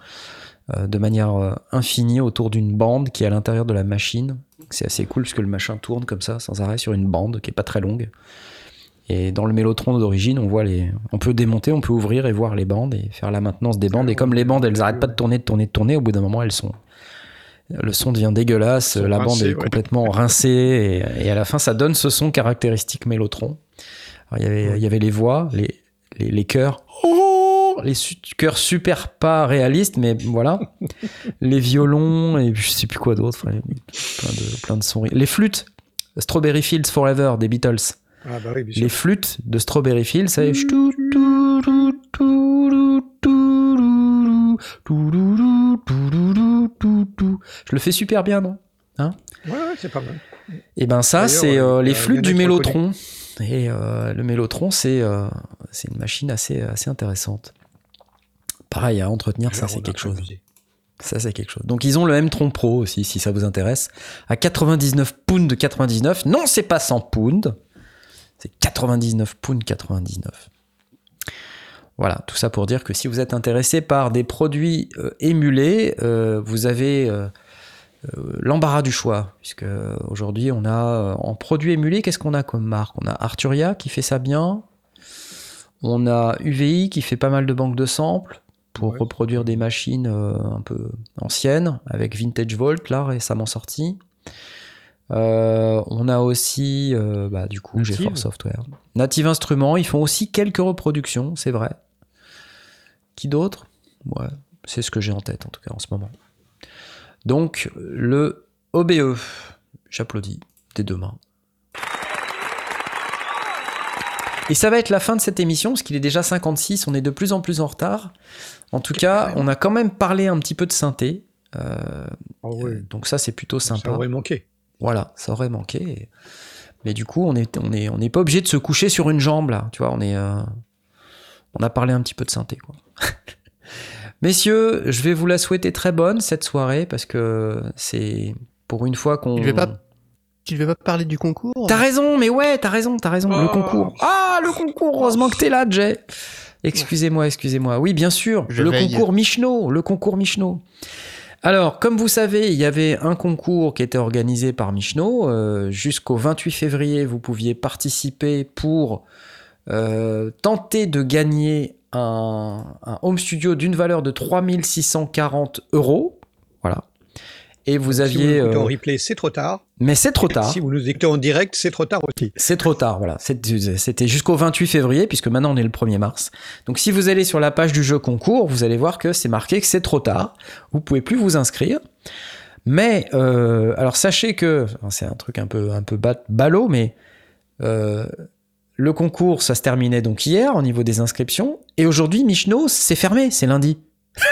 [SPEAKER 1] de manière infinie autour d'une bande qui est à l'intérieur de la machine. C'est assez cool puisque le machin tourne comme ça, sans arrêt, sur une bande qui est pas très longue. Et dans le Mélotron d'origine, on voit les, on peut démonter, on peut ouvrir et voir les bandes et faire la maintenance des bandes. Et comme les bandes, elles arrêtent pas de tourner, de tourner, de tourner, au bout d'un moment, elles sont, le son devient dégueulasse, la bande est
[SPEAKER 2] ouais.
[SPEAKER 1] complètement rincée et, et à la fin, ça donne ce son caractéristique Mélotron. Alors, il y avait, il y avait les voix, les, les, les chœurs, Oh les su- chœurs super pas réalistes, mais voilà, *laughs* les violons et je sais plus quoi d'autre, plein de, plein de sons. Les flûtes, Strawberry Fields Forever des Beatles.
[SPEAKER 2] Ah bah oui, bien sûr.
[SPEAKER 1] Les flûtes de Strawberry Fields, ça fait Je le fais super bien, non
[SPEAKER 2] Ouais, ouais, c'est pas mal.
[SPEAKER 1] Et ben ça, c'est
[SPEAKER 2] euh,
[SPEAKER 1] euh, les flûtes du Mélotron. Et euh, le Mélotron, c'est euh, c'est une machine assez, assez intéressante. Pareil, à entretenir, ça c'est quelque chose.
[SPEAKER 2] abusé.
[SPEAKER 1] Ça, c'est quelque chose. Donc, ils ont le M-Tron Pro aussi, si ça vous intéresse. À 99 pounds de 99. Non, c'est pas 100 pounds. C'est 99 pounds 99. Voilà, tout ça pour dire que si vous êtes intéressé par des produits euh, émulés, euh, vous avez euh, l'embarras du choix. Puisque aujourd'hui, on a en produits émulés, qu'est-ce qu'on a comme marque? On a Arturia qui fait ça bien. On a UVI qui fait pas mal de banques de samples pour
[SPEAKER 2] Ouais.
[SPEAKER 1] reproduire des machines un peu anciennes, avec Vintage Volt, là, récemment sorti. Euh, on a aussi, euh, bah, du coup,
[SPEAKER 4] Native.
[SPEAKER 1] GeForce Software. Native Instruments, ils font aussi quelques reproductions, c'est vrai. Qui d'autre? Ouais, c'est ce que j'ai en tête, en tout cas, en ce moment. Donc, le OBE, j'applaudis des deux mains. Et ça va être la fin de cette émission, parce qu'il est déjà 56, on est de plus en plus en retard. En tout cas, on a quand même parlé un petit peu de synthé. euh,
[SPEAKER 2] ouais,
[SPEAKER 1] donc ça, c'est plutôt
[SPEAKER 2] ça
[SPEAKER 1] sympa.
[SPEAKER 2] aurait manqué.
[SPEAKER 1] Voilà, ça aurait manqué. Mais du coup, on est, on est, on n'est pas obligé de se coucher sur une jambe là. Tu vois, on est, euh, on a parlé un petit peu de synthé quoi. *laughs* Messieurs, je vais vous la souhaiter très bonne cette soirée parce que c'est pour une fois qu'on.
[SPEAKER 3] Tu devais pas- Tu devais pas parler du concours?
[SPEAKER 1] T'as raison, mais ouais, t'as raison, t'as raison. Le
[SPEAKER 2] Oh.
[SPEAKER 1] concours. Ah, le concours. Heureusement que t'es là, Jay. Excusez-moi, excusez-moi. Oui, bien sûr.
[SPEAKER 3] Je
[SPEAKER 1] le
[SPEAKER 3] veille.
[SPEAKER 1] concours Michno. Le concours Michno. Alors, comme vous savez, il y avait un concours qui était organisé par Michno. Euh, Jusqu'au 28 février, vous pouviez participer pour euh, tenter de gagner un, un home studio d'une valeur de 3640 euros. Et vous
[SPEAKER 2] si vous
[SPEAKER 1] aviez.
[SPEAKER 2] écoutez en
[SPEAKER 1] euh,
[SPEAKER 2] replay, c'est trop tard.
[SPEAKER 1] mais c'est trop tard.
[SPEAKER 2] Si vous nous écoutez en direct, c'est trop tard aussi.
[SPEAKER 1] C'est trop tard, voilà. C'était jusqu'au 28 février, puisque maintenant on est le 1er mars. Donc si vous allez sur la page du jeu concours, vous allez voir que c'est marqué que c'est trop tard. Vous pouvez plus vous inscrire. Mais, euh, alors sachez que, c'est un truc un peu, un peu ba- ballot, mais euh, le concours, ça se terminait donc hier au niveau des inscriptions. Et aujourd'hui, Michno, c'est fermé, c'est lundi. *laughs*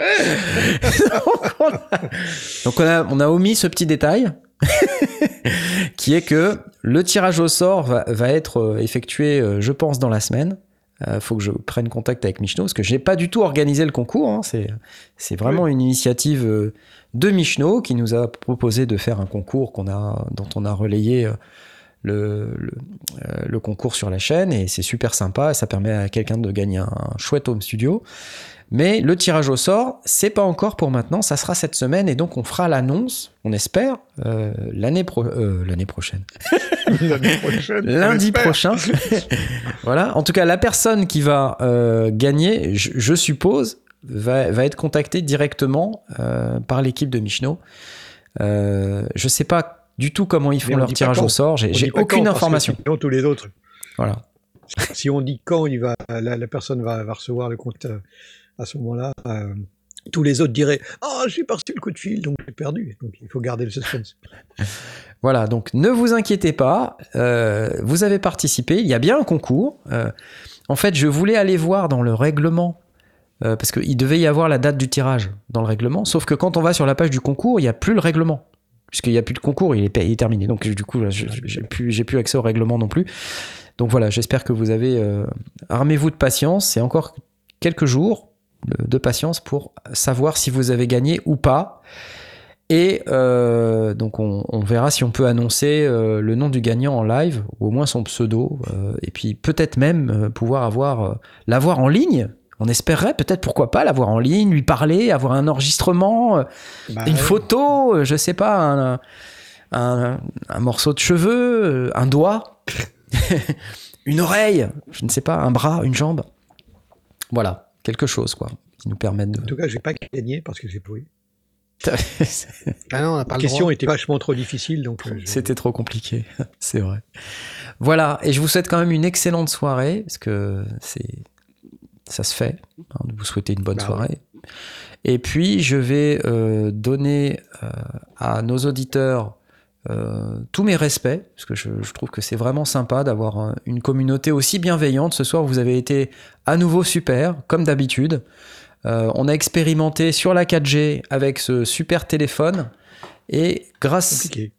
[SPEAKER 1] *laughs* donc, on a, donc on a- on a omis ce petit détail *laughs* qui est que le tirage au sort va, va être euh, effectué, euh, je pense, dans la semaine. Il faut que je prenne contact avec Michno parce que je n'ai pas du tout organisé le concours. hein. C'est, vraiment une initiative euh, de Michno qui nous a proposé de faire un concours qu'on a, dont on a relayé euh, le, le, euh, le concours sur la chaîne et c'est super sympa et ça permet à quelqu'un de gagner un chouette home studio. Mais le tirage au sort, c'est pas encore pour maintenant, ça sera cette semaine et donc on fera l'annonce, on espère, euh, l'année, pro- euh, l'année prochaine. *laughs*
[SPEAKER 2] Prochaine,
[SPEAKER 1] Lundi prochain. *laughs* voilà. En tout cas, la personne qui va euh, gagner, je, je suppose, va, va être contactée directement euh, par l'équipe de Michno. Je sais pas du tout comment ils font leur tirage au sort. J'ai aucune
[SPEAKER 2] quand,
[SPEAKER 1] information.
[SPEAKER 2] Sinon, tous les autres.
[SPEAKER 1] Voilà.
[SPEAKER 2] Si on dit quand il va, la, la personne va, va recevoir le compte à ce moment-là, euh, tous les autres diraient Ah, j'ai pas reçu le coup de fil, donc j'ai perdu. Donc il faut garder le suspense. *laughs*
[SPEAKER 1] Voilà, donc ne vous inquiétez pas, euh, vous avez participé, il y a bien un concours. Euh, en fait, je voulais aller voir dans le règlement, euh, parce qu'il devait y avoir la date du tirage dans le règlement, sauf que quand on va sur la page du concours, il n'y a plus le règlement, puisqu'il n'y a plus de concours, il est, il est terminé. Donc du coup, j'ai plus, j'ai plus accès au règlement non plus. Donc voilà, j'espère que vous avez... euh, armez-vous de patience, c'est encore quelques jours de, patience pour savoir si vous avez gagné ou pas. Et euh, donc on, on verra si on peut annoncer euh, le nom du gagnant en live, ou au moins son pseudo, euh, et puis peut-être même pouvoir avoir l'avoir en ligne. On espérerait peut-être, pourquoi pas, l'avoir en ligne, lui parler, avoir un enregistrement,
[SPEAKER 2] Bah,
[SPEAKER 1] une
[SPEAKER 2] ouais.
[SPEAKER 1] photo, je sais pas, un, un- un morceau de cheveux, un doigt, *laughs* une oreille, je ne sais pas, un bras, une jambe. Voilà, quelque chose, quoi, qui nous permette de.
[SPEAKER 2] En tout cas, j'ai pas gagné parce que j'ai pourri.
[SPEAKER 3] Ah non, on n'a pas
[SPEAKER 2] La question
[SPEAKER 3] droit.
[SPEAKER 2] était vachement trop difficile, donc euh,
[SPEAKER 1] C'était trop compliqué, *laughs* c'est vrai. Voilà, et je vous souhaite quand même une excellente soirée, parce que c'est ça se fait, hein, de vous souhaiter une bonne
[SPEAKER 2] Bah
[SPEAKER 1] soirée. Et puis, je vais euh, donner euh, à nos auditeurs euh, tous mes respects, parce que je, je trouve que c'est vraiment sympa d'avoir euh, une communauté aussi bienveillante. Ce soir, vous avez été à nouveau super, comme d'habitude. Euh, on a expérimenté sur la 4G avec ce super téléphone. Et grâce,
[SPEAKER 2] compliqué.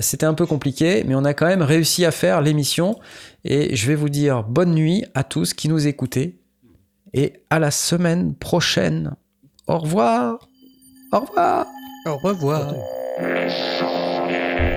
[SPEAKER 1] c'était un peu compliqué, mais on a quand même réussi à faire l'émission. Et je vais vous dire bonne nuit à tous qui nous écoutez. Et à la semaine prochaine. Au revoir. Au revoir.
[SPEAKER 3] Au revoir.
[SPEAKER 2] Attends.